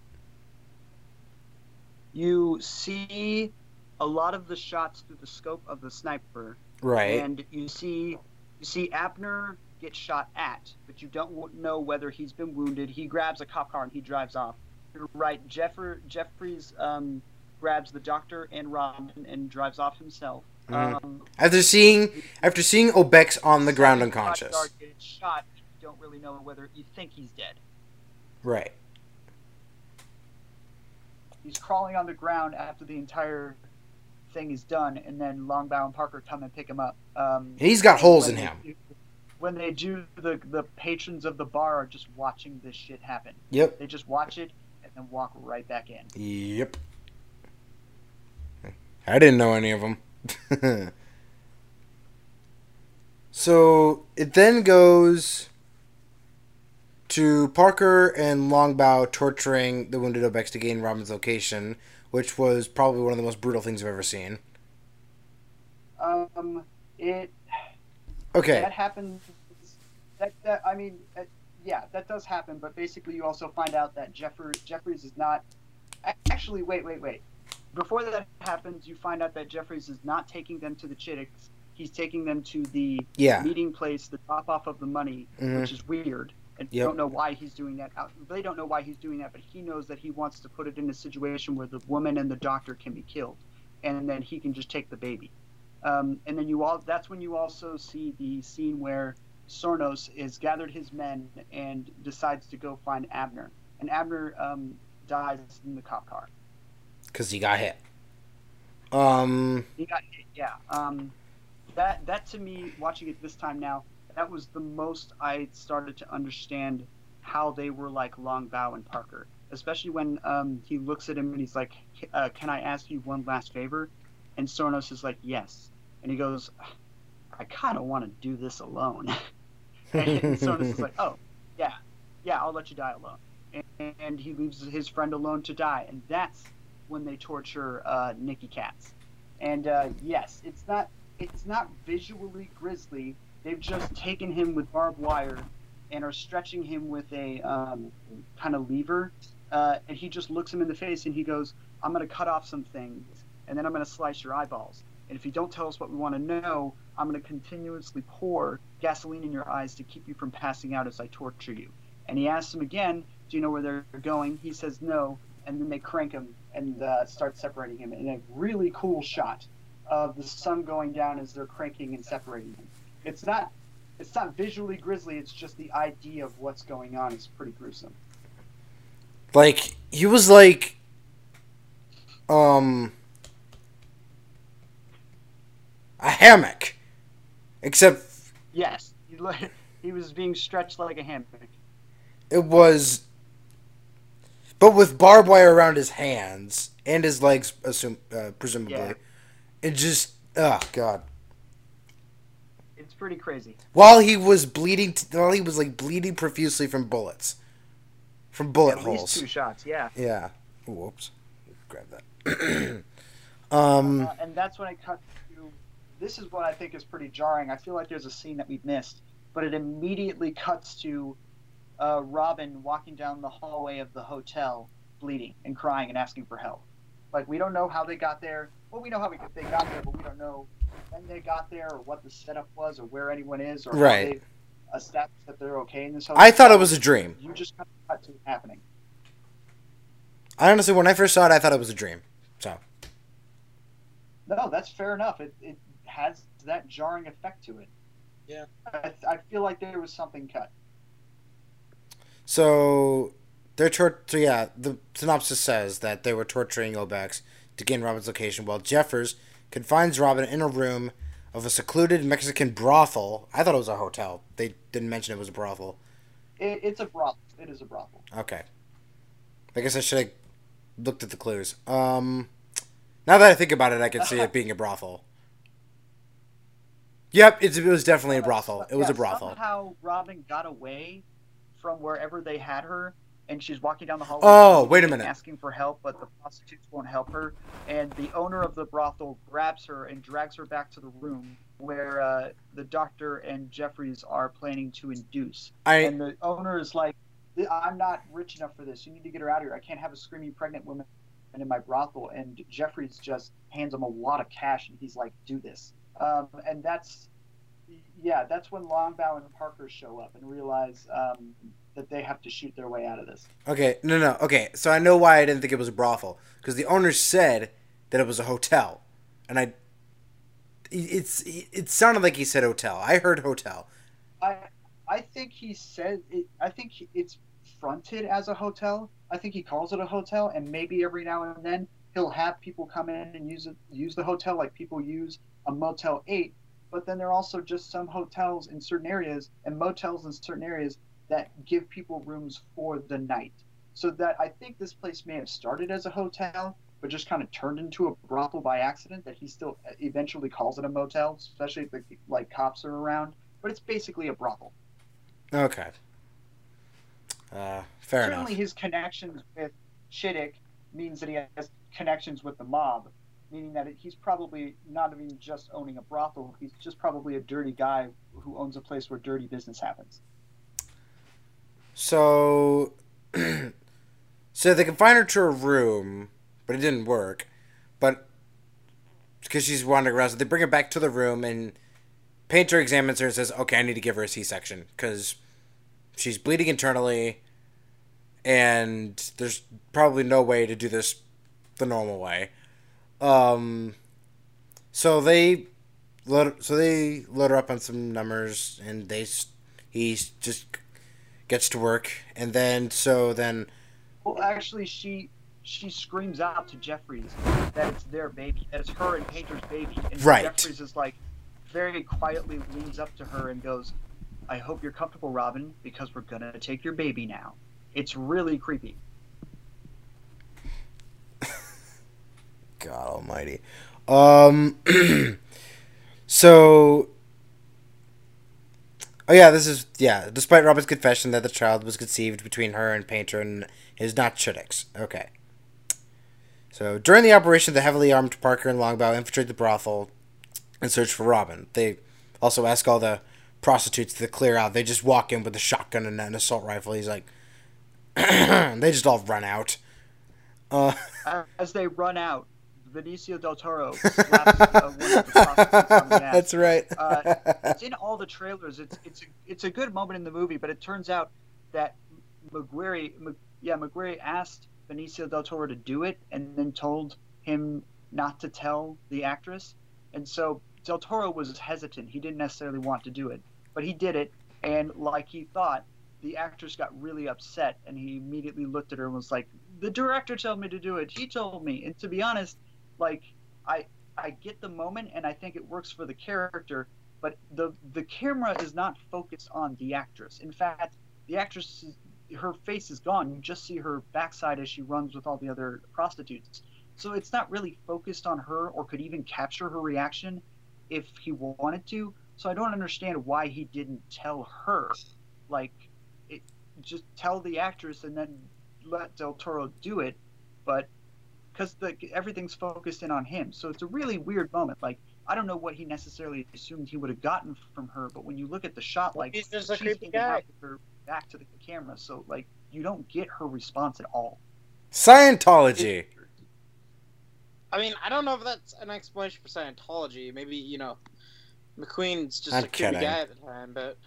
You see a lot of the shots through the scope of the sniper, Right. and you see you see Abner get shot at, but you don't know whether he's been wounded. He grabs a cop car and he drives off. You're right. Jeffer Jeffries um, grabs the doctor and Robin and drives off himself. Mhm. Um, After seeing after seeing Obecks on the ground unconscious. shot. You don't really know whether you think he's dead. Right. He's crawling on the ground after the entire thing is done, and then Longbaugh and Parker come and pick him up. Um, He's got holes in him. do- when they do, the the patrons of the bar are just watching this shit happen. Yep. They just watch it and walk right back in. Yep. I didn't know any of them. so it then goes to Parker and Longbaugh torturing the wounded Obecks to gain Robin's location, which was probably one of the most brutal things I've ever seen. Um, it Okay. that happens. That, that I mean, uh, yeah, that does happen. But basically, you also find out that Jeffrey Jeffries is not. Actually, wait, wait, wait. before that happens, you find out that Jeffries is not taking them to the Chittix. He's taking them to the Yeah. meeting place, the drop off of the money, Mhm. which is weird. And you Yep. don't know why he's doing that. Out- They don't know why he's doing that, but he knows that he wants to put it in a situation where the woman and the doctor can be killed, and then he can just take the baby. Um, and then you all that's when you also see the scene where Sornos is gathered his men and decides to go find Abner. And Abner um, dies in the cop car. Because he got hit. Um. He got hit, yeah. Um, that that to me, watching it this time now, that was the most I started to understand how they were like Longbaugh and Parker, especially when um, he looks at him and he's like, uh, "Can I ask you one last favor?" And Sornos is like, "Yes," and he goes, "I kind of want to do this alone." and is like, "Oh, yeah, yeah, I'll let you die alone," and, and he leaves his friend alone to die, and that's when they torture uh, Nicky Katt. And uh, yes, it's not it's not visually grisly. They've just taken him with barbed wire and are stretching him with a um, kind of lever, uh, and he just looks him in the face and he goes, "I'm going to cut off some things, and then I'm going to slice your eyeballs. And if you don't tell us what we want to know, I'm going to continuously pour gasoline in your eyes to keep you from passing out as I torture you." And he asks him again, "Do you know where they're going?" He says, "No." And then they crank him and uh, start separating him in a really cool shot of the sun going down as they're cranking and separating him. It's not it's not visually grisly, it's just the idea of what's going on is pretty gruesome. Like he was like, um, a hammock, except Yes, he, he was being stretched like a hammock. it was, but with barbed wire around his hands and his legs, assume uh, presumably. Yeah. It just, oh god. It's pretty crazy. While he was bleeding, t- while he was like bleeding profusely from bullets, from bullet At holes. two shots, yeah. Yeah. Ooh, whoops. Grab that. um. Uh, and that's when I cut. This is what I think is pretty jarring. I feel like there's a scene that we missed, but it immediately cuts to uh, Robin walking down the hallway of the hotel, bleeding and crying and asking for help. Like we don't know how they got there. Well, we know how we, they got there, but we don't know when they got there or what the setup was or where anyone is or Right. how they established that they're okay in this hotel. I thought it was a dream. You just kind of cut to it happening. I honestly, when I first saw it, I thought it was a dream. So No, that's fair enough. It, it has that jarring effect to it. Yeah. I, I feel like there was something cut. So they're tor- so yeah, the synopsis says that they were torturing Obecks to gain Robin's location while Jeffers confines Robin in a room of a secluded Mexican brothel. I thought it was a hotel. They didn't mention it was a brothel. It, it's a brothel. It is a brothel. Okay. I guess I should have looked at the clues. Um now that I think about it, I can see it being a brothel. Yep, it's, it was definitely a brothel. It was Yeah, a brothel. Somehow Robin got away from wherever they had her, and she's walking down the hallway. Oh, wait a minute. Asking for help, but the prostitutes won't help her. And the owner of the brothel grabs her and drags her back to the room where uh, the doctor and Jeffries are planning to induce. I And the owner is like, I'm not rich enough for this. You need to get her out of here. I can't have a screaming pregnant woman And in my brothel. And Jeffries just hands him a lot of cash, and he's like, do this. Um, and that's, yeah, that's when Longbaugh and Parker show up and realize um, that they have to shoot their way out of this. Okay, no, no, okay. So I know why I didn't think it was a brothel because the owner said that it was a hotel, and I, it's it sounded like he said hotel. I heard hotel. I, I think he said, it, I think it's fronted as a hotel. I think he calls it a hotel, and maybe every now and then he'll have people come in and use it, use the hotel like people use a Motel Eight. But then there are also just some hotels in certain areas and motels in certain areas that give people rooms for the night. So that I think this place may have started as a hotel, but just kind of turned into a brothel by accident. That he still eventually calls it a motel, especially if the, like cops are around. But it's basically a brothel. Okay. Uh, fair Certainly, enough. his connections with Chittick means that he has connections with the mob, meaning that he's probably not even just owning a brothel. He's just probably a dirty guy who owns a place where dirty business happens. So, so they confined her to a room, but it didn't work. but because she's wandering around, so they bring her back to the room, and Painter examines her and says, "Okay, I need to give her a C-section because she's bleeding internally, and there's probably no way to do this the normal way." Um, so they load, so they load her up on some numbers, and they he just gets to work, and then so then. Well, actually, she she screams out to Jeffries that it's their baby, that it's her and Painter's baby, and Right. Jeffries is like very quietly leans up to her and goes, "I hope you're comfortable, Robin, because we're gonna take your baby now." It's really creepy. God Almighty. Um. so. Oh yeah, this is yeah. Despite Robin's confession that the child was conceived between her and Painter and is not Chudix. Okay. So during the operation, the heavily armed Parker and Longbaugh infiltrate the brothel and search for Robin. They also ask all the prostitutes to clear out. They just walk in with a shotgun and an assault rifle. He's like, they just all run out. Uh, As they run out, Benicio del Toro uh, one of the prostitutes on the ass. That's right. Uh, it's in all the trailers. It's it's a, it's a good moment in the movie, but it turns out that McQuarrie, yeah, McQuarrie asked Benicio del Toro to do it, and then told him not to tell the actress, and so del Toro was hesitant. He didn't necessarily want to do it, but he did it, and like he thought, the actress got really upset, and he immediately looked at her and was like, "The director told me to do it. He told me." And to be honest, like I I get the moment, and I think it works for the character but the the camera is not focused on the actress. In fact, the actress her face is gone. You just see her backside as she runs with all the other prostitutes. So it's not really focused on her or could even capture her reaction if he wanted to. So I don't understand why he didn't tell her. Like it just tell the actress and then let Del Toro do it, but because the everything's focused in on him. So it's a really weird moment. Like I don't know what he necessarily assumed he would have gotten from her, but when you look at the shot, like He's just a creepy guy. her back to the camera, so like you don't get her response at all. Scientology. I mean, I don't know if that's an explanation for Scientology. Maybe you know, McQueen's just I'm a creepy kidding. guy at the time, but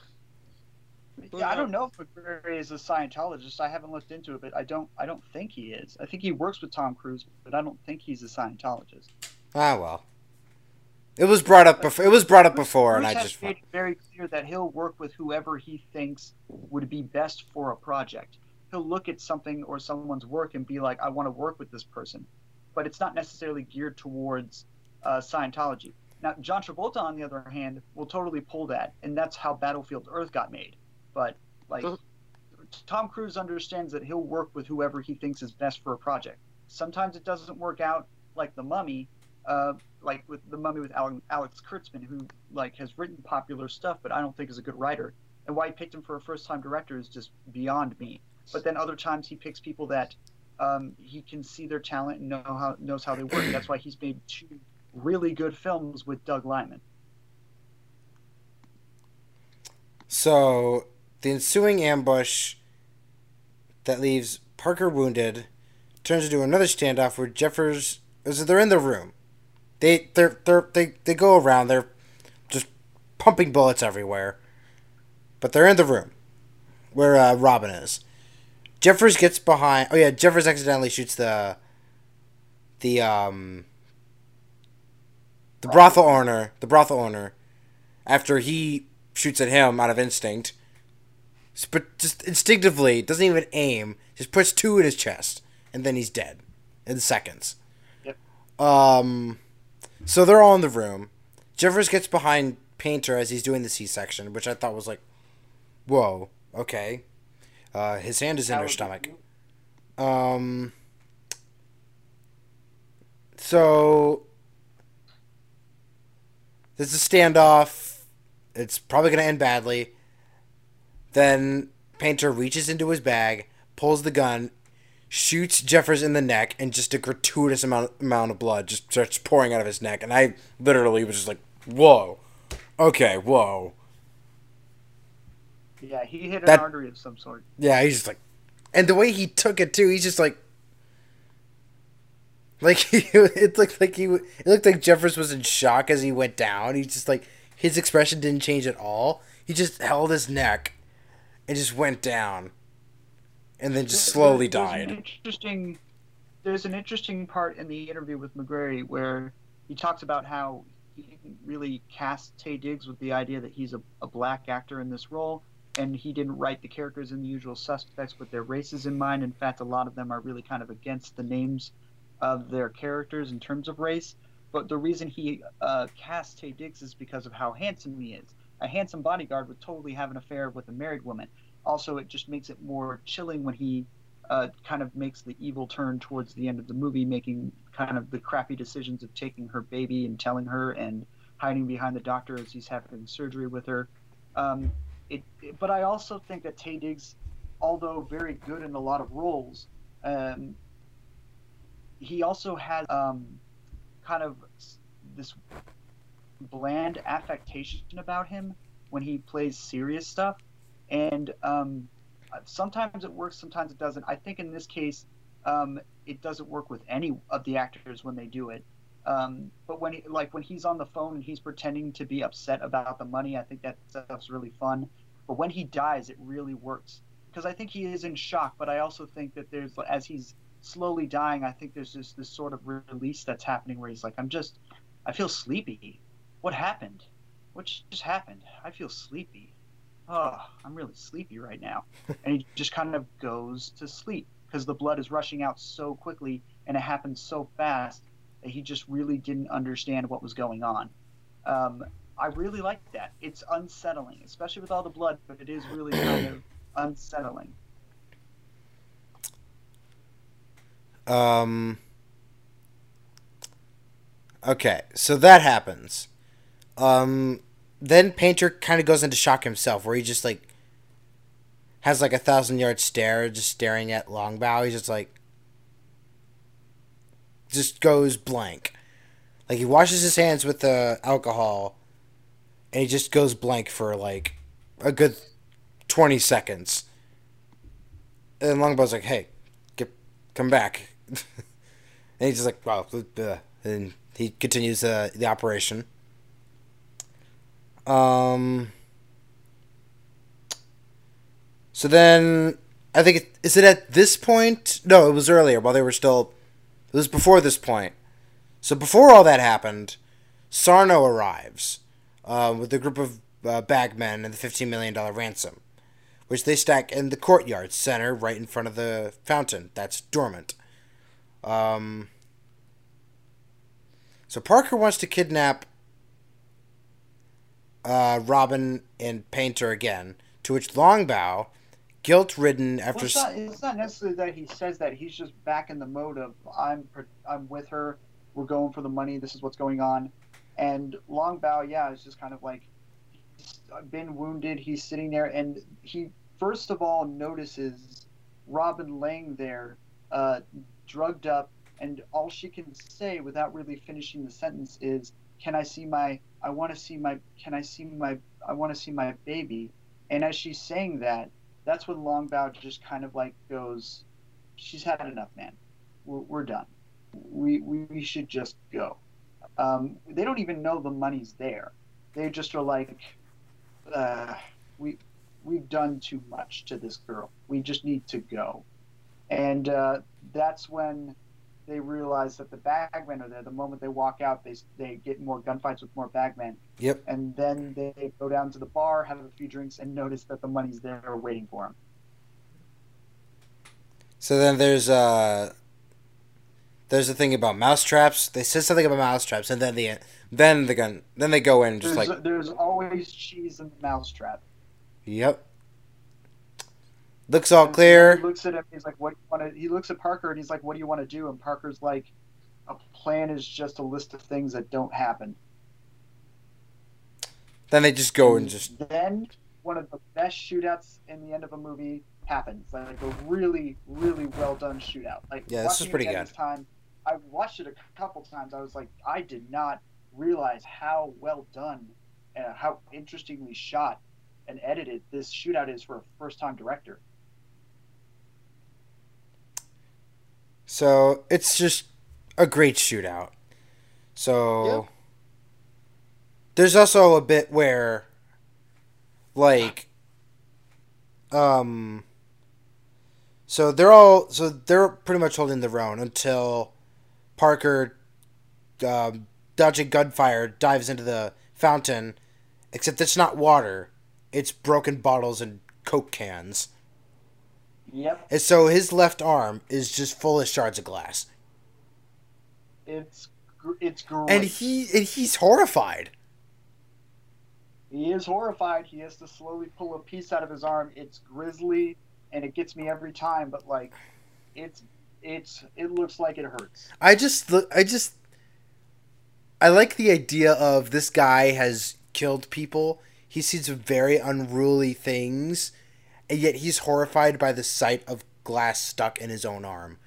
Who Yeah, I don't know if McQuarrie is a Scientologist. I haven't looked into it, but I don't. I don't think he is. I think he works with Tom Cruise, but I don't think he's a Scientologist. Ah well. It was brought up before. It was brought up before, and I just made it very clear that he'll work with whoever he thinks would be best for a project. He'll look at something or someone's work and be like, "I want to work with this person," but it's not necessarily geared towards uh, Scientology. Now, John Travolta, on the other hand, will totally pull that, and that's how Battlefield Earth got made. But like, Mhm. Tom Cruise understands that he'll work with whoever he thinks is best for a project. Sometimes it doesn't work out, like The Mummy, uh, like with The Mummy with Alan, Alex Kurtzman, who like has written popular stuff, but I don't think is a good writer. And why he picked him for a first-time director is just beyond me. But then other times he picks people that um, he can see their talent and know how knows how they work. That's why he's made two really good films with Doug Liman. So, the ensuing ambush that leaves Parker wounded turns into another standoff where Jeffers. So they're in the room. They they're, they they go around. They're just pumping bullets everywhere, but they're in the room where uh, Robin is. Jeffers gets behind. Oh yeah, Jeffers accidentally shoots the the um the brothel owner. The brothel owner after he shoots at him out of instinct. But just instinctively, doesn't even aim. Just puts two in his chest, and then he's dead in seconds. Yep. Um, so they're all in the room. Jeffers gets behind Painter as he's doing the C-section, which I thought was like, whoa, okay. Uh, his hand is in That her stomach. Um. So there's a standoff. It's probably going to end badly. Then Painter reaches into his bag, pulls the gun, shoots Jeffers in the neck, and just a gratuitous amount amount of blood just starts pouring out of his neck. And I literally was just like, "Whoa, okay, whoa." Yeah, he hit an artery of some sort. Yeah, he's just like, and the way he took it too, he's just like, Like he, it looked like he, it looked like Jeffers was in shock as he went down. He just like his expression didn't change at all. He just held his neck, and just went down, and then just slowly There's died. An interesting. There's an interesting part in the interview with McQuarrie where he talks about how he didn't really cast Taye Diggs with the idea that he's a, a black actor in this role, and he didn't write the characters in the usual suspects with their races in mind. In fact, a lot of them are really kind of against the names of their characters in terms of race. But the reason he uh, cast Taye Diggs is because of how handsome he is. A handsome bodyguard would totally have an affair with a married woman. Also, it just makes it more chilling when he uh, kind of makes the evil turn towards the end of the movie, making kind of the crappy decisions of taking her baby and telling her and hiding behind the doctor as he's having surgery with her. Um, it, it- but I also think that Taye Diggs, although very good in a lot of roles, um, he also has um, kind of this bland affectation about him when he plays serious stuff, and um, sometimes it works, sometimes it doesn't. I think in this case, um, it doesn't work with any of the actors when they do it. Um, but when he, like when he's on the phone and he's pretending to be upset about the money, I think that stuff's really fun. But when he dies, it really works because I think he is in shock. But I also think that there's as he's slowly dying, I think there's just this sort of release that's happening where he's like, I'm just, I feel sleepy. What happened? What just happened? I feel sleepy. Oh, I'm really sleepy right now. and he just kind of goes to sleep because the blood is rushing out so quickly and it happens so fast that he just really didn't understand what was going on. Um, I really like that. It's unsettling, especially with all the blood, but it is really kind of unsettling. Um. Okay, so that happens. Um, then Painter kind of goes into shock himself, where he just like has like a thousand yard stare, just staring at Longbaugh. He's just like, just goes blank. Like he washes his hands with the alcohol, and he just goes blank for like a good twenty seconds. And Longbaugh's like, "Hey, get come back," and he's just like, "Well," uh, and he continues uh, the operation. Um. So then, I think it, is it at this point? No, it was earlier while they were still. It was before this point. So before all that happened, Sarno arrives uh, with a group of uh, bagmen and the fifteen million dollar ransom, which they stack in the courtyard center right in front of the fountain that's dormant. Um. So Parker wants to kidnap uh, Robin and Painter again, to which Longbaugh, guilt ridden after. Well, it's, not, it's not necessarily that he says that. He's just back in the mode of I'm I'm with her. We're going for the money. This is what's going on. And Longbaugh, yeah, is just kind of like he's been wounded. He's sitting there, and he first of all notices Robin laying there, uh, drugged up, and all she can say without really finishing the sentence is, "Can I see my? I want to see my. Can I see my? I want to see my baby." And as she's saying that, that's when Longbaugh just kind of like goes, "She's had enough, man. We're, we're done. We, we we should just go." Um, they don't even know the money's there. They just are like, uh, "We we've done too much to this girl. We just need to go." And uh, that's when they realize that the bagmen are there. The moment they walk out, they they get more gunfights with more bagmen. Yep. And then they go down to the bar, have a few drinks, and notice that the money's there waiting for them. So then there's uh there's a thing about mousetraps. They said something about mousetraps, and then the then the gun then they go in just There's, like there's always cheese in the mousetrap. yep. Looks all clear. He looks at him. He's like, "What do you want to?" He looks at Parker and he's like, "What do you want to do?" And Parker's like, "A plan is just a list of things that don't happen." Then they just go and just then one of the best shootouts in the end of a movie happens. Like a really, really well done shootout. Like Yeah, this is pretty good. This time, I watched it a couple times. I was like, I did not realize how well done, and how interestingly shot and edited this shootout is for a first-time director. So it's just a great shootout. So there's also a bit where like um so they're all so they're pretty much holding their own until Parker um, dodging gunfire dives into the fountain. Except it's not water. It's broken bottles and coke cans Yep, and so his left arm is just full of shards of glass it's it's great. and he and he's horrified He is horrified. He has to slowly pull a piece out of his arm. It's grisly, and it gets me every time. But like, it's it's it looks like it hurts. I just look. I just. I like the idea of this guy has killed people. He sees very unruly things, and yet he's horrified by the sight of glass stuck in his own arm.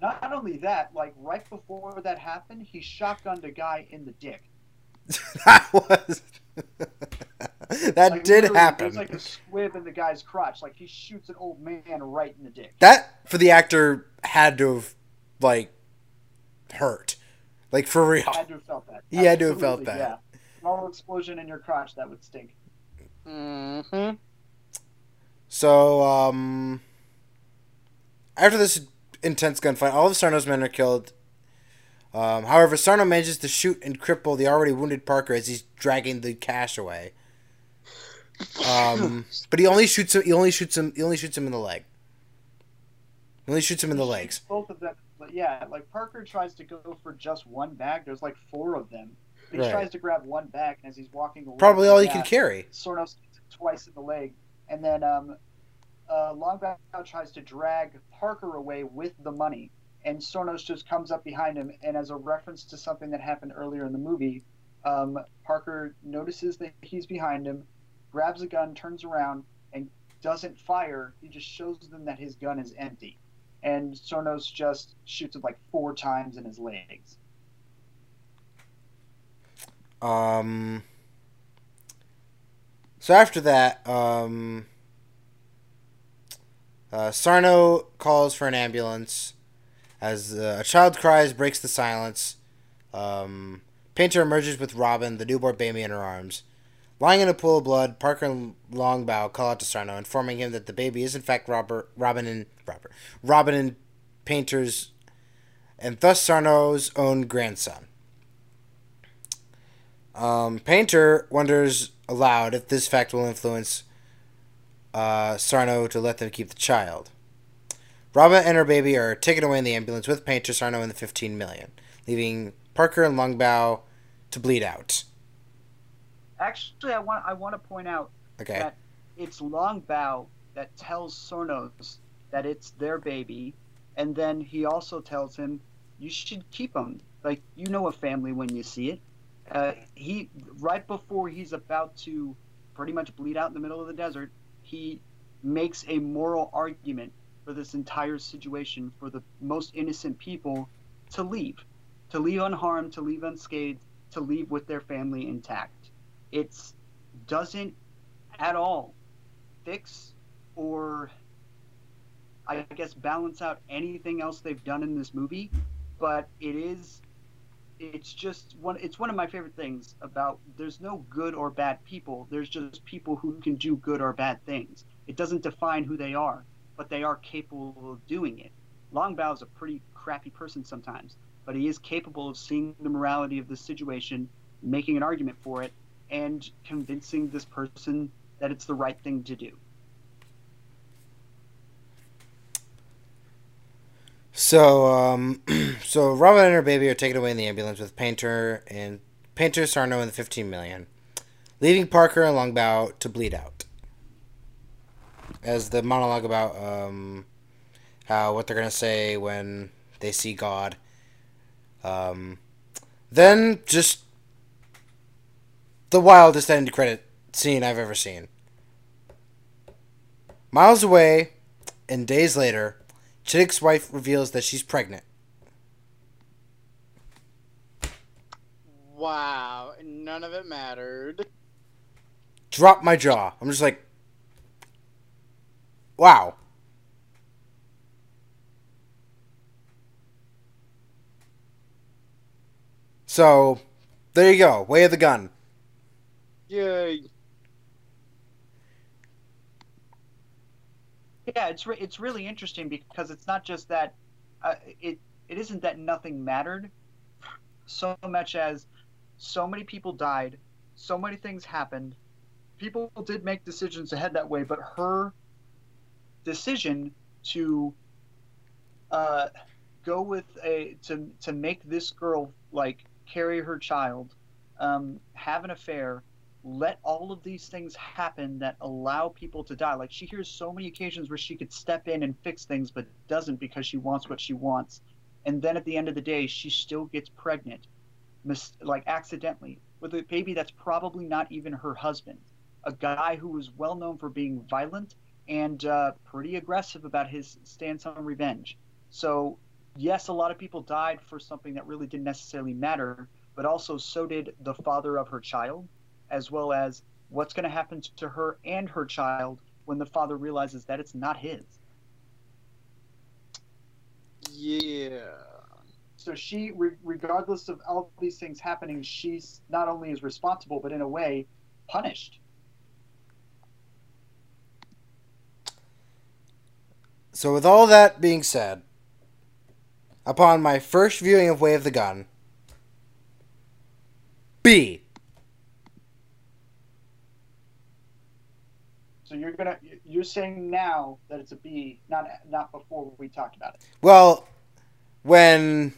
Not only that, like right before that happened, he shotgunned a guy in the dick. that was. that Like, did literally, happen. There's like a squib in the guy's crotch. Like he shoots an old man right in the dick. that for the actor had to have like hurt, like for real. Had to have felt that. He had to have felt that. Yeah. Small explosion in your crotch that would stink. Mm-hmm. So, um, after this intense gunfight, all of Sarno's men are killed. Um, however, Sarno manages to shoot and cripple the already wounded Parker as he's dragging the cash away. Um, but he only shoots him. He only shoots him. He only shoots him in the leg. He only shoots him in the legs. Both of them. But yeah, like Parker tries to go for just one bag. There's like four of them. He Right. tries to grab one bag, and as he's walking away, Probably all he can carry. Him twice in the leg, and then um, uh, Longbaugh tries to drag Parker away with the money, and Sornos just comes up behind him, and as a reference to something that happened earlier in the movie, um, Parker notices that he's behind him, grabs a gun, turns around, and doesn't fire. He just shows them that his gun is empty, and Sornos just shoots him like four times in his legs. Um. So after that, um, uh, Sarno calls for an ambulance. As uh, a child cries, breaks the silence. Um, Painter emerges with Robin, the newborn baby in her arms. Lying in a pool of blood, Parker and Longbaugh call out to Sarno, informing him that the baby is in fact Robert, Robin and Robert, Robin and Painter's, and thus Sarno's own grandson. Um, Painter wonders aloud if this fact will influence uh, Sarno to let them keep the child. Robin and her baby are taken away in the ambulance with Painter, Sarno, and the 15 million, leaving Parker and Longbaugh to bleed out. Actually, I want I want to point out Okay. that it's Longbaugh that tells Sornos that it's their baby, and then he also tells him, "You should keep them. Like you know a family when you see it." Uh, he right before he's about to pretty much bleed out in the middle of the desert, he makes a moral argument for this entire situation for the most innocent people to leave, to leave unharmed, to leave unscathed, to leave with their family intact. It's doesn't at all fix or I guess balance out anything else they've done in this movie, but it is it's just one it's one of my favorite things about there's no good or bad people. There's just people who can do good or bad things. It doesn't define who they are, but they are capable of doing it. Longbaugh is a pretty crappy person sometimes, but he is capable of seeing the morality of the situation, making an argument for it, and convincing this person that it's the right thing to do. So, um, so Robin and her baby are taken away in the ambulance with Painter and Painter, Sarno, and the 15 million, leaving Parker and Longbaugh to bleed out. As the monologue about um, how what they're gonna say when they see God. Um, then just the wildest end credit scene I've ever seen. Miles away, and days later, Chidduck's wife reveals that she's pregnant. Wow, none of it mattered. Drop my jaw. I'm just like, wow. So, there you go. Way of the gun. Yay. Yeah, it's re- it's really interesting because it's not just that uh, it it isn't that nothing mattered so much as so many people died, so many things happened. People did make decisions to head that way, but her decision to uh, go with a to to make this girl like carry her child, um, have an affair, let all of these things happen that allow people to die. Like she hears so many occasions where she could step in and fix things, but doesn't because she wants what she wants. And then at the end of the day, she still gets pregnant, mis- like accidentally, with a baby that's probably not even her husband. A guy who was well known for being violent and uh, pretty aggressive about his stance on revenge. So, yes, a lot of people died for something that really didn't necessarily matter, but also so did the father of her child as well as what's going to happen to her and her child when the father realizes that it's not his. Yeah. So she, re- regardless of all these things happening, she's not only is responsible, but in a way, punished. So, with all that being said, upon my first viewing of Way of the Gun, B. So you're gonna you're saying now that it's a B, not not before we talked about it. Well, when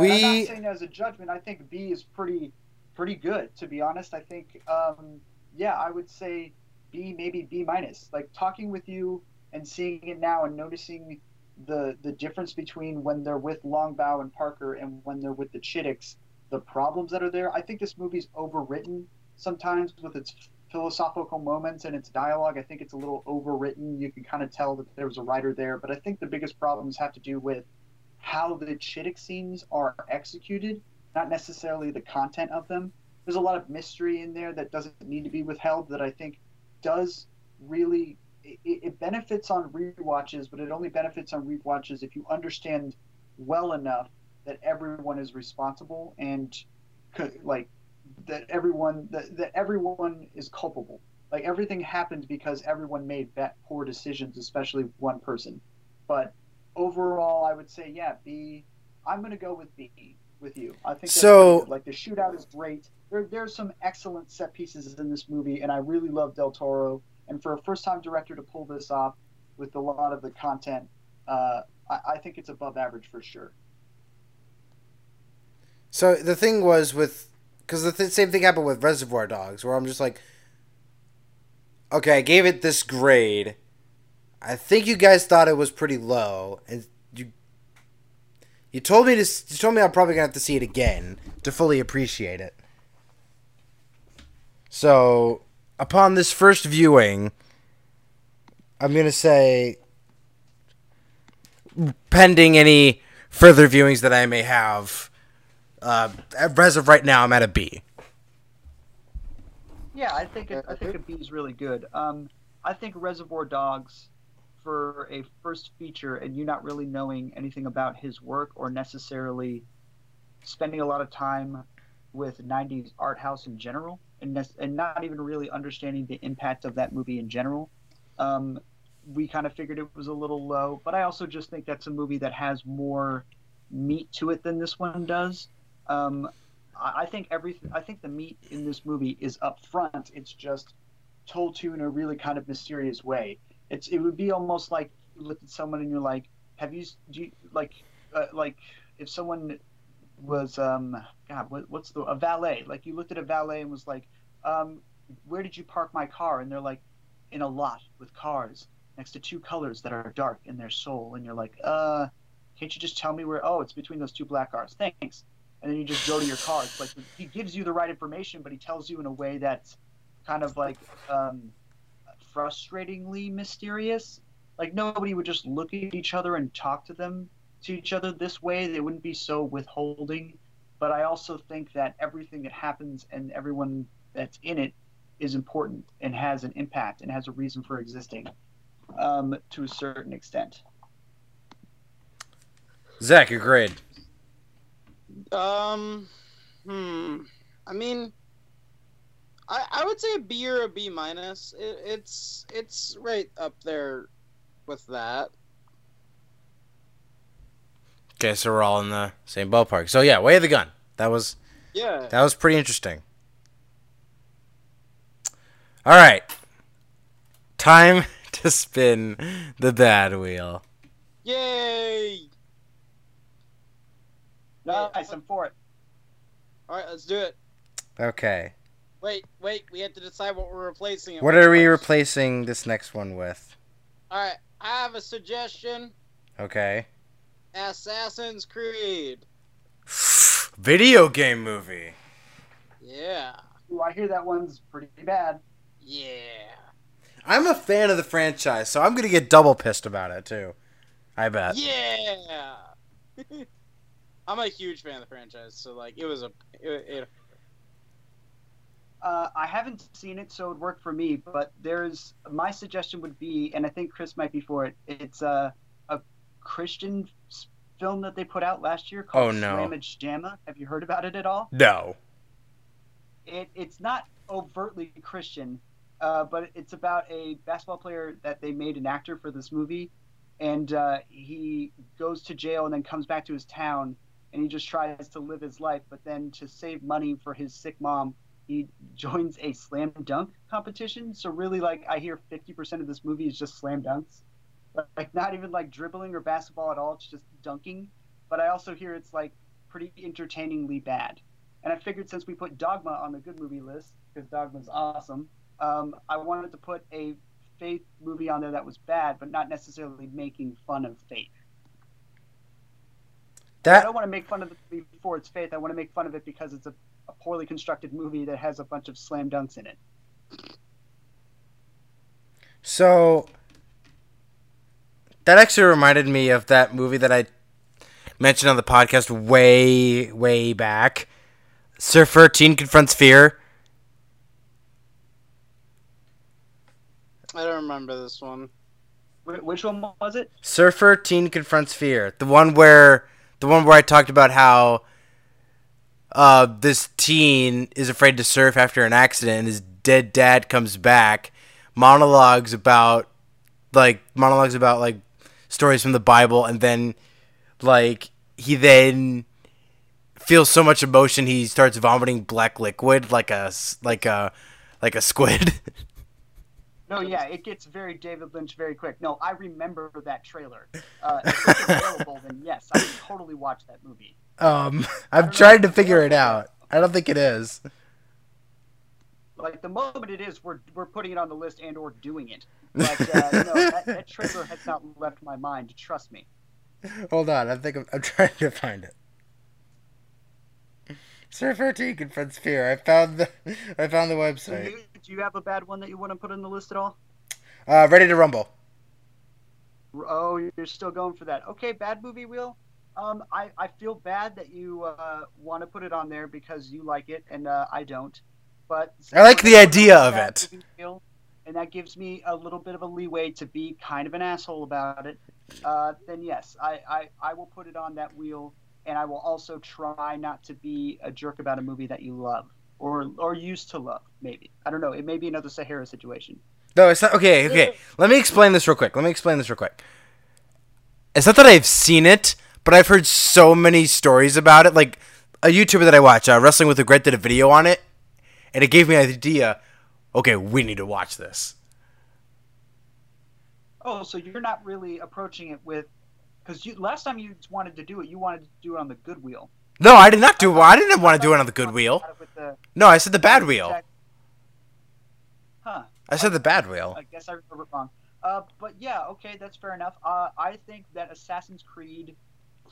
And I'm we not saying as a judgment. I think B is pretty pretty good. To be honest, I think um, yeah, I would say B, maybe B minus. Like talking with you and seeing it now and noticing the the difference between when they're with Longbaugh and Parker and when they're with the Chidducks, the problems that are there. I think this movie's overwritten sometimes with its philosophical moments and its dialogue. I think it's a little overwritten. You can kind of tell that there was a writer there, but I think the biggest problems have to do with how the Chidducks scenes are executed, not necessarily the content of them. There's a lot of mystery in there that doesn't need to be withheld that I think does really it, it benefits on rewatches, but it only benefits on rewatches if you understand well enough that everyone is responsible and co- like that everyone that, that everyone is culpable. Like everything happened because everyone made bad, poor decisions, especially one person. But overall, I would say yeah, B. I'm gonna go with B with you. I think So- like the shootout is great. There, there's some excellent set pieces in this movie, and I really love Del Toro. And for a first-time director to pull this off with a lot of the content, uh, I, I think it's above average for sure. So the thing was with, because the th- same thing happened with Reservoir Dogs, where I'm just like, okay, I gave it this grade. I think you guys thought it was pretty low, and you you told me to you told me I'm probably gonna have to see it again to fully appreciate it. So upon this first viewing, I'm gonna say, pending any further viewings that I may have. Uh, as of right now, I'm at a B. Yeah, I think I think a B is really good. Um, I think Reservoir Dogs, for a first feature, and you not really knowing anything about his work or necessarily spending a lot of time with '90s art house in general, and and not even really understanding the impact of that movie in general, um, we kind of figured it was a little low. But I also just think that's a movie that has more meat to it than this one does. Um, I think everything. I think the meat in this movie is up front. It's just told to in a really kind of mysterious way. It's it would be almost like you look at someone and you're like, have you do you, like uh, like if someone was um God what, what's the a valet like you looked at a valet and was like um where did you park my car and they're like in a lot with cars next to two colors that are dark in their soul and you're like uh can't you just tell me where oh it's between those two black cars thanks and then you just go to your car. It's like he gives you the right information, but he tells you in a way that's kind of like um, frustratingly mysterious. Like nobody would just look at each other and talk to them to each other this way. They wouldn't be so withholding. But I also think that everything that happens and everyone that's in it is important and has an impact and has a reason for existing um, to a certain extent. Zach, your grade. Um, hmm. I mean, I I would say a B or a B minus. It, it's it's right up there with that. Okay, so we're all in the same ballpark. So yeah, Way of the Gun. That was Yeah. that was pretty interesting. All right, time to spin the bad wheel. Yay! Nice, I'm for it. All right, let's do it. Okay, Wait, wait. We have to decide what we're replacing it. what with are we first. replacing this next one with? All right, I have a suggestion. Okay, Assassin's Creed. video game movie. Yeah. Ooh, I hear that one's pretty bad. Yeah. I'm a fan of the franchise, so I'm gonna get double pissed about it too. I bet. Yeah. I'm a huge fan of the franchise, so like it was a it, it Uh, I haven't seen it, so it worked for me. But there's my suggestion would be, and I think Chris might be for it. It's a a Christian film that they put out last year called Oh, no. Slamma Jamma. Have you heard about it at all? No. It it's not overtly Christian, uh, but it's about a basketball player that they made an actor for this movie, and uh, he goes to jail and then comes back to his town, and he just tries to live his life. But then to save money for his sick mom, he joins a slam dunk competition. So really, like I hear fifty percent of this movie is just slam dunks, like not even like dribbling or basketball at all. It's just dunking. But I also hear it's like pretty entertainingly bad. And I figured since we put Dogma on the good movie list, because Dogma's awesome, um, I wanted to put a faith movie on there that was bad, but not necessarily making fun of faith. I don't want to make fun of it before it's faith. I want to make fun of it because it's a, a poorly constructed movie that has a bunch of slam dunks in it. so that actually reminded me of that movie that I mentioned on the podcast way way back. Surfer Teen Confronts Fear. I don't remember this one. Which one was it? Surfer Teen Confronts Fear. The one where the one where I talked about how uh, this teen is afraid to surf after an accident and his dead dad comes back. Monologues about like monologues about like stories from the Bible and then like he then feels so much emotion he starts vomiting black liquid like a like a like a squid. No, yeah, it gets very David Lynch very quick. No, I remember that trailer. Uh, if it's available, then yes, I would totally watch that movie. um I'm trying to figure it out. I don't think it is. Like the moment it is, we're we're putting it on the list and or doing it. But uh, no, that, that trailer has not left my mind. Trust me. Hold on, I think I'm, I'm trying to find it. Surfer Teen confronts fear. I found the I found the website. Do you have a bad one that you want to put on the list at all? Uh, ready to rumble. Oh, you're still going for that. Okay, bad movie wheel. Um, I, I feel bad that you uh, want to put it on there because you like it and uh, I don't. But I like the idea of it. wheel, and that gives me a little bit of a leeway to be kind of an asshole about it. Uh, then yes, I, I, I will put it on that wheel, and I will also try not to be a jerk about a movie that you love or or used to love. Maybe I don't know. It may be another Sahara situation. No, it's not. Okay, okay. Let me explain this real quick. Let me explain this real quick. It's not that I've seen it, but I've heard so many stories about it. Like a YouTuber that I watch, uh, Wrestling with Regret, did a video on it, and it gave me an idea. Okay, we need to watch this. Oh, so you're not really approaching it with, because you last time you wanted to do it, you wanted to do it on the good wheel. No, I did not do. I didn't want to do it on the good wheel. No, I said the bad wheel. Huh. I said the bad wheel. I guess I remember it wrong. Uh, but yeah, okay, that's fair enough. Uh, I think that Assassin's Creed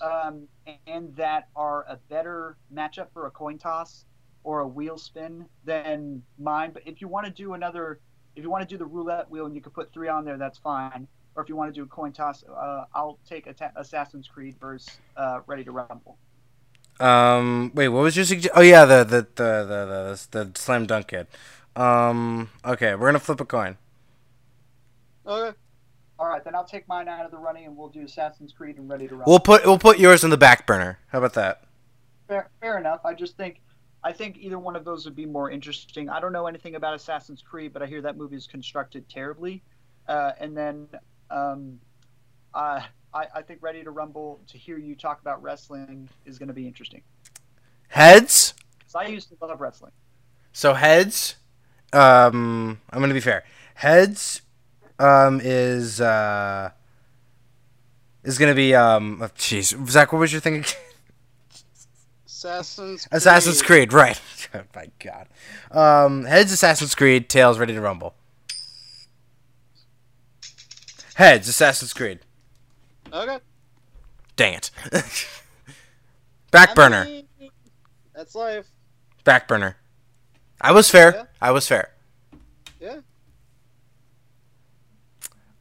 um, and that are a better matchup for a coin toss or a wheel spin than mine. But if you want to do another, if you want to do the roulette wheel and you can put three on there, that's fine. Or if you want to do a coin toss, uh, I'll take Assassin's Creed versus uh, Ready to Rumble. Um, wait, what was your suggestion? Oh yeah, the the the the the, the slam dunk kid. Um, okay, we're gonna flip a coin. Okay. All right, then I'll take mine out of the running and we'll do Assassin's Creed and Ready to Run. We'll put we'll put yours in the back burner. How about that? fair, fair enough. I just think, I think either one of those would be more interesting. I don't know anything about Assassin's Creed, but I hear that movie is constructed terribly. Uh, and then, um, uh, I, I think Ready to Rumble to hear you talk about wrestling is going to be interesting. Heads. So I used to love wrestling. So heads. Um, I'm gonna be fair. Heads, um, is uh, is gonna be um. oh, Jeez, Zach, what was your thing? again? Assassin's Creed. Assassin's Creed, right? oh my God. Um, heads, Assassin's Creed. Tails, Ready to Rumble. Heads, Assassin's Creed. Okay. Dang it. Back I burner. mean, That's life. Back burner. I was fair. Yeah. I was fair. Yeah.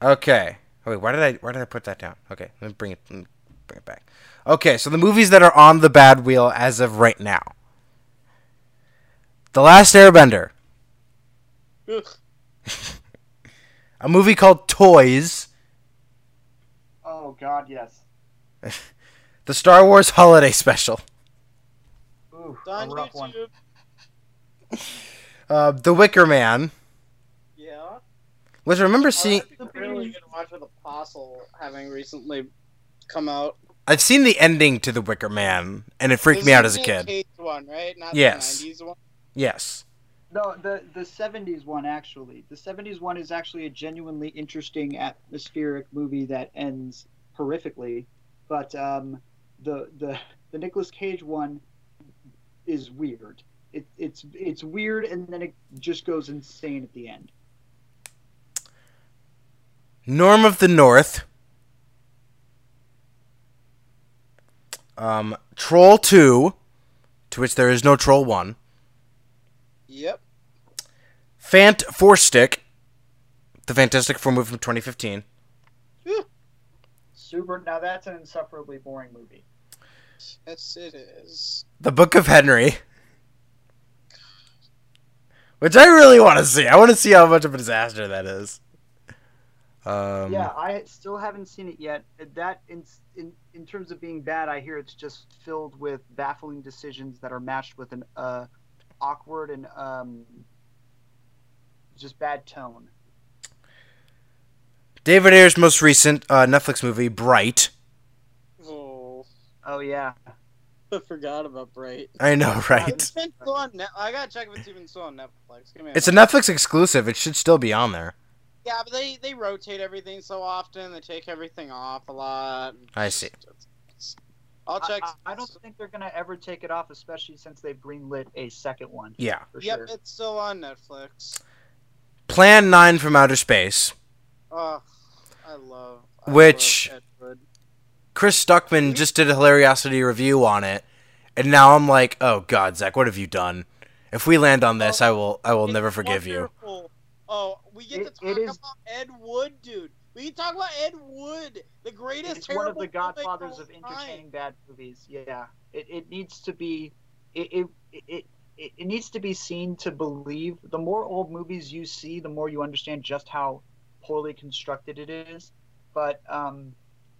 Okay. Oh, wait, why did I why did I put that down? Okay, let me bring it let me bring it back. Okay, so the movies that are on the bad wheel as of right now. The Last Airbender, Ugh. a movie called Toys, Oh God, yes. the Star Wars Holiday Special, Ooh, It's on a rough one. Uh, The Wicker Man. Yeah. Which I remember seeing. Oh, that's a really good watch with Apostle having recently come out. I've seen the ending to The Wicker Man, and it freaked This me out as a the kid. Cage one, right? Not Yes. the 90s one. Yes. No, the the '70s one actually. The '70s one is actually a genuinely interesting atmospheric movie that ends horrifically, but um, the the the Nicolas Cage one is weird. It, it's it's weird, and then it just goes insane at the end. Norm of the North. Um, Troll 2, to which there is no Troll 1. Yep. Fant4stic, the Fantastic Four movie from 2015. Super. Now that's an insufferably boring movie. Yes, it is. The Book of Henry. Which I really want to see. I want to see how much of a disaster that is. Um, yeah, I still haven't seen it yet. That in in in terms of being bad, I hear it's just filled with baffling decisions that are matched with an uh, awkward and um, just bad tone. David Ayer's most recent uh, Netflix movie, Bright. Oh, Oh yeah, I forgot about Bright. I know, right? It's been still on Net- I gotta check if it's even still on Netflix. Give me a It's a. Netflix exclusive. It should still be on there. Yeah, but they they rotate everything so often. They take everything off a lot. I see. I'll check. I, I don't think they're gonna ever take it off, especially since they've greenlit a second one Yeah. for Yep, sure. it's still on Netflix. Plan 9 from Outer Space. Oh, I love. I Which- love Ed Wood. Chris Stuckman just did a Hilariocity review on it, and now I'm like, oh God, Zach, what have you done? If we land on this, oh, I will, I will never forgive you. wonderful. Oh, we get It- to talk is- about Ed Wood, dude. We can talk about Ed Wood, the greatest. It's one of the godfathers of all time. entertaining bad movies. Yeah, it, it needs to be it it, it it it needs to be seen to believe. The more old movies you see, the more you understand just how poorly constructed it is. But um,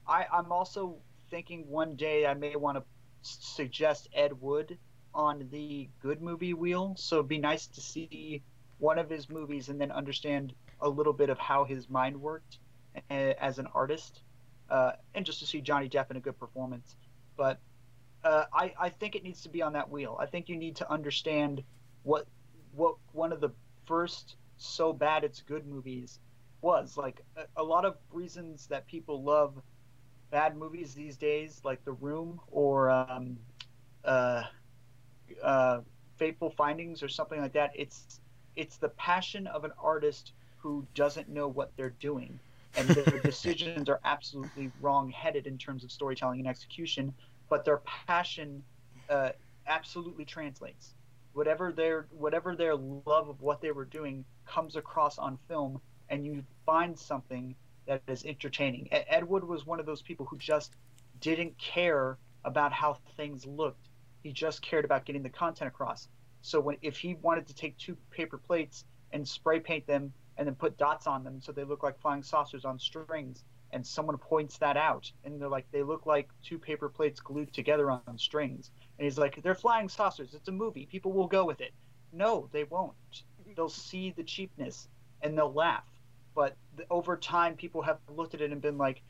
I I'm also thinking one day I may want to suggest Ed Wood on the good movie wheel. So it'd be nice to see one of his movies and then understand a little bit of how his mind worked uh, as an artist uh, and just to see Johnny Depp in a good performance. But uh, I, I think it needs to be on that wheel. I think you need to understand what what one of the first so bad it's good movies was. Like a, a lot of reasons that people love bad movies these days, like The Room or um, uh, uh, Fateful Findings or something like that. It's it's the passion of an artist who doesn't know what they're doing and their decisions are absolutely wrong-headed in terms of storytelling and execution, but their passion uh, absolutely translates. Whatever their whatever their love of what they were doing comes across on film, and you find something that is entertaining. Ed Wood was one of those people who just didn't care about how things looked. He just cared about getting the content across. So when if he wanted to take two paper plates and spray paint them and then put dots on them so they look like flying saucers on strings, and someone points that out, and they're like, they look like two paper plates glued together on strings, and he's like, they're flying saucers. It's a movie. People will go with it. No, they won't. They'll see the cheapness and they'll laugh. But th- over time, people have looked at it and been like,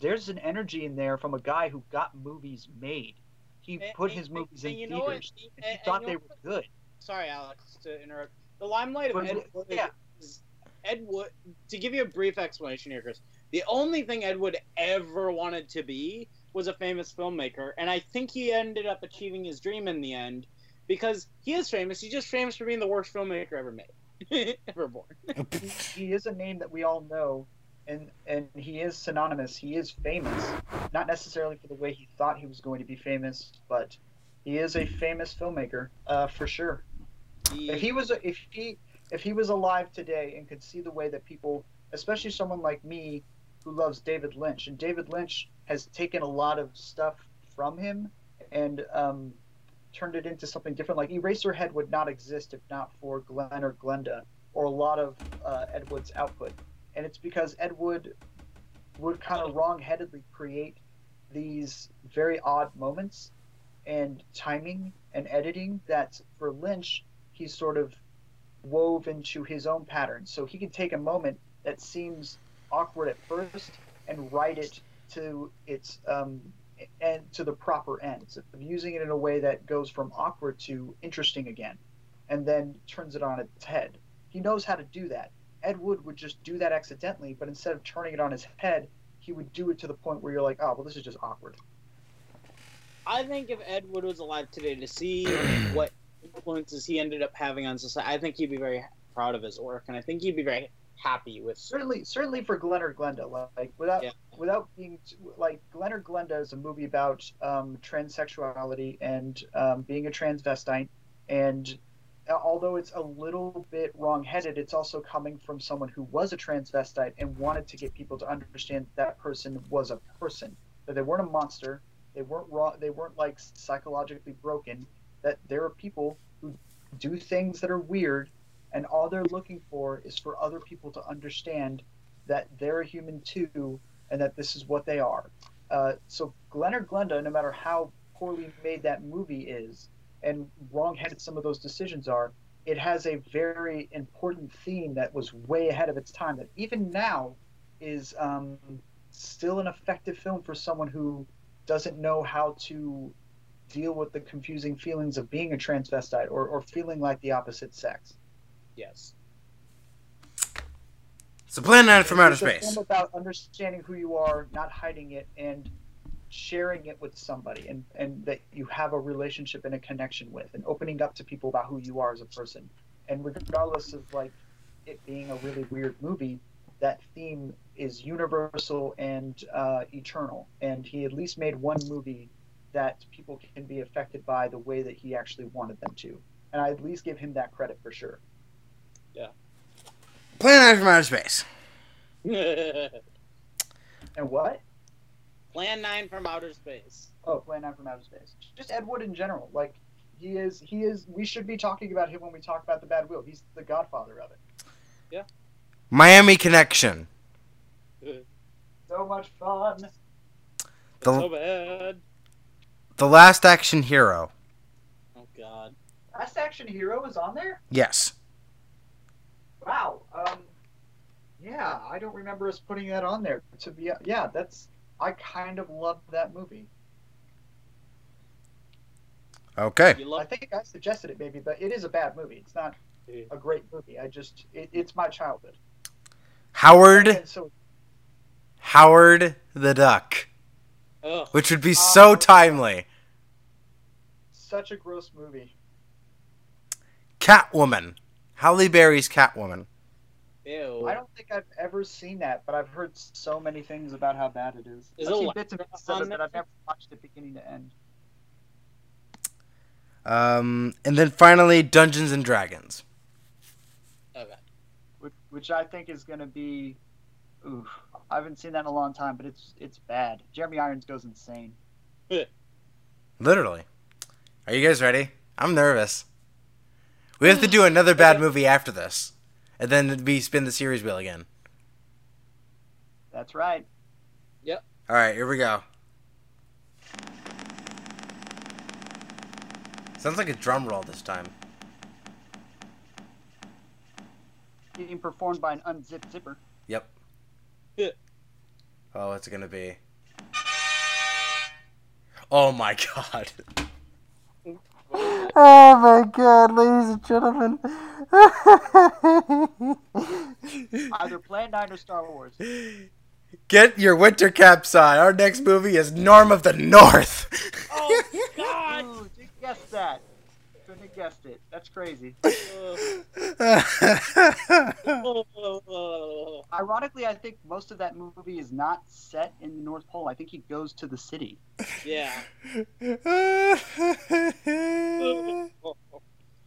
there's an energy in there from a guy who got movies made. He And- put and- his movies and in know theaters, and And- he and thought they know were good. Sorry, Alex, to interrupt. The limelight of But- Ed Wood yeah. Ed Wood. To give you a brief explanation here, Chris, the only thing Ed Wood ever wanted to be was a famous filmmaker, and I think he ended up achieving his dream in the end because he is famous. He's just famous for being the worst filmmaker ever made, ever born. he is a name that we all know and and he is synonymous he is famous not necessarily for the way he thought he was going to be famous but he is a famous filmmaker uh, for sure if he was if he if he was alive today and could see the way that people especially someone like me who loves david lynch and david lynch has taken a lot of stuff from him and um, turned it into something different like eraserhead would not exist if not for glen or glenda or a lot of uh, ed wood's output and it's because ed wood would kind of wrong-headedly create these very odd moments and timing and editing that for lynch he sort of wove into his own pattern. So he can take a moment that seems awkward at first and write it to its um, and to the proper ends of using it in a way that goes from awkward to interesting again, and then turns it on its head. He knows how to do that. Ed Wood would just do that accidentally, but instead of turning it on his head, he would do it to the point where you're like, oh, well, this is just awkward. I think if Ed Wood was alive today to see what influences he ended up having on society, I think he'd be very proud of his work, and I think he'd be very happy with. certainly certainly for Glen or Glenda like without Yeah. without being t- like Glen or Glenda is a movie about um, transsexuality and um, being a transvestite and uh, although it's a little bit wrong-headed it's also coming from someone who was a transvestite and wanted to get people to understand that person was a person that they weren't a monster they weren't raw they weren't like psychologically broken that there are people who do things that are weird and all they're looking for is for other people to understand that they're a human too and that this is what they are. Uh, so glen or glenda no matter how poorly made that movie is and wrong-headed some of those decisions are it has a very important theme that was way ahead of its time that even now is um, still an effective film for someone who doesn't know how to deal with the confusing feelings of being a transvestite or, or feeling like the opposite sex Yes. So Plan 9 from outer space. film about understanding who you are, not hiding it, and sharing it with somebody, and, and that you have a relationship and a connection with, and opening up to people about who you are as a person. And regardless of like it being a really weird movie, that theme is universal and uh, eternal. And he at least made one movie that people can be affected by the way that he actually wanted them to. And I at least give him that credit for sure. Plan 9 from outer space. And what? Plan nine from outer space. Oh, Plan 9 from Outer Space. Just Ed Wood in general. Like, he is, he is, we should be talking about him when we talk about The Bad Wheel. He's the godfather of it. Yeah. Miami Connection. So much fun. so The, bad. the Last Action Hero. Oh God. Last Action Hero is on there? Yes. Wow. Um, yeah, I don't remember us putting that on there. To be, yeah, that's, I kind of love that movie. Okay. I think I suggested it maybe, but it is a bad movie. It's not a great movie. I just, it, it's my childhood. Howard. So, Howard the Duck. Ugh. Which would be so Oh. timely. such a gross movie. Catwoman. Halle Berry's Catwoman. Ew. I don't think I've ever seen that, but I've heard so many things about how bad it is. Is I've it seen bits and pieces of it, but I've never watched it beginning to end. Um, and then finally, Dungeons and Dragons. Okay. which, which I think is going to be. Oof, I haven't seen that in a long time, but it's it's bad. Jeremy Irons goes insane. Literally. Are you guys ready? I'm nervous. We have to do another bad movie after this. And then we spin the series wheel again. That's right. Yep. All right, here we go. Sounds like a drum roll this time. Being performed by an unzipped zipper. Yep. Yeah. Oh, what's it gonna be? Oh my god. Oh my god, ladies and gentlemen. Either Plan 9 or Star Wars. Get your winter caps on. Our next movie is Norm of the North. Oh God! Ooh, you guessed that. Couldn't have guessed it. That's crazy. Oh, Ironically, I think most of that movie is not set in the North Pole. I think he goes to the city. yeah.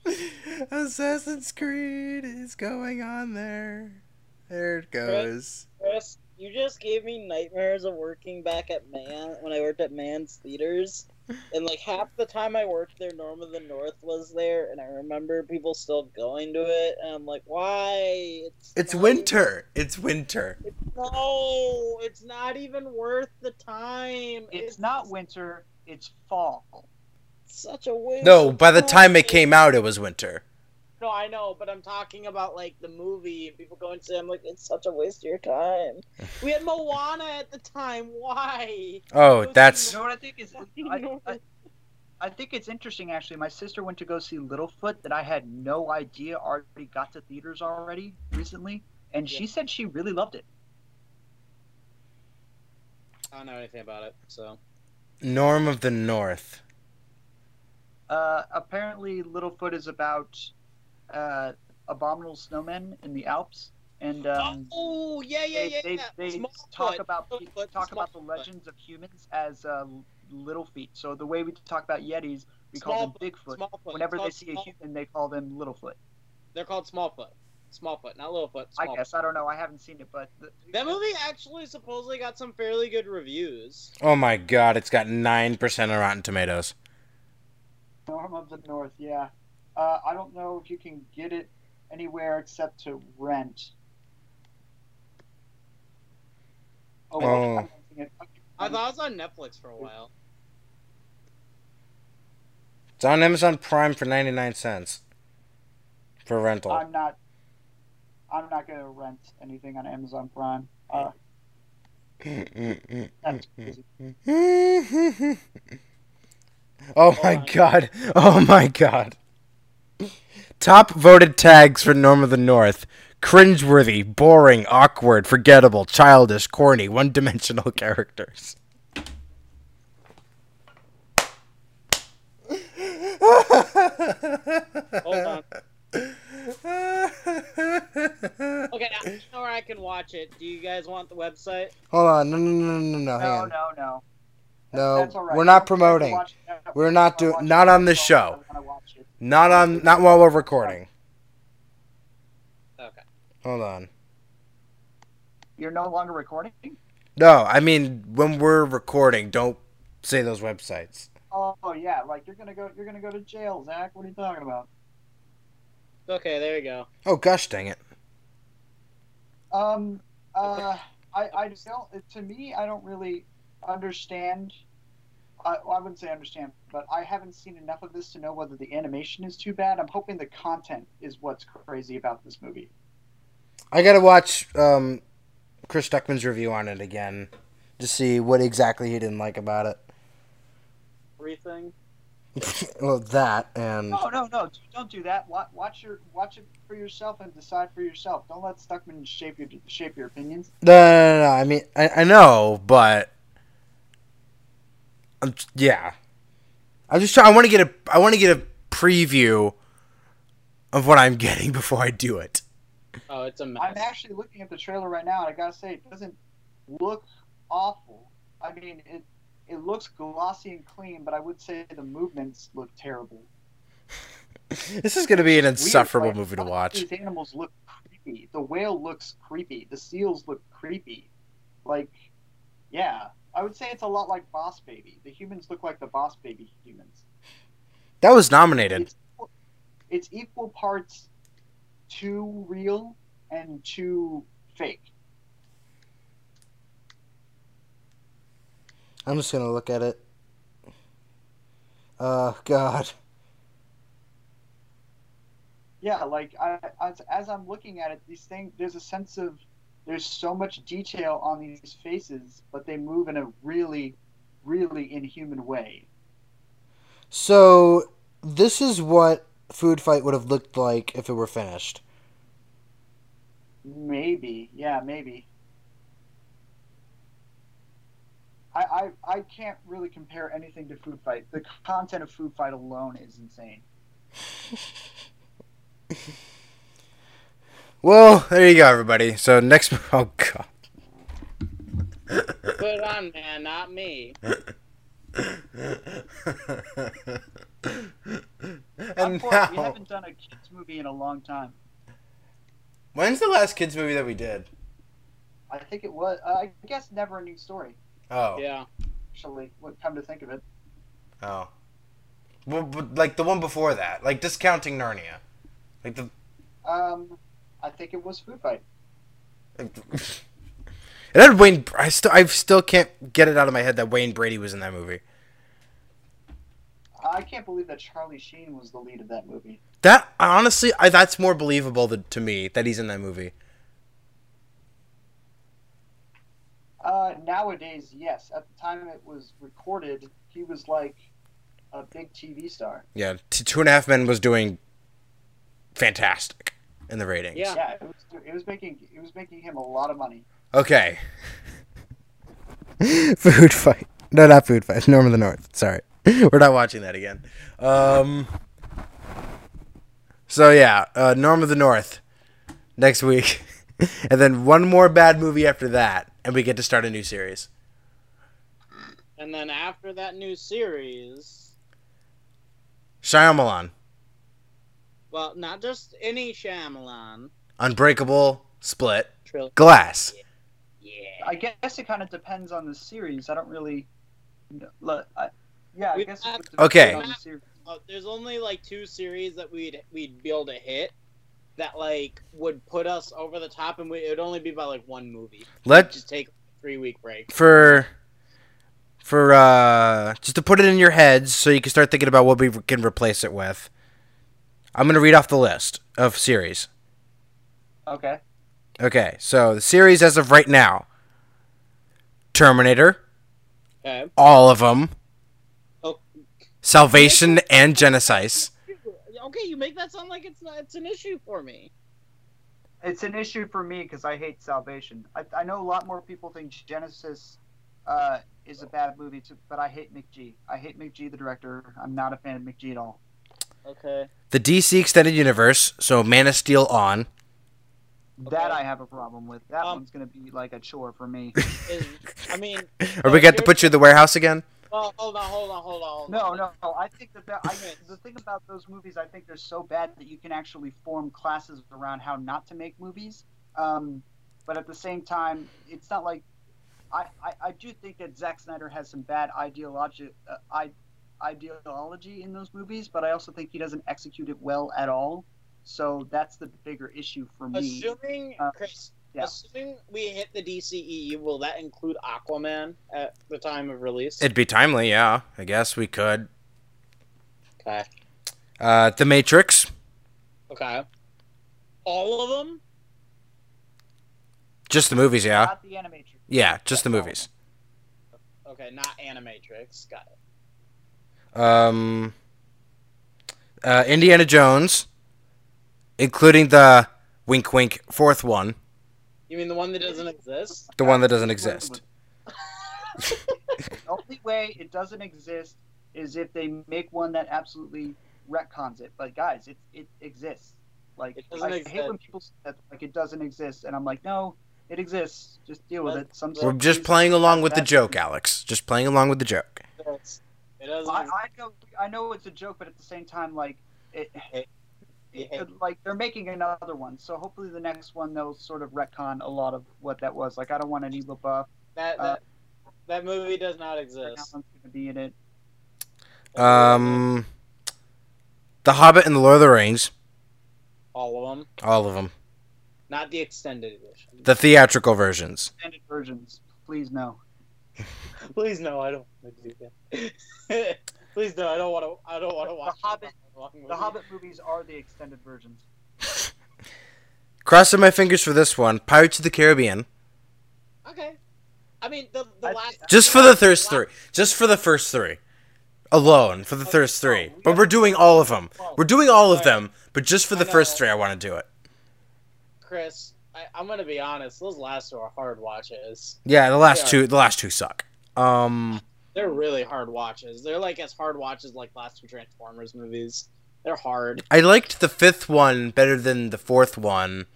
Assassin's Creed is going on there. There it goes. Chris, you just gave me nightmares of working back at Man when I worked at Man's Theaters. And like half the time I worked there, Norm of the North was there, and I remember people still going to it, and I'm like, why? It's It's not winter. It's winter. even- no, it's not even worth the time. It's not winter, it's fall. Such a waste. No, by the time it came out, it was winter. No, I know, but I'm talking about like the movie and people going to say I'm like it's such a waste of your time. We had Moana at the time. Why? Oh, that's. You know what I think is? I, I, I think it's interesting actually. My sister went to go see Littlefoot that I had no idea already got to theaters already recently, and she said she really loved it. I don't know anything about it, so Norm of the North. Uh, apparently, Littlefoot is about uh, abominable snowmen in the Alps, and um, oh yeah, yeah, they, yeah. they, yeah. they Smallfoot. talk about Smallfoot, talk about the Smallfoot. legends of humans as uh, little feet. So the way we talk about Yetis, we call them Smallfoot, Bigfoot. Smallfoot. Whenever they see a Small- human, they call them Littlefoot. they're called Smallfoot. Smallfoot, not Littlefoot. I Smallfoot. guess I don't know. I haven't seen it, but the, That movie actually supposedly got some fairly good reviews. Oh my god, it's got 9% on Rotten Tomatoes. Norm of the North, yeah. Uh, I don't know if you can get it anywhere except to rent. Oh, Oh. I'm it. I thought it was on Netflix for a while. It's on Amazon Prime for 99 cents. For rental. I'm not. I'm not gonna rent anything on Amazon Prime. Uh, that's crazy. oh my god. Oh my god. Top voted tags for Norm of the North. Cringeworthy, boring, awkward, forgettable, childish, corny, one dimensional characters. Hold on. Okay, I know where I can watch it. Do you guys want the website? Hold on, no, no, no, no, no, no, no, no. No, That's all right. we're not You don't have to promoting. We're not doing. not on this show. wanna watch it. Not on, not while we're recording. Okay. Hold on. You're no longer recording. No, I mean when we're recording, don't say those websites. Oh yeah, like you're gonna go. You're gonna go to jail, Zach. What are you talking about? Okay, there you go. Oh gosh, dang it! Um, uh, I, I don't. To me, I don't really understand. I, I wouldn't say understand, but I haven't seen enough of this to know whether the animation is too bad. I'm hoping the content is what's crazy about this movie. I gotta watch um, Chris Stuckman's review on it again to see what exactly he didn't like about it. Everything. well, that and No, no, no. Don't do that. Watch, watch your watch it for yourself and decide for yourself. Don't let Stuckman shape your shape your opinions. no, no, no, no. I mean, I, I know, but I'm yeah. I'm just trying. I want to get a. I want to get a preview of what I'm getting before I do it. Oh, it's a mess. I'm actually looking at the trailer right now, and I gotta say, it doesn't look awful. I mean, it it looks glossy and clean, but I would say the movements look terrible. This is gonna be an Weird, insufferable like, movie to watch. These animals look creepy. The whale looks creepy. The seals look creepy. Like, yeah, I would say it's a lot like Boss Baby. The humans look like the Boss Baby humans. That was nominated. It's, it's equal parts too real and too fake. I'm just gonna look at it. Oh God. Yeah, like I, as, as I'm looking at it, these things there's a sense of there's so much detail on these faces, but they move in a really, really inhuman way. So this is what Food Fight would have looked like if it were finished. Maybe, yeah, maybe. I, I I can't really compare anything to Food Fight. The content of Food Fight alone is insane. Well, there you go, everybody. So next, oh God. Put it on, man, not me. and Unfortunately, we now, haven't done a kids movie in a long time. when's the last kids movie that we did? I think it was. Uh, I guess Never Ending Story. Oh, Yeah. Actually, would come to think of it. oh, well, but, like the one before that, like discounting Narnia, like the. Um, I think it was Food Fight. It had Wayne. I still, I still can't get it out of my head that Wayne Brady was in that movie. I can't believe that Charlie Sheen was the lead of that movie. That honestly, I, that's more believable than, to me that he's in that movie. Uh, nowadays, yes. At the time it was recorded, he was like a big TV star. Yeah, T- Two and a Half Men was doing fantastic in the ratings. Yeah. Yeah, it was. It was making. It was making him a lot of money. Okay. food fight. No, not food fight. Norm of the North. Sorry, we're not watching that again. Um. So yeah, uh, Norm of the North next week, and then one more bad movie after that, and we get to start a new series. And then after that new series, Shyamalan, well, not just any Shyamalan Unbreakable, Split, trilogy. Glass. Yeah. I guess it kind of depends on the series. I don't really. Look, I, yeah, I We guess. It have- would depend Okay. on the. Uh, there's only like two series that we'd we'd be able to hit that like would put us over the top, and we, it would only be by like one movie. Let's Just take a three week break. for for uh just to put it in your heads so you can start thinking about what we can replace it with. I'm gonna read off the list of series. Okay. Okay, so the series as of right now: Terminator, Okay. all of them, Oh. Salvation and Genesis. Okay, you make that sound like it's not. It's an issue for me. It's an issue for me because I hate Salvation. I, I know a lot more people think Genesis uh, is a bad movie, too, but I hate McG. I hate McG, the director. I'm not a fan of McG at all. Okay. The DC Extended Universe, so Man of Steel on. That Okay. I have a problem with. That Um, one's gonna be like a chore for me. Is I mean, Are we got to put you in the warehouse again? well, hold on, hold on, hold on. Hold No, on. no, no. I think that, that I, the thing about those movies, I think they're so bad that you can actually form classes around how not to make movies. Um, but at the same time, it's not like I, I, I do think that Zack Snyder has some bad ideology, uh, I, ideology in those movies, but I also think he doesn't execute it well at all. So that's the bigger issue for me. Assuming, Uh, Chris, yeah. assuming we hit the DCEU, will that include Aquaman at the time of release? It'd be timely, yeah. I guess we could. okay. Uh, The Matrix, Okay. All of them? just the movies, yeah. Not the animatrix. Yeah, just the movies. Okay, not Animatrix. Got it. Um, uh, Indiana Jones, including the wink wink fourth one, You mean the one that doesn't exist? the one that doesn't exist. The only way it doesn't exist is if they make one that absolutely retcons it. But guys, it it exists. Like It doesn't I hate exist. when people say that like it doesn't exist, and I'm like, no, it exists. Just deal with it. Some We're just playing along with the joke, Alex. Just playing along with the joke. It's- It doesn't. I. I know I know it's a joke, but at the same time, like it, It- it- like they're making another one. So hopefully the next one they'll sort of retcon a lot of what that was. Like I don't want any LaBeouf. that, uh, that, that movie does not exist. gonna be in it. Um, The Hobbit and the Lord of the Rings, All of them. all of them. Not the extended edition. The theatrical versions. Extended versions, please no. Please no, I don't want to do that. Please no, I don't want to. I don't want to The watch Hobbit- movie. The Hobbit movies are the extended versions. Crossing my fingers for this one. Pirates of the Caribbean. Okay. I mean, the the I- last. Just for the first three. Just for the first three. Alone for the first three. But we're doing all of them. We're doing all of them, but just for the first three, I want to do it. Chris, I, I'm gonna be honest. Those last two are hard watches. Yeah, the last Yeah. two. The last two suck. Um, They're really hard watches. They're like as hard watches like last two Transformers movies. They're hard. I liked the fifth one better than the fourth one,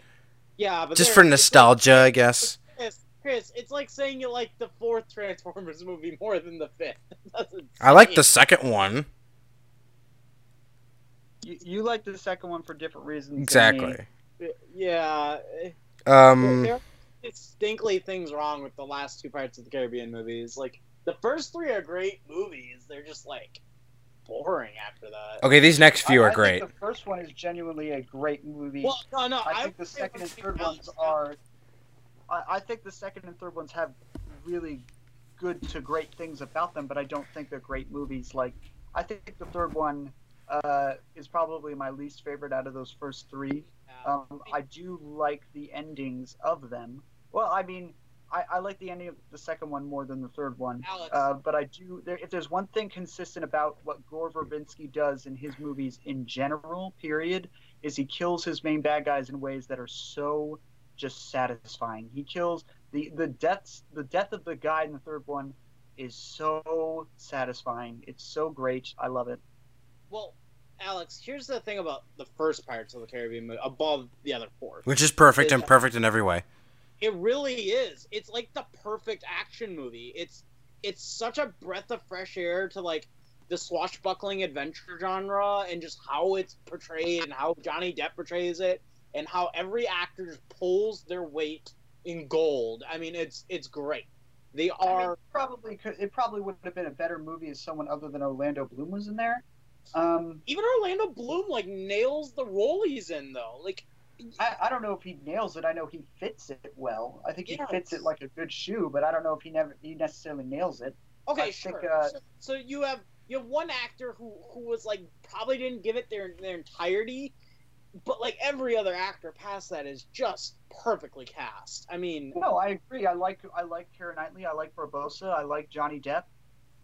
Yeah, but just for it's like- nostalgia, I guess. Chris, Chris, it's like saying you like the fourth Transformers movie more than the fifth. I like the second one. You, you like the second one for different reasons. than me. Exactly. Yeah, Um, there are distinctly things wrong with the last two Pirates of the Caribbean movies. Like the first three are great movies. They're just like boring after that. okay, these next few I- are I think great. the first one is genuinely a great movie. Well, no, no. I think the second and third ones comes- are. I, I think the second and third ones have really good to great things about them, but I don't think they're great movies. Like, I think the third one uh, is probably my least favorite out of those first three. Um, I do like the endings of them. Well, I mean, I, I like the ending of the second one more than the third one. Uh, but I do. There, if there's one thing consistent about what Gore Verbinski does in his movies in general, period, is he kills his main bad guys in ways that are so just satisfying. He kills the the deaths. The death of the guy in the third one is so satisfying. It's so great. I love it. Well, Alex, here's the thing about the first Pirates of the Caribbean movie above the other four. Which is perfect and perfect in every way. It really is. It's like the perfect action movie. It's it's such a breath of fresh air to like the swashbuckling adventure genre and just how it's portrayed and how Johnny Depp portrays it and how every actor just pulls their weight in gold. I mean, it's it's great. They I mean, are probably could. It probably would have been a better movie if someone other than Orlando Bloom was in there. Um, even Orlando Bloom like nails the role he's in though. Like I, I don't know if he nails it. I know he fits it well. I think he fits it like a good shoe, but I don't know if he never he necessarily nails it. Okay, I sure. think, uh, so, so you have you have one actor who who was like probably didn't give it their their entirety, but like every other actor past that is just perfectly cast. I mean, No, I agree. I like I like Keira Knightley. I like Barbossa. I like Johnny Depp.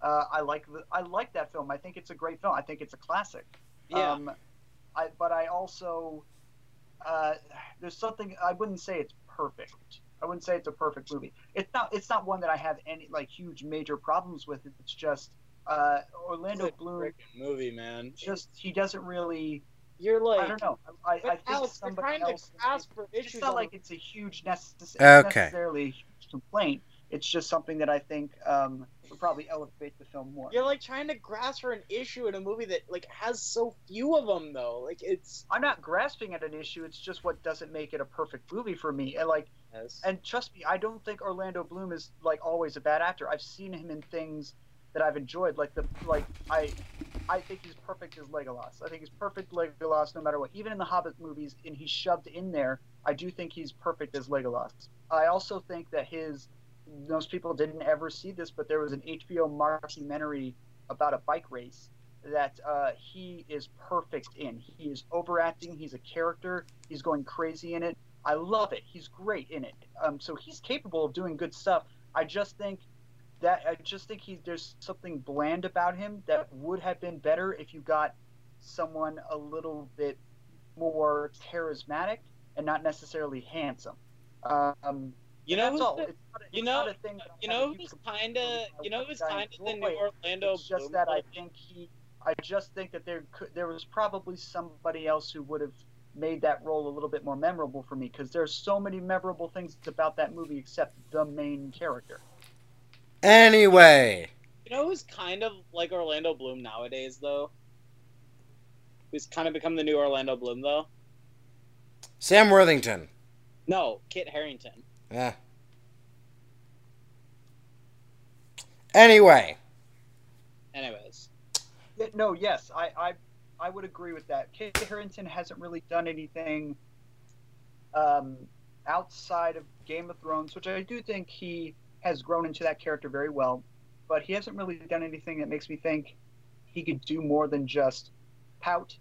Uh, I like the, I like that film. I think it's a great film. I think it's a classic. yeah, Um, I but I also uh, there's something I wouldn't say it's perfect. I wouldn't say it's a perfect movie. It's not. It's not one that I have any like huge major problems with. It's just uh, Orlando it's a Bloom. movie, man. Just he doesn't really. You're like, I don't know. I, I but think Alex, you're somebody trying to else. grasp for it's not like it's a huge necess- Okay. necessarily a huge complaint. It's just something that I think um, would probably elevate the film more. You're like trying to grasp for an issue in a movie that like has so few of them though. Like it's. I'm not grasping at an issue. It's just what doesn't make it a perfect movie for me. And like, yes. and trust me, I don't think Orlando Bloom is like always a bad actor. I've seen him in things that I've enjoyed. Like the like I, I think he's perfect as Legolas. I think he's perfect Legolas no matter what. Even in the Hobbit movies, and he's shoved in there. I do think he's perfect as Legolas. I also think that his most people didn't ever see this, but there was an HBO mockumentary about a bike race that uh, he is perfect in. He is overacting. He's a character. He's going crazy in it. I love it. He's great in it. Um, so he's capable of doing good stuff. I just think that I just think he there's something bland about him that would have been better if you got someone a little bit more charismatic and not necessarily handsome. Um, You know, who's the- a, you know- not a thing. that you know a who's kind of you know who's kind of the new. Orlando It's just Bloom that I think he. I just think that there could there was probably somebody else who would have made that role a little bit more memorable for me because there's so many memorable things about that movie except the main character. Anyway, You know who's kind of like Orlando Bloom nowadays, though? Who's kind of become the new Orlando Bloom, though? Sam Worthington. No, Kit Harington. Yeah. Anyway, Anyways, Yeah, no, yes, I, I I would agree with that. Kit Harington hasn't really done anything um, outside of Game of Thrones, which I do think he has grown into that character very well, but he hasn't really done anything that makes me think he could do more than just pout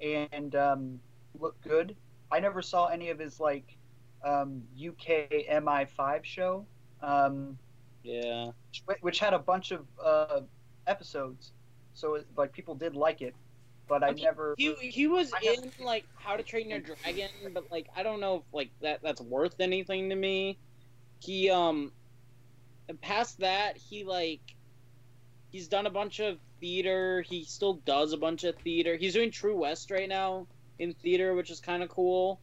and um, look good. I never saw any of his like um, UK MI5 show, um, Yeah. which, which had a bunch of uh, episodes, so it, like people did like it, but I Okay, never. He he was I have- in like How to Train Your Dragon, but like I don't know if like that that's worth anything to me. He um past that he like he's done a bunch of theater. He still does a bunch of theater. He's doing True West right now in theater, which is kind of cool.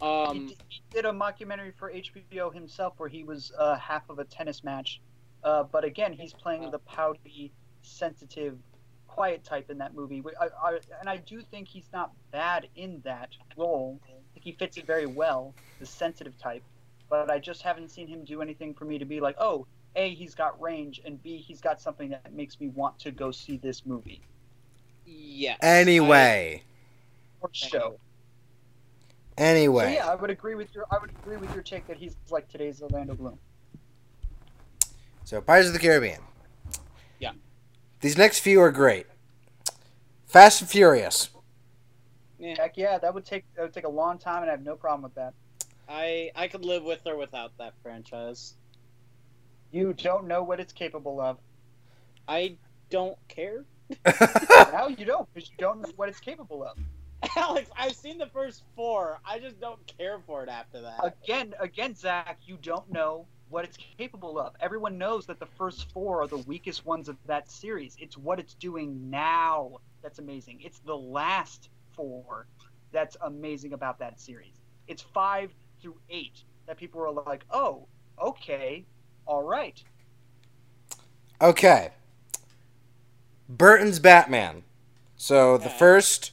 He, Um, did, he did a mockumentary for HBO himself where he was uh, half of a tennis match, uh, but again he's playing the pouty, sensitive, quiet type in that movie. I, I, and I do think he's not bad in that role. I think he fits it very well, the sensitive type. But I just haven't seen him do anything for me to be like, oh, a he's got range, and b he's got something that makes me want to go see this movie yes. Anyway, or show. So anyway. yeah, I would agree with your I would agree with your take that he's like today's Orlando Bloom. So Pirates of the Caribbean. Yeah. These next few are great. Fast and Furious. Heck yeah, that would take that would take a long time, and I have no problem with that. I I could live with or without that franchise. You don't know what it's capable of. I don't care. Now you don't, because you don't know what it's capable of. Alex, I've seen the first four. I just don't care for it after that. Again, again, Zach, you don't know what it's capable of. Everyone knows that the first four are the weakest ones of that series. It's what it's doing now that's amazing. It's the last four that's amazing about that series. It's five through eight that people are like, oh, okay, all right. Okay. Burton's Batman. So the first.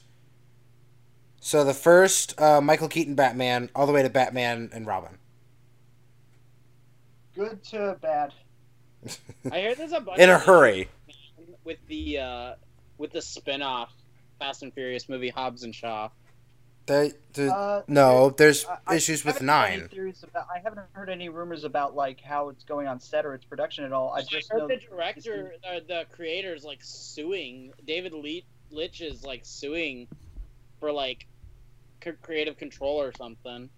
So the first uh, Michael Keaton Batman, all the way to Batman and Robin. Good to bad. I hear there's a bunch In a of hurry. with the uh with the spin-off Fast and Furious movie Hobbs and Shaw. They, the- Uh, no, there's I- I issues with haven't heard any nine. about, I haven't heard any rumors about like how it's going on set or its production at all. I just heard know the director, uh, the creators, like suing David Le- Leitch is like suing for like c- creative control or something.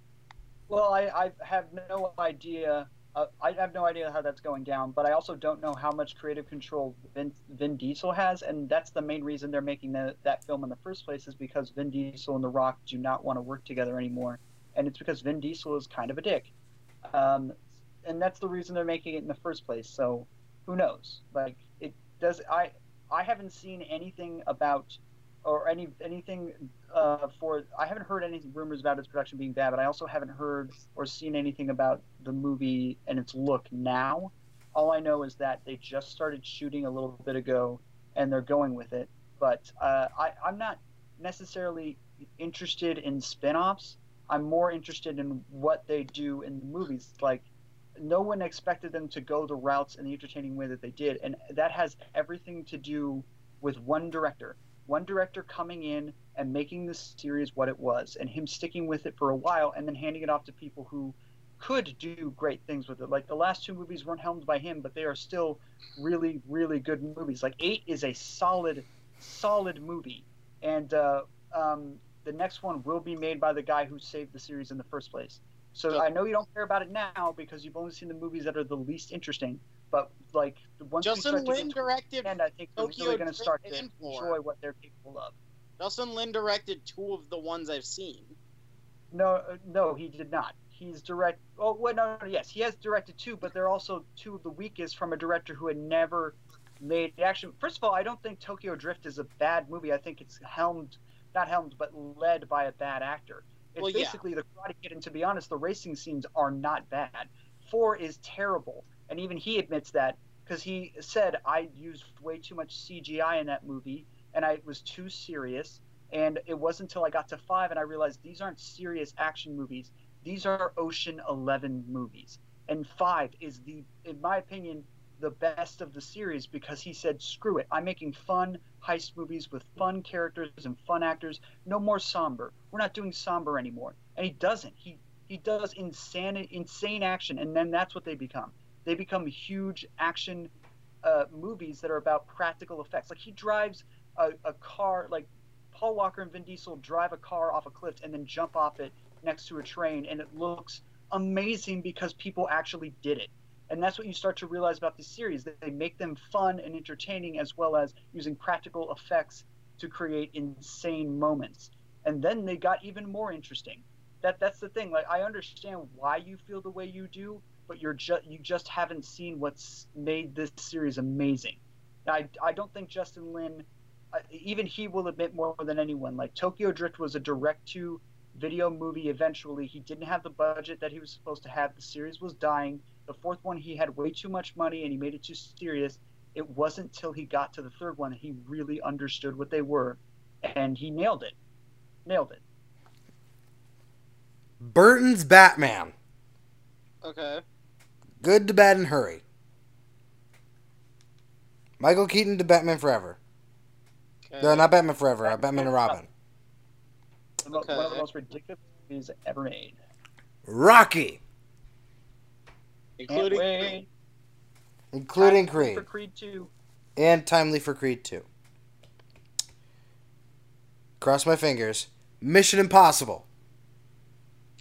Well, I, I have no idea. Uh, I have no idea how that's going down, but I also don't know how much creative control Vin, Vin Diesel has, and that's the main reason they're making the, that film in the first place is because Vin Diesel and The Rock do not want to work together anymore, and it's because Vin Diesel is kind of a dick, um, and that's the reason they're making it in the first place. So, who knows? Like, it does. I I haven't seen anything about or any anything uh, for. I haven't heard any rumors about its production being bad, but I also haven't heard or seen anything about the movie and its look now. All I know is that they just started shooting a little bit ago, and they're going with it. But uh, I, I'm not necessarily interested in spin-offs. I'm more interested in what they do in the movies. Like, no one expected them to go the routes in the entertaining way that they did, and that has everything to do with one director. One director coming in and making this series what it was, and him sticking with it for a while, and then handing it off to people who could do great things with it. Like the last two movies weren't helmed by him, but they are still really, really good movies. Like Eight is a solid, solid movie, and uh, um, the next one will be made by the guy who saved the series in the first place. So I know you don't care about it now because you've only seen the movies that are the least interesting. But like once we Justin start Lin to directed. the end, I think we're really going to start to enjoy what they're capable of. Justin Lin directed two of the ones I've seen. No, uh, no, he did not. He's direct. Oh, well, no, no, yes, he has directed two, but they're also two of the weakest from a director who had never made action. First of all, I don't think Tokyo Drift is a bad movie. I think it's helmed, not helmed, but led by a bad actor. It's Well, yeah. basically the Karate Kid, and to be honest, the racing scenes are not bad. Four is terrible, and even he admits that because he said I used way too much CGI in that movie, and I was too serious. And it wasn't until I got to five and I realized these aren't serious action movies. These are Ocean Eleven movies. And five is the, in my opinion, the best of the series because he said, "Screw it! I'm making fun heist movies with fun characters and fun actors. No more somber. We're not doing somber anymore." And he doesn't. He he does insane insane action, and then that's what they become. They become huge action uh, movies that are about practical effects. Like he drives a, a car, like Paul Walker and Vin Diesel drive a car off a cliff and then jump off it next to a train, and it looks amazing because people actually did it. And that's what you start to realize about this series that they make them fun and entertaining as well as using practical effects to create insane moments. And then they got even more interesting. That that's the thing. Like I understand why you feel the way you do, but you're just you just haven't seen what's made this series amazing. I I don't think Justin Lin, uh, even he will admit more than anyone. Like Tokyo Drift was a direct to video movie. Eventually, he didn't have the budget that he was supposed to have. The series was dying. The fourth one, he had way too much money and he made it too serious. It wasn't till he got to the third one that he really understood what they were, and he nailed it. Nailed it. Burton's Batman. Okay. Good to bad and hurry. Michael Keaton to Batman Forever. okay. No, not Batman Forever. Uh, Batman and Robin. The One of the most ridiculous movies ever made. Rocky, Including wait. including Time Creed, For Creed 2. and timely for Creed 2. Cross my fingers. Mission Impossible.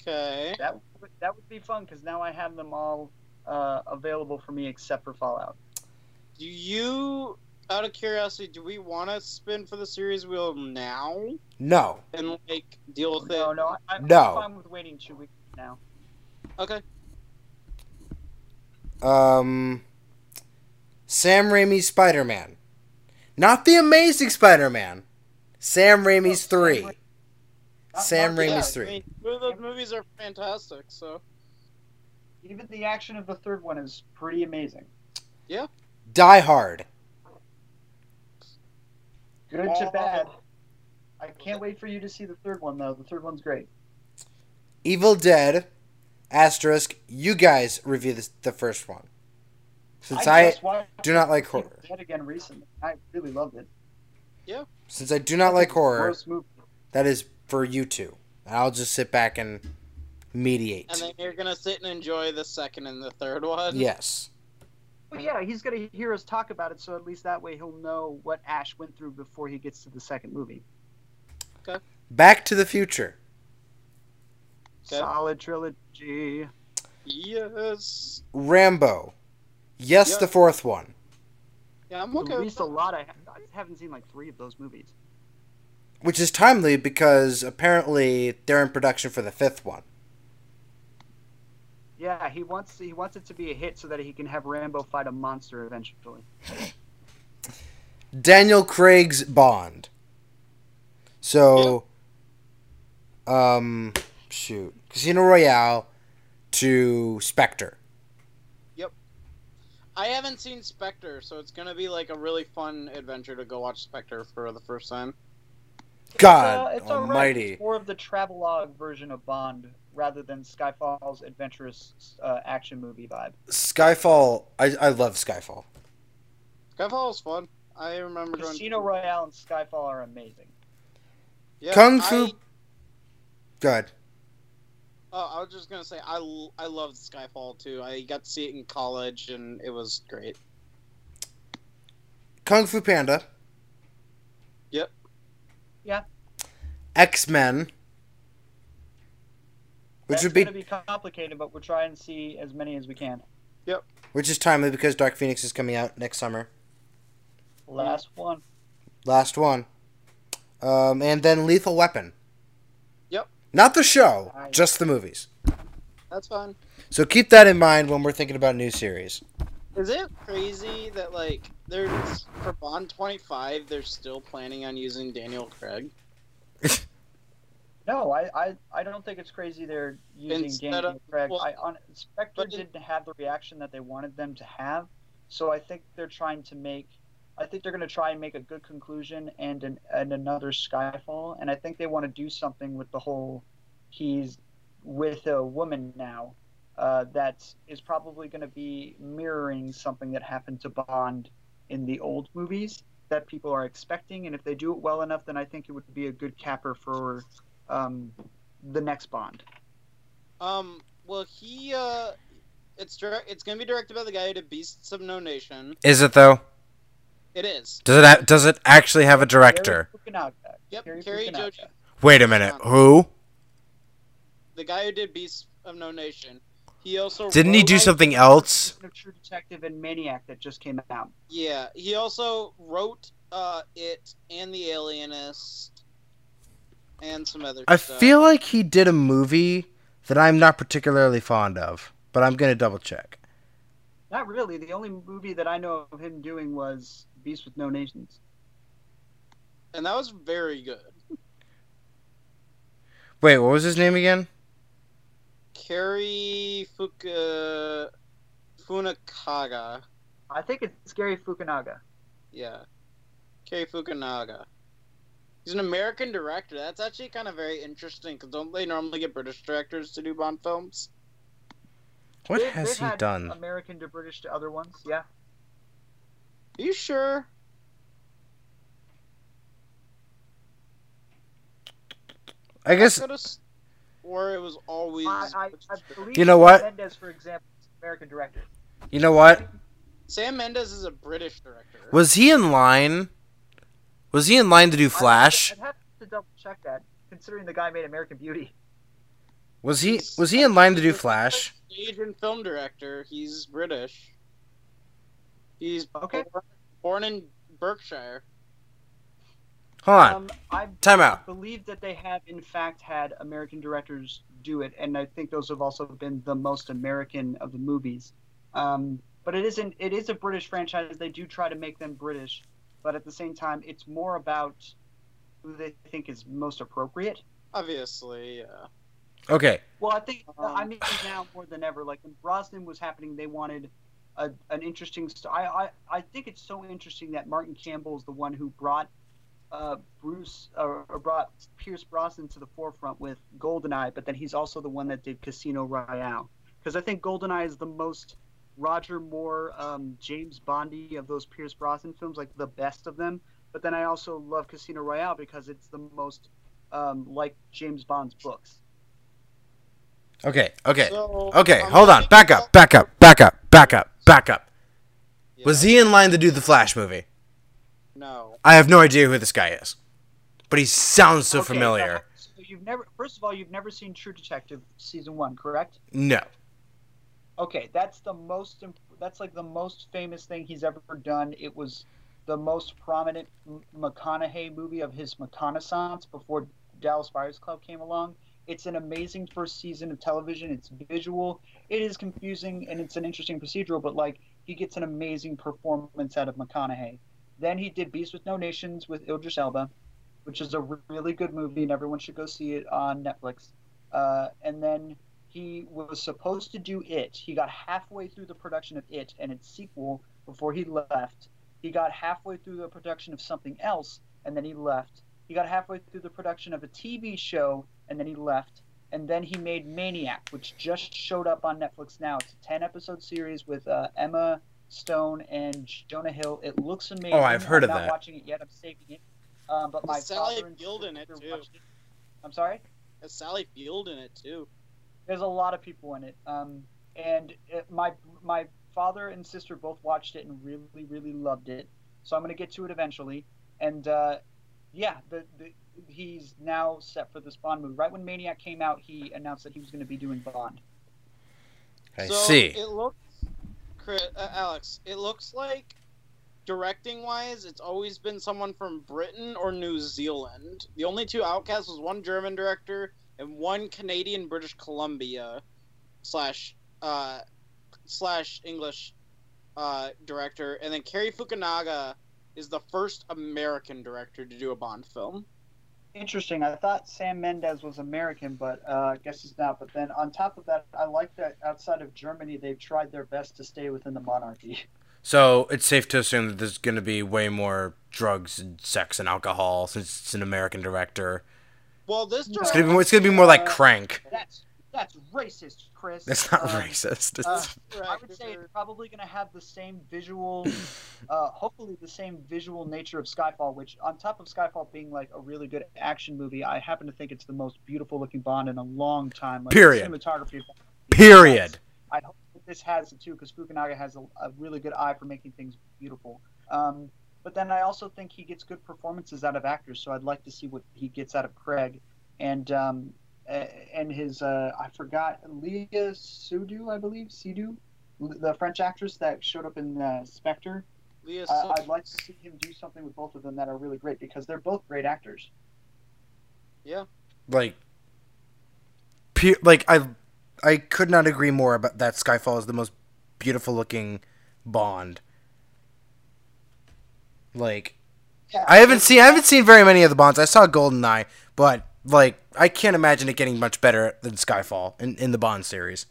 Okay. That that would be fun because now I have them all uh, available for me except for Fallout. Do you, out of curiosity, do we want to spin for the series wheel now No. and like deal with No, it? no, I, I'm No. fine with waiting two weeks now. Okay. Um, Sam Raimi's Spider Man. Not the Amazing Spider Man. Sam Raimi's Sam 3. Ra- Sam Not- not- Raimi's yeah, three. I mean, those movies are fantastic. So Even the action of the third one is pretty amazing. Yeah. Die Hard. Good Oh. to bad. I can't wait for you to see the third one though. The third one's great. Evil Dead. Asterisk. You guys review this, the first one. Since I, just watched do not like Evil horror. Dead again recently. I really loved it. Yeah. Since I do not like horror, that is for you two. I'll just sit back and mediate. and then you're gonna sit and enjoy the second and the third one. Yes. Well, yeah, he's gonna hear us talk about it, so at least that way he'll know what Ash went through before he gets to the second movie. Okay. Back to the Future. Okay. Solid trilogy. Yes. Rambo. Yes, Yeah. the fourth one. Yeah, I'm okay. At least a lot. I, I haven't seen like three of those movies. Which is timely because apparently they're in production for the fifth one. Yeah, he wants he wants it to be a hit so that he can have Rambo fight a monster eventually. Daniel Craig's Bond. So, um, shoot. Casino Royale to Spectre. Yep. I haven't seen Spectre, so it's gonna be like a really fun adventure to go watch Spectre for the first time. God uh, it's alright. almighty. It's more of the travelogue version of Bond rather than Skyfall's adventurous uh, action movie vibe. Skyfall. I, I love Skyfall. Skyfall was fun. I remember going. Casino Royale and Skyfall are amazing. Yeah, Kung Fu- I, Good. oh, I was just gonna say I, I loved Skyfall too. I got to see it in college and it was great. Kung Fu Panda. Yep. Yeah. X Men. Which That's would be going to be complicated, but we'll try and see as many as we can. Yep. Which is timely because Dark Phoenix is coming out next summer. Last one. Last one. Um, and then Lethal Weapon. Yep. Not the show, Nice. just the movies. That's fun. So keep that in mind when we're thinking about new series. Is it crazy that like there's for Bond 25 they're still planning on using Daniel Craig? No, I, I, I don't think it's crazy they're using Instead Daniel of- Craig. well, I on Spectre didn't have the reaction that they wanted them to have, so I think they're trying to make. I think they're going to try and make a good conclusion and an and another Skyfall, and I think they want to do something with the whole. He's with a woman now, uh, that is probably going to be mirroring something that happened to Bond in the old movies that people are expecting, and if they do it well enough, then I think it would be a good capper for um, the next Bond. Um, well he uh It's direct. It's gonna be directed by the guy who did Beasts of No Nation. Is it though? It is. Does it ha- does it actually have a director? Cary Yep. Cary Cary Joji, Wait a minute. Who? the guy who did Beasts of No Nation. He also Didn't he do something else? True Detective and Maniac that just came out. Yeah, he also wrote uh, it and The Alienist and some other I stuff. feel like he did a movie that I'm not particularly fond of, but I'm gonna double check. Not really. The only movie that I know of him doing was Beast with No Nations. and that was very good. Wait, what was his name again? Kerry Fuka Funakaga. I think it's Gary Fukunaga. Yeah. Cary Fukunaga. He's an American director. That's actually kind of very interesting because don't they normally get British directors to do Bond films? What They- has he had done? American to British to other ones. Yeah. Are you sure? I guess could have it was always. I, I, I believe You know what? Mendes, for example, is an American director. you know what? Sam Mendes is a British director. Was he in line? Was he in line to do Flash? I'd have to double check that, considering the guy made American Beauty. Was he was he in line to do Flash? Stage and film director. He's British. He's Okay. born, born in Berkshire. Hold on. Um, I Time out. believe that they have, in fact, had American directors do it, and I think those have also been the most American of the movies. Um, but it isn't. It is a British franchise. They do try to make them British, but at the same time, it's more about who they think is most appropriate. Obviously, yeah. Okay. Well, I think Um, I mean now more than ever. Like when Brosnan was happening, they wanted a, an interesting. St- I, I I think it's so interesting that Martin Campbell is the one who brought uh, Bruce or, or brought Pierce Brosnan to the forefront with Goldeneye, but then he's also the one that did Casino Royale. Because I think Goldeneye is the most Roger Moore, um, James Bondy of those Pierce Brosnan films, like the best of them. But then I also love Casino Royale because it's the most um, like James Bond's books. Okay. Okay. So, Okay. I'm Hold on. Back up. Back up. Back up. Back up. Back up. Yeah. Was he in line to do the Flash movie? No. I have no idea who this guy is, but he sounds so Okay, familiar. So you've never, first of all, you've never seen True Detective season one, correct? No. Okay, that's the most. imp- That's like the most famous thing he's ever done. It was the most prominent McConaughey movie of his reconnaissance before Dallas Buyers Club came along. It's an amazing first season of television. It's visual. It is confusing and it's an interesting procedural, but like he gets an amazing performance out of McConaughey. Then he did Beast with No Nations with Idris Elba, which is a really good movie, and everyone should go see it on Netflix. Uh, and then he was supposed to do it. He got halfway through the production of it and its sequel before he left. He got halfway through the production of something else and then he left. He got halfway through the production of a TV show and then he left. And then he made Maniac, which just showed up on Netflix now. It's a 10 episode series with uh, Emma Stone and Jonah Hill. It looks amazing. Oh, I've heard of that. I'm of not that. watching it yet. I'm saving it. Um, but my Sally father and Field in it, too. it. I'm sorry? Has Sally Field in it too. There's a lot of people in it. Um, and it, my my father and sister both watched it and really really loved it. So I'm gonna get to it eventually. And uh, yeah, the, the he's now set for this Bond movie. Right when Maniac came out, he announced that he was gonna be doing Bond. I so see. It looks, uh, Alex. It looks like directing wise, it's always been someone from Britain or New Zealand. The only two outcasts was one German director and one Canadian British Columbia slash uh slash English uh director, and then Cary Fukunaga is the first American director to do a Bond film. Interesting. I thought Sam Mendes was American, but uh, I guess he's not. But then on top of that, I like that outside of Germany, they've tried their best to stay within the monarchy. So it's safe to assume that there's going to be way more drugs and sex and alcohol since it's an American director. Well, this It's gonna be more, it's gonna be more like Crank. That's that's racist, Chris. That's not Um, racist. It's, uh, I would say it's probably going to have the same visual, uh, hopefully the same visual nature of Skyfall. Which, on top of Skyfall being like a really good action movie, I happen to think it's the most beautiful looking Bond in a long time. Like, Period. Cinematography. of Bond is period. I hope this has it too, because Fukunaga has a, a really good eye for making things beautiful. Um, but then I also think he gets good performances out of actors, so I'd like to see what he gets out of Craig, and um, and his uh, I forgot Léa Seydoux, I believe Seydoux, the French actress that showed up in uh, Spectre. Léa Uh, I'd like to see him do something with both of them that are really great because they're both great actors. Yeah. Like pu- like I I could not agree more about that Skyfall is the most beautiful looking Bond. Like Yeah, I haven't seen I haven't seen very many of the Bonds. I saw Goldeneye, but like I can't imagine it getting much better than Skyfall in, in the Bond series.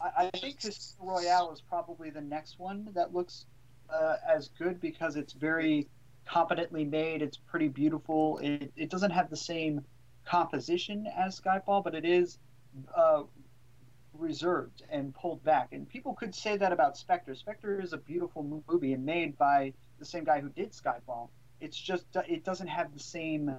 I, I think Casino Royale is probably the next one that looks uh, as good because it's very competently made. It's pretty beautiful. It, it doesn't have the same composition as Skyfall, but it is uh, reserved and pulled back. And people could say that about Spectre. Spectre is a beautiful movie and made by the same guy who did Skyfall. It's just it doesn't have the same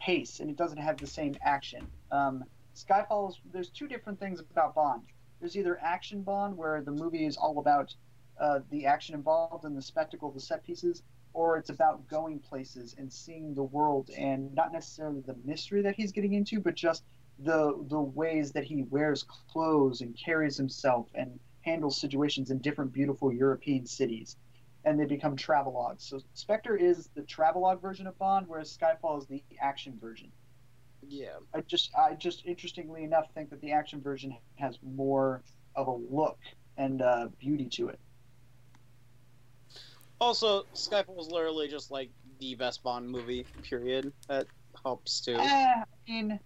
pace and it doesn't have the same action. Um, Skyfall is there's two different things about Bond. There's either action Bond where the movie is all about uh, the action involved and the spectacle, the set pieces, or it's about going places and seeing the world and not necessarily the mystery that he's getting into, but just the the ways that he wears clothes and carries himself and handles situations in different beautiful European cities. And they become travelogues. So Spectre is the travelogue version of Bond, whereas Skyfall is the action version. yeah. I just, I just interestingly enough think that the action version has more of a look and uh, beauty to it. Also, Skyfall was literally just like the best Bond movie. Period. That helps too. Eh, I mean,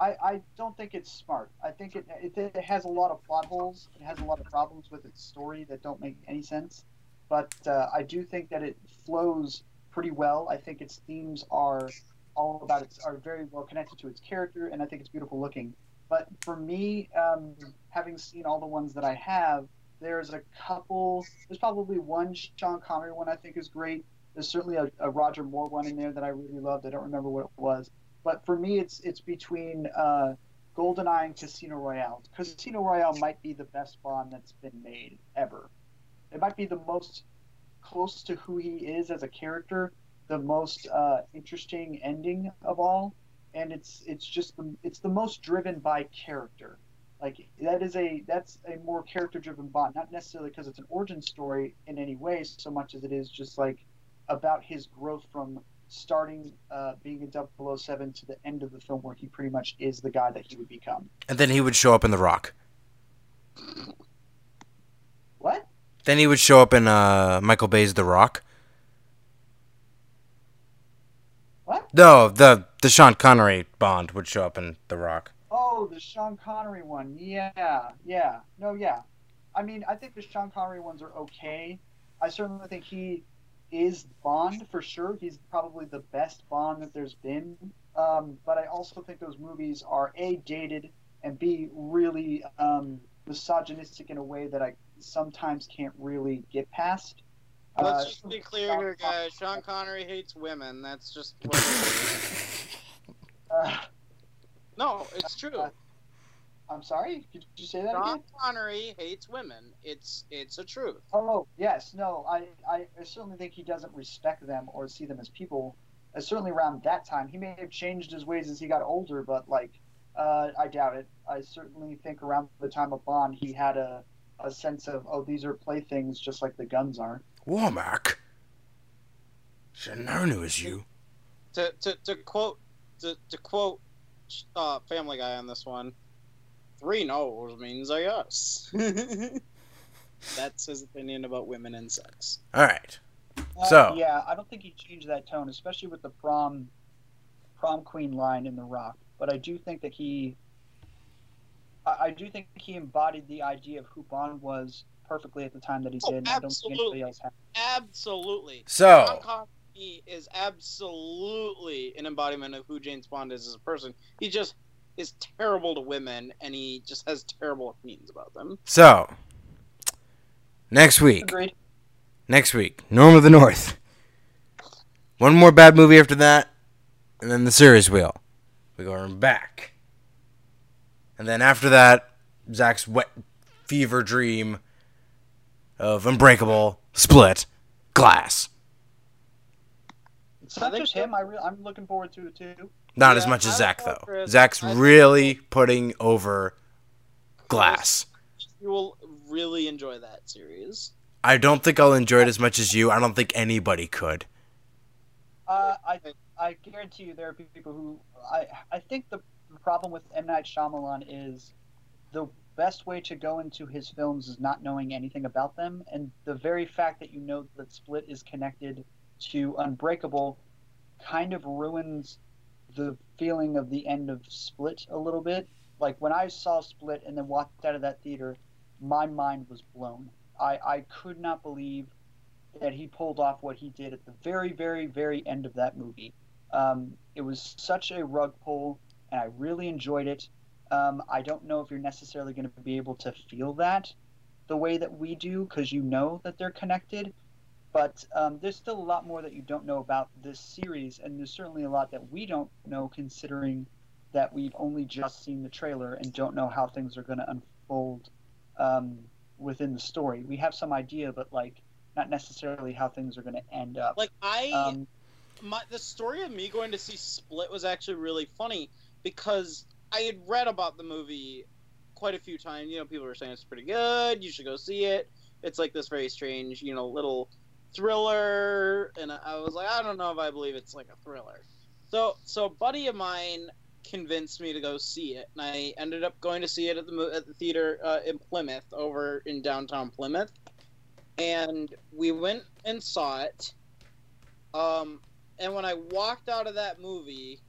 I, I don't think it's smart. I think it, it it has a lot of plot holes. It has a lot of problems with its story that don't make any sense. But uh, I do think that it flows pretty well. I think its themes are all about its are very well connected to its character, and I think it's beautiful looking. But for me, um, having seen all the ones that I have, there's a couple. There's probably one Sean Connery one I think is great. There's certainly a, a Roger Moore one in there that I really loved. I don't remember what it was, but for me, it's it's between uh, GoldenEye and Casino Royale. Casino Royale might be the best Bond that's been made ever. It might be the most close to who he is as a character, the most uh, interesting ending of all, and it's it's just the it's the most driven by character. Like that is a that's a more character driven bot, not necessarily because it's an origin story in any way, so much as it is just like about his growth from starting uh, being a 007 to the end of the film where he pretty much is the guy that he would become. And then he would show up in The Rock. What? Then he would show up in uh, Michael Bay's The Rock. What? No, the the Sean Connery Bond would show up in The Rock. Oh, the Sean Connery one. Yeah, yeah. No, yeah. I mean, I think the Sean Connery ones are okay. I certainly think he is Bond for sure. He's probably the best Bond that there's been. Um, but I also think those movies are a dated and b really um, misogynistic in a way that I sometimes can't really get past. Let's Uh, just be clear here, guys. Sean Connery hates women. That's just what it is. Uh, no, it's true. Uh, I'm sorry. Could you say that Sean again? Connery hates women. It's it's a truth. Oh yes, no, I, I I certainly think he doesn't respect them or see them as people. Uh, certainly around that time, he may have changed his ways as he got older, but like, uh, I doubt it. I certainly think around the time of Bond, he had a a sense of oh, these are playthings just like the guns are. Womack. Should have known it was you. To to, to quote to, to quote uh, Family Guy on this one, three no's means a yes. That's his opinion about women and sex. All right. Uh, So- yeah, I don't think he changed that tone, especially with the prom prom queen line in The Rock. But I do think that he, I, I do think he embodied the idea of who Bond was perfectly at the time that he Oh, did. and I don't think absolutely. anybody else had. Absolutely. So, Sean Connery is absolutely an embodiment of who James Bond is as a person. He just is terrible to women, and he just has terrible opinions about them. so next week, Agreed. next week, Norm of the North. One more bad movie after that, and then the series wheel. We go back, and then after that, Zach's wet fever dream of Unbreakable, Split, Glass. It's not just him. I re- I'm looking forward to it too. Not as much as Zach though. Chris. Zach's I really putting over Glass. You will really enjoy that series. I don't think I'll enjoy it as much as you. I don't think anybody could. Uh, I I guarantee you there are people who I I think the problem with M Night Shyamalan is the best way to go into his films is not knowing anything about them, and the very fact that you know that Split is connected to Unbreakable kind of ruins the feeling of the end of Split a little bit. Like when I saw Split and then walked out of that theater, my mind was blown. I, I could not believe that he pulled off what he did at the very, very, very end of that movie. Um, it was such a rug pull, and I really enjoyed it. Um, I don't know if you're necessarily going to be able to feel that the way that we do because you know that they're connected. But um, there's still a lot more that you don't know about this series, and there's certainly a lot that we don't know considering that we've only just seen the trailer and don't know how things are going to unfold um, within the story. We have some idea, but like not necessarily how things are going to end up. Like I, Um, my the story of me going to see Split was actually really funny because I had read about the movie quite a few times. You know, people were saying it's pretty good. You should go see it. It's like this very strange, you know, little thriller, and I was like, I don't know if I believe it's like a thriller. So, so a buddy of mine convinced me to go see it, and I ended up going to see it at the at the theater uh, in Plymouth, over in downtown Plymouth, and we went and saw it. Um, and when I walked out of that movie,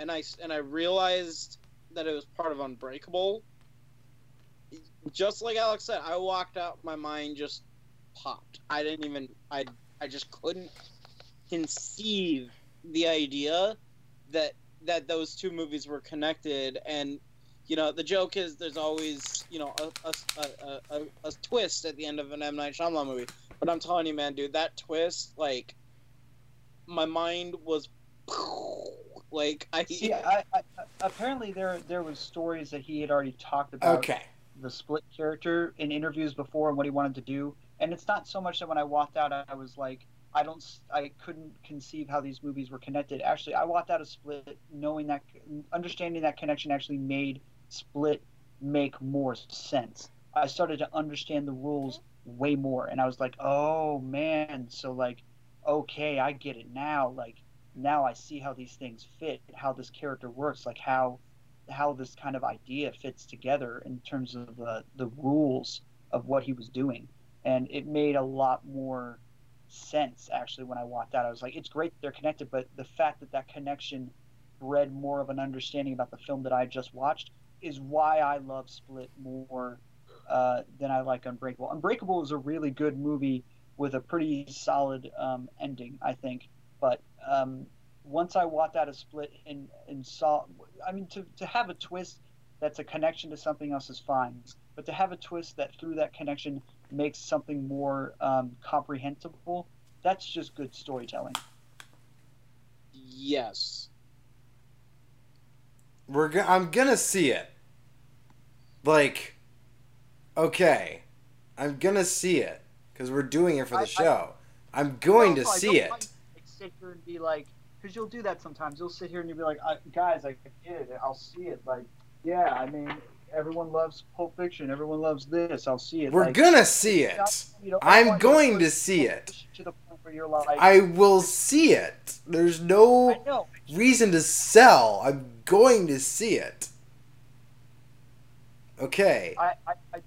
and I and I realized that it was part of Unbreakable, just like Alex said, I walked out. My mind just popped. I didn't even. I I just couldn't conceive the idea that that those two movies were connected and you know the joke is there's always you know a, a, a, a, a twist at the end of an M Night Shyamalan movie but I'm telling you man dude that twist like my mind was like I See, I, I, apparently there there was stories that he had already talked about Okay. the split character in interviews before and what he wanted to do. And it's not so much that when I walked out, I was like, I don't, I couldn't conceive how these movies were connected. Actually, I walked out of Split knowing that, understanding that connection actually made Split make more sense. I started to understand the rules way more, and I was like, oh man, so like, okay, I get it now. Like now I see how these things fit, how this character works, like how how this kind of idea fits together in terms of the the rules of what he was doing, and it made a lot more sense actually when I walked out. I was like, it's great they're connected, but the fact that that connection bred more of an understanding about the film that I just watched is why I love Split more uh, than I like Unbreakable. Unbreakable is a really good movie with a pretty solid um, ending, I think, but um, once I walked out of Split and, and saw, I mean, to, to have a twist that's a connection to something else is fine, but to have a twist that through that connection makes something more um, comprehensible, that's just good storytelling. yes We're go- I'm gonna see it. Like, okay, I'm gonna see it because we're doing it for the I- I- show. I'm going to I see it. like, like, sit here and be like, because you'll do that sometimes. You'll sit here and you'll be like, I, guys, I get it. I'll see it. Like, yeah, I mean, everyone loves Pulp Fiction. Everyone loves this. I'll see it. We're like, gonna see it. you know, I'm going to see it. To the point where you're like, I will see it. There's no reason to sell. I'm going to see it. Okay. I, I, I,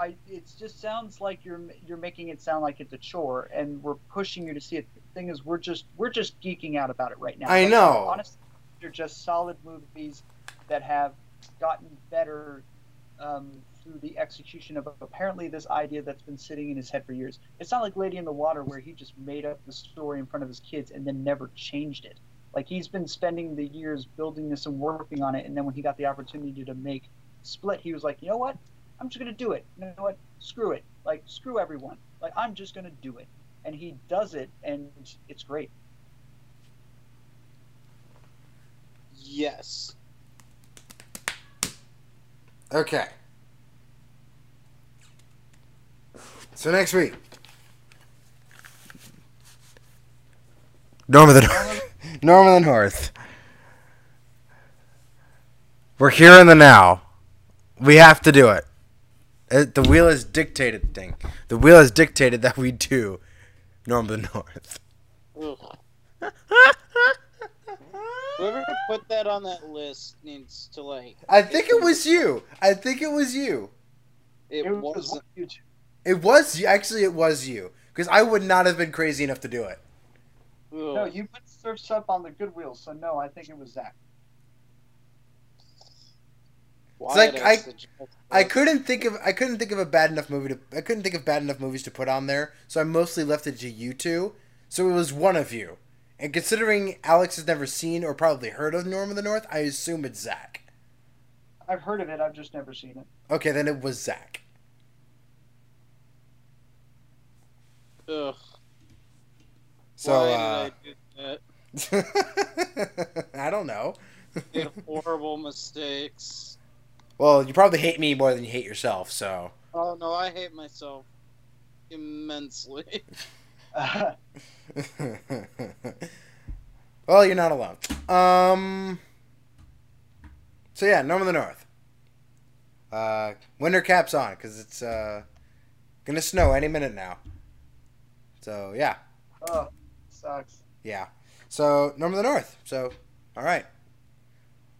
I, it just sounds like you're you're making it sound like it's a chore, and we're pushing you to see it. The thing is, we're just we're just geeking out about it right now. I Like, know. Honestly, they're just solid movies that have gotten better um, through the execution of apparently this idea that's been sitting in his head for years. It's not like Lady in the Water where he just made up the story in front of his kids and then never changed it. Like he's been spending the years building this and working on it, and then when he got the opportunity to make Split, he was like, you know what? I'm just gonna do it. You know what? Screw it. Like screw everyone. Like I'm just gonna do it. And he does it, and it's great. yes Okay. So next week, Norm of the North. Norm of the North. We're here in the now. We have to do it. It- The wheel has dictated thing. The wheel has dictated that we do Norm of the North. Whoever put that on that list needs to like. I think it was you. I think it was you. It, It was wasn't. you. It was you. Actually, it was you. Because I would not have been crazy enough to do it. No, you put surfs up on the Goodwill, so no, I think it was Zach. Why like, I- I couldn't think of I couldn't think of a bad enough movie to I couldn't think of bad enough movies to put on there, so I mostly left it to you two. So it was one of you. And considering Alex has never seen or probably heard of Norm of the North, I assume it's Zach. I've heard of it, I've just never seen it. Okay, then it was Zach. Ugh. So Why uh, did I do that? I don't know. Made horrible mistakes. Well, you probably hate me more than you hate yourself, so Oh no, I hate myself immensely. well, you're not alone. Um. So yeah, Norm of the North. Uh, winter caps on because it's uh gonna snow any minute now. So yeah, oh, sucks. yeah. So Norm of the North. So all right.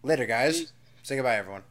Later, guys. Peace. Say goodbye, everyone.